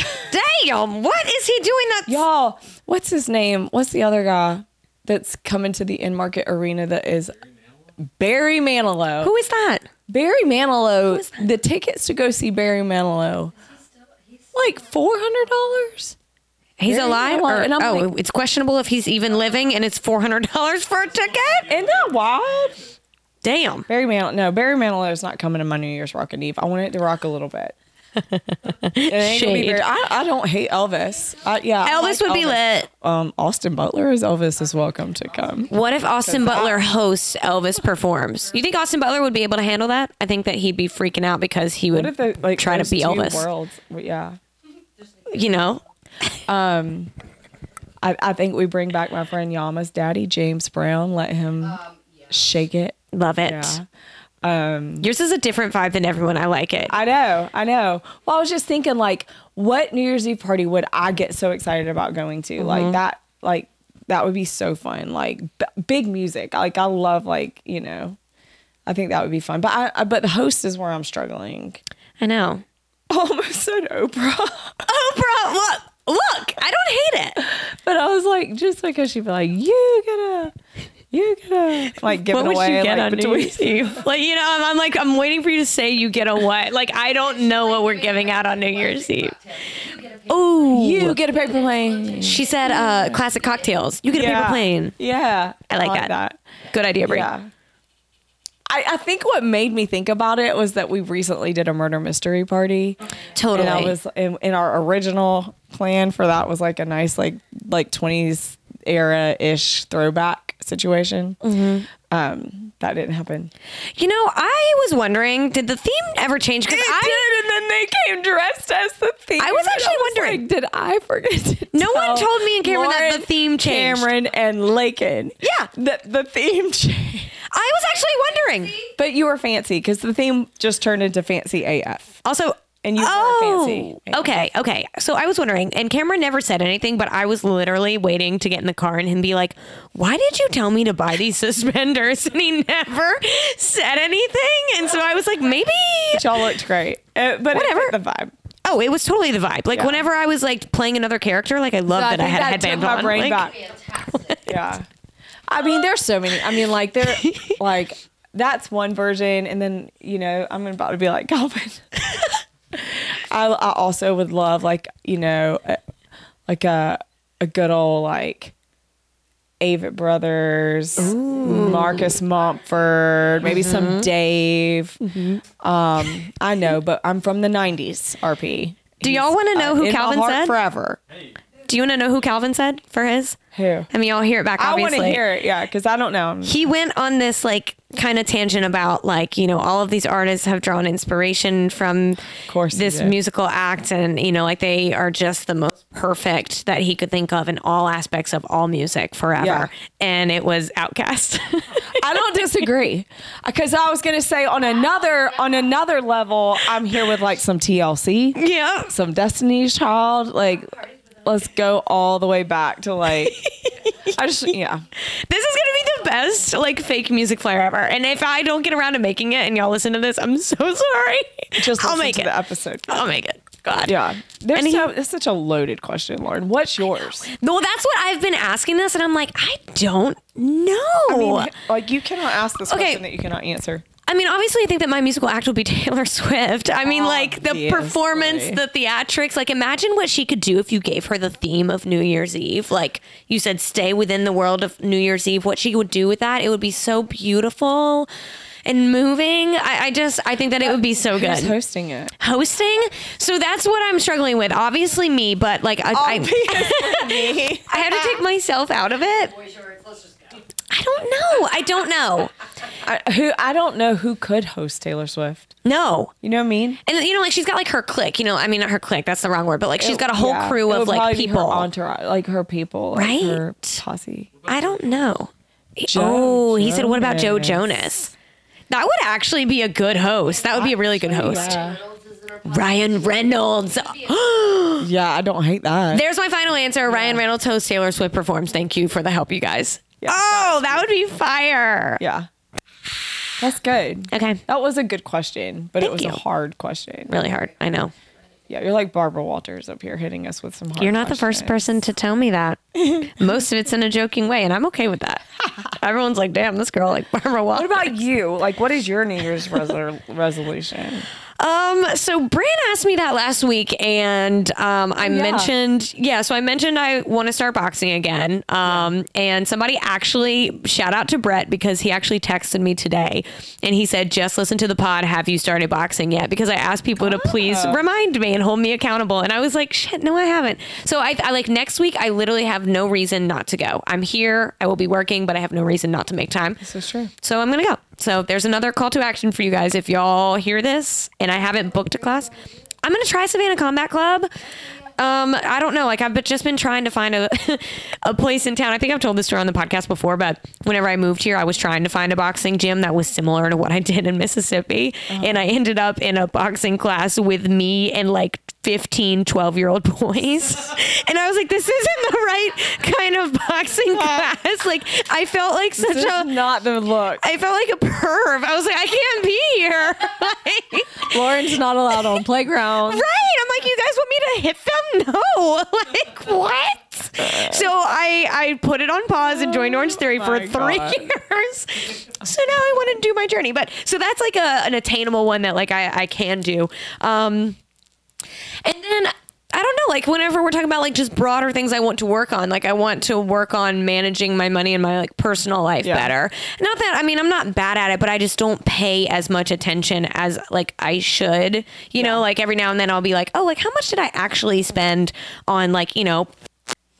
Damn. What is he doing that? Y'all, what's his name? What's the other guy that's coming to the Enmarket arena that is Barry Manilow? Who is that? Barry Manilow? The tickets to go see Barry Manilow, like four hundred dollars. He's Very alive? Or- And I'm oh, like- it's questionable if he's even living and it's $400 for a ticket? Isn't that wild? Damn. Barry Manilow. No, Barry Manilow is not coming to my New Year's Rockin' Eve. I want it to rock a little bit. It ain't gonna be Shade. very- I, I don't hate Elvis. I, yeah, I Elvis like would be lit. Um, Austin Butler is Elvis is welcome to come. What if Austin Butler hosts Elvis performs? You think Austin Butler would be able to handle that? I think that he'd be freaking out because he would What if the, like try to those be two Elvis. Worlds, yeah. You know? I, I think we bring back my friend Yama's daddy, James Brown. Let him shake it. Love it. Yeah. Um, Yours is a different vibe than everyone. I like it. I know, I know. Well, I was just thinking, like, what New Year's Eve party would I get so excited about going to? Mm-hmm. Like that, like that would be so fun. Like b- big music. Like I love like you know, I think that would be fun. But I, I but the host is where I'm struggling. I know. Almost said Oprah, Oprah, look, look, I don't hate it. but I was like just because she'd be like you gotta, you gotta like give What it would away you get like on New between. Year's Eve? Like, you know, I'm, I'm like, I'm waiting for you to say you get a what? Like, I don't know what we're giving out on New Year's Eve. Oh, You get a paper plane. She said, uh, classic cocktails. You get a paper plane. Yeah, I like that. Good idea, Breigh. Yeah. I, I think what made me think about it was that we recently did a murder mystery party. Totally. And I was in, in our original plan for that was like a nice like like 20s era ish throwback situation. Mm-hmm. Um, that didn't happen. You know, I was wondering, did the theme ever change? Because I did, and then they came dressed as the theme. I was actually was wondering. like, did I forget? To No one told me and Cameron that the theme changed. Cameron and Lakin. Yeah. that the theme changed. I was actually wondering. But you were fancy because the theme just turned into fancy AF. Also, And you oh, fancy. Okay, okay. So I was wondering, and Cameron never said anything, but I was literally waiting to get in the car and him be like, "Why did you tell me to buy these suspenders?" And he never said anything, and so I was like, maybe. Y'all looked great. Uh, but Whatever. The vibe. Oh, it was totally the vibe. Like Yeah. whenever I was like playing another character, like I love that I had a headband on. like- back. Yeah. I mean, there's so many. I mean, like there, like that's one version, and then you know, I'm about to be like Calvin. I, I also would love like you know, uh, like a a good old like. Avett Brothers, Marcus Mumford, maybe Mm-hmm. some Dave. Um, I know, but I'm from the '90s. RP. Do y'all wanna know who in my Calvin heart said? Forever. Do you want to know who Calvin said for his? Who? I mean, y'all hear it back. I want to hear it, yeah, because I don't know. he went on this like kind of tangent about like you know all of these artists have drawn inspiration from of course this musical act and you know like they are just the most perfect that he could think of in all aspects of all music forever Yeah. and it was Outkast I don't disagree, because I was gonna say on another on another level, I'm here with like some TLC, yeah some Destiny's Child, like let's go all the way back to like I just yeah. this is gonna be the best like fake music flare ever and if i don't get around to making it and y'all listen to this i'm so sorry Just i'll make to it the episode. i'll make it god Yeah, there's he- so it's such a loaded question, Lauren. What's yours? no that's what i've been asking this and i'm like i don't know I mean, like you cannot ask this Okay. question that you cannot answer. I mean, obviously, I think that my musical act will be Taylor Swift. I mean, oh, like the Obviously. performance, the theatrics. Like, imagine what she could do if you gave her the theme of New Year's Eve. Like you said, stay within the world of New Year's Eve. What she would do with that, it would be so beautiful and moving. I, I just, I think that it would be so Who's good. hosting it? Hosting, so that's what I'm struggling with. Obviously, me, but like I, I, me. I have to take myself out of it. I don't know. I don't know. I, who I don't know who could host Taylor Swift. No. You know what I mean? And you know, like she's got like her clique. You know, I mean, not her clique. That's the wrong word. But like she's got a whole Yeah. crew of like people. entourage, like her people, like her Right? posse. I don't know. Joe oh, he said, "What about Joe Jonas. Jonas?" That would actually be a good host. That would be a really good host. Yeah. Ryan Reynolds. yeah, I don't hate that. There's my final answer. Ryan Reynolds hosts Taylor Swift performs. Thank you for the help, you guys. Yeah, oh, that would be fire. yeah, that's good. Okay. That was a good question, but it was you. a hard question. Really hard. I know. Yeah, you're like Barbara Walters up here hitting us with some hard You're not the first person to tell me that. Most of it's in a joking way, and I'm okay with that. Everyone's like, "Damn, this girl like Barbara Walters." What about you? Like, what is your New Year's resol- resolution? Um, so Bran asked me that last week, and um, I Oh, yeah. mentioned, yeah, so I mentioned I want to start boxing again. Um, and somebody actually shout out to Brett because he actually texted me today, and he said, "Just listen to the pod. Have you started boxing yet?" Because I asked people to please Oh. remind me and hold me accountable, and I was like, "Shit, no, I haven't." So I, I like next week. I literally have no reason not to go. I'm here. I will be working, but I have no reason not to make time. This is true. So I'm gonna go. So there's another call to action for you guys. If y'all hear this and I haven't booked a class, I'm gonna try Savannah Combat Club. Um, I don't know. Like I've just been trying to find a a place in town. I think I've told this story on the podcast before, but whenever I moved here, I was trying to find a boxing gym that was similar to what I did in Mississippi, and I ended up in a boxing class with me and like 15, 12 year old boys. And I was like, this isn't the right kind of boxing class. Like, I felt like such This a. not the look. I felt like a perv. I was like, I can't be here. like, Lauren's not allowed on playground. right. I'm like, you guys want me to hit them? No. like, what? So I I put it on pause and joined Orange Theory for three God. years. So now I want to do my journey. But so that's like a, an attainable one that like I, I can do. Um, and then I don't know, like whenever we're talking about like just broader things I want to work on, like I want to work on managing my money and my like personal life Yeah. better. Not that I mean I'm not bad at it, but I just don't pay as much attention as like I should. You know, like every now and then I'll be like, oh, like how much did I actually spend on like you know.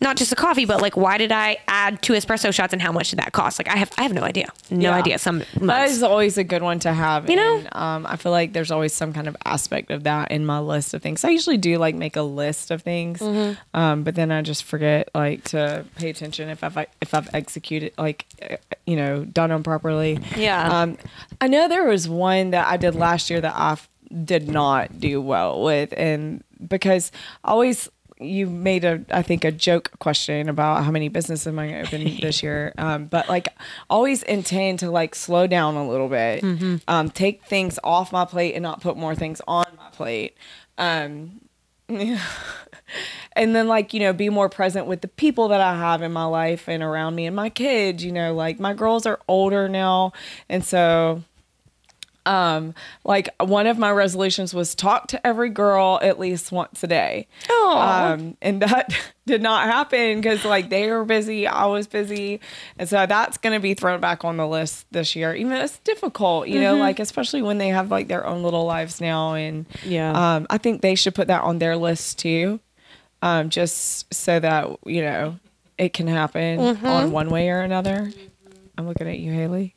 Not just a coffee, but like, why did I add two espresso shots and how much did that cost? Like, I have, I have no idea, no Yeah. idea. Some That months. is always a good one to have. You know? and, um, I feel like there's always some kind of aspect of that in my list of things. I usually do like make a list of things, Mm-hmm. um, but then I just forget like to pay attention if I've if I've executed like uh, you know done them properly. Yeah. Um, I know there was one that I did last year that I f- did not do well with, and because I always you made a I think a joke question about how many businesses am I going to open this year, um, but like always intend to like slow down a little bit, um, take things off my plate and not put more things on my plate. Um, and then like you know be more present with the people that i have in my life and around me and my kids you know like my girls are older now. And so um like one of my resolutions was talk to every girl at least once a day. Aw. um and that did not happen because like they were busy i was busy. And so that's going to be thrown back on the list this year even though it's difficult you know like especially when they have like their own little lives now. And Yeah. um i think they should put that on their list too um just so that you know it can happen on one way or another. I'm looking at you haley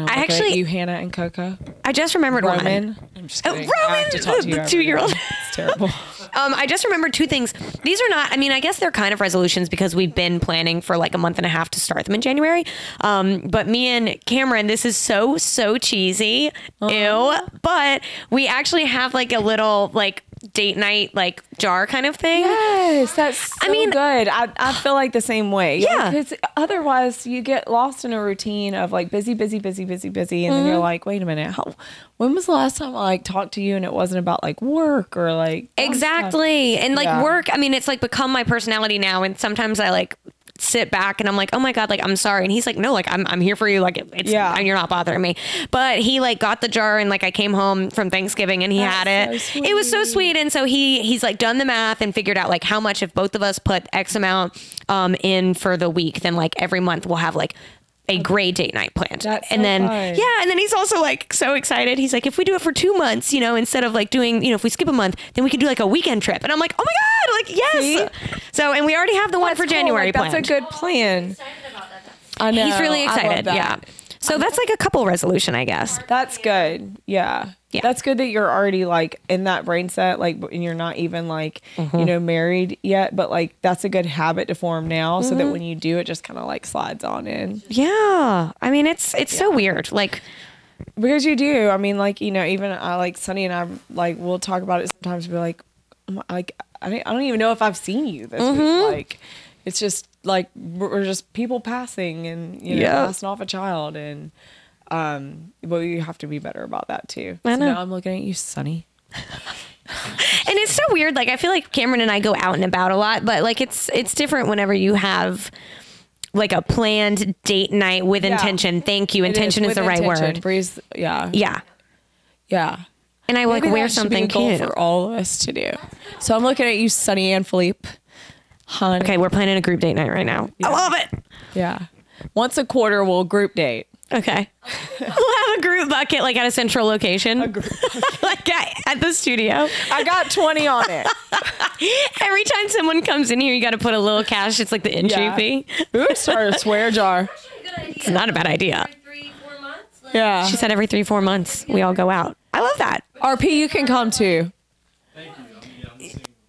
and I'm I looking at actually- you hannah and coco I just remembered one. roman i'm just Oh, kidding I have to Roman, talk to the- you the every two-year-old. it's terrible Um, I just remembered two things. These are not. I mean, I guess they're kind of resolutions because we've been planning for like a month and a half to start them in January. Um, but me and Cameron, this is so so cheesy. Ew. But we actually have like a little like date night like jar kind of thing. Yes, that's so I mean- good. I, I feel like the same way. Yeah. Because otherwise you get lost in a routine of like busy, busy, busy, busy, busy. And then Mm-hmm. you're like, wait a minute, how, when was the last time I like talked to you and it wasn't about like work or like fun stuff? Exactly. And like Yeah. work, I mean, it's like become my personality now. And sometimes I like sit back and I'm like, oh my God, like I'm sorry. And he's like, no, like I'm, I'm here for you. Like it's, Yeah. And you're not bothering me. But he like got the jar and like I came home from Thanksgiving and he had it. so It was so sweet. And so he, he's like done the math and figured out like how much if both of us put X amount um, in for the week, then like every month we'll have like a great date night planned. That's and so then, fun. yeah. And then he's also like so excited. He's like, if we do it for two months, you know, instead of like doing, you know, if we skip a month, then we could do like a weekend trip. And I'm like, oh my God, like, yes. So, and we already have the one That's for cool. January Like, That's planned. a good plan. Excited that. I know. He's really I love excited. that. Yeah. So that's like a couple resolution, I guess. That's good. Yeah. Yeah. That's good that you're already like in that brain set, like, and you're not even like, Mm-hmm. you know, married yet, but like that's a good habit to form now so Mm-hmm. that when you do, it just kind of like slides on in. Yeah. I mean, it's, it's so weird. Like, Because you do. I mean, like, you know, even I like Sunny and I, like, we'll talk about it sometimes, be like, "Um, like, I don't, I don't even know if I've seen you this Mm-hmm. week. Like, it's just like, we're we're just people passing and, you know, Yeah. passing off a child. And, um, but you have to be better about that too. I So know. now I'm looking at you, Sunny. and it's so weird. Like I feel like Cameron and I go out and about a lot, but like it's it's different whenever you have like a planned date night with Yeah. intention. Thank you. It Intention is, with the right word. Breeze, yeah. Yeah. Yeah. And I like wear something cute. for all of us to do. So I'm looking at you, Sunny and Philippe. Hun. Okay, we're planning a group date night right now. I love it. Yeah. Once a quarter, we'll group date. Okay. we'll have a group bucket like at a central location. like at, at the studio. I got 20 on it. Every time someone comes in here, you got to put a little cash. It's like the entry Yeah. fee. Ooh, start a swear jar. a good idea. It's not a bad idea. Three, months. Like, Yeah. She said every three, four months we all go out. I love that. RP, you can come too.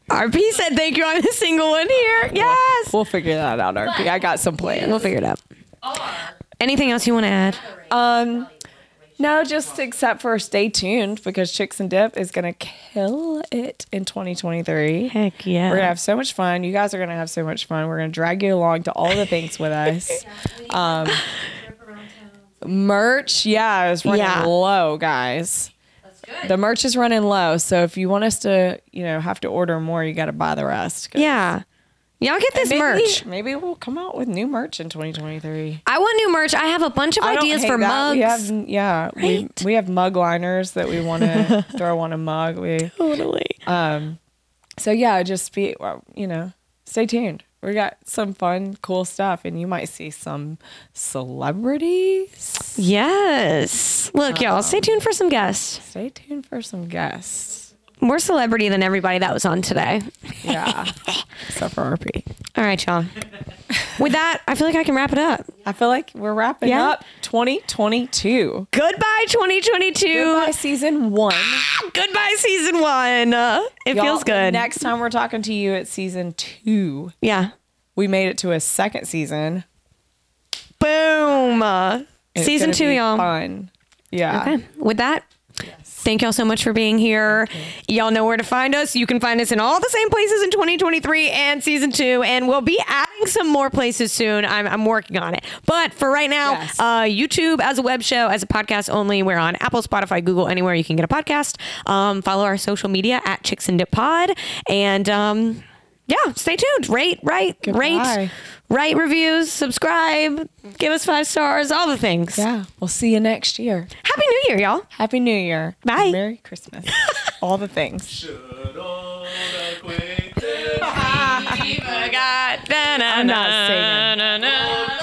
RP said thank you. I'm the single one here. Yes. We'll figure that out, RP. I got some plans. We'll figure it out. Anything else you want to add? Um, No, just except for stay tuned because Chicks and Dip is gonna kill it in 2023. Heck yeah. We're gonna have so much fun. You guys are gonna have so much fun. We're gonna drag you along to all the things with us. Um, merch, yeah, it's running Yeah. low, guys. That's good. The merch is running low, so if you want us to, you know, have to order more, you got to buy the rest. 'cause Yeah. Y'all get this maybe, merch. Maybe we'll come out with new merch in 2023. I want new merch. I have a bunch of I ideas for that. mugs. We have, yeah, Right? we, we have mug liners that we want to throw on a mug. We totally. um, so yeah, just be you know, stay tuned. We got some fun, cool stuff, and you might see some celebrities. Yes. Look, y'all, stay tuned for some guests. Stay tuned for some guests. More celebrity than everybody that was on today. Yeah, except for RP. All right, y'all. With that, I feel like I can wrap it up. I feel like we're wrapping Yeah. up 2022. Goodbye, 2022. Goodbye, season one. Goodbye, season one. Uh, it Y'all, feels good. Next time we're talking to you at season two. yeah. We made it to a second season. Boom. Uh, and it's season gonna two, be y'all. Fun. Yeah. Okay. With that, thank y'all so much for being here. Y'all know where to find us. You can find us in all the same places in 2023 and season two, and we'll be adding some more places soon. I'm, I'm working on it. But for right now, Yes. uh, YouTube as a web show, as a podcast only. We're on Apple, Spotify, Google, anywhere you can get a podcast. Um, follow our social media at Chicks and Dip Pod. And um, yeah, stay tuned. Rate, write, Goodbye. rate, write reviews, subscribe, give us five stars, all the things. Yeah. We'll see you next year. Happy New Year, y'all. Happy New Year. Bye. Merry Christmas. All the things. Should old acquaintance forgot. I'm not singing.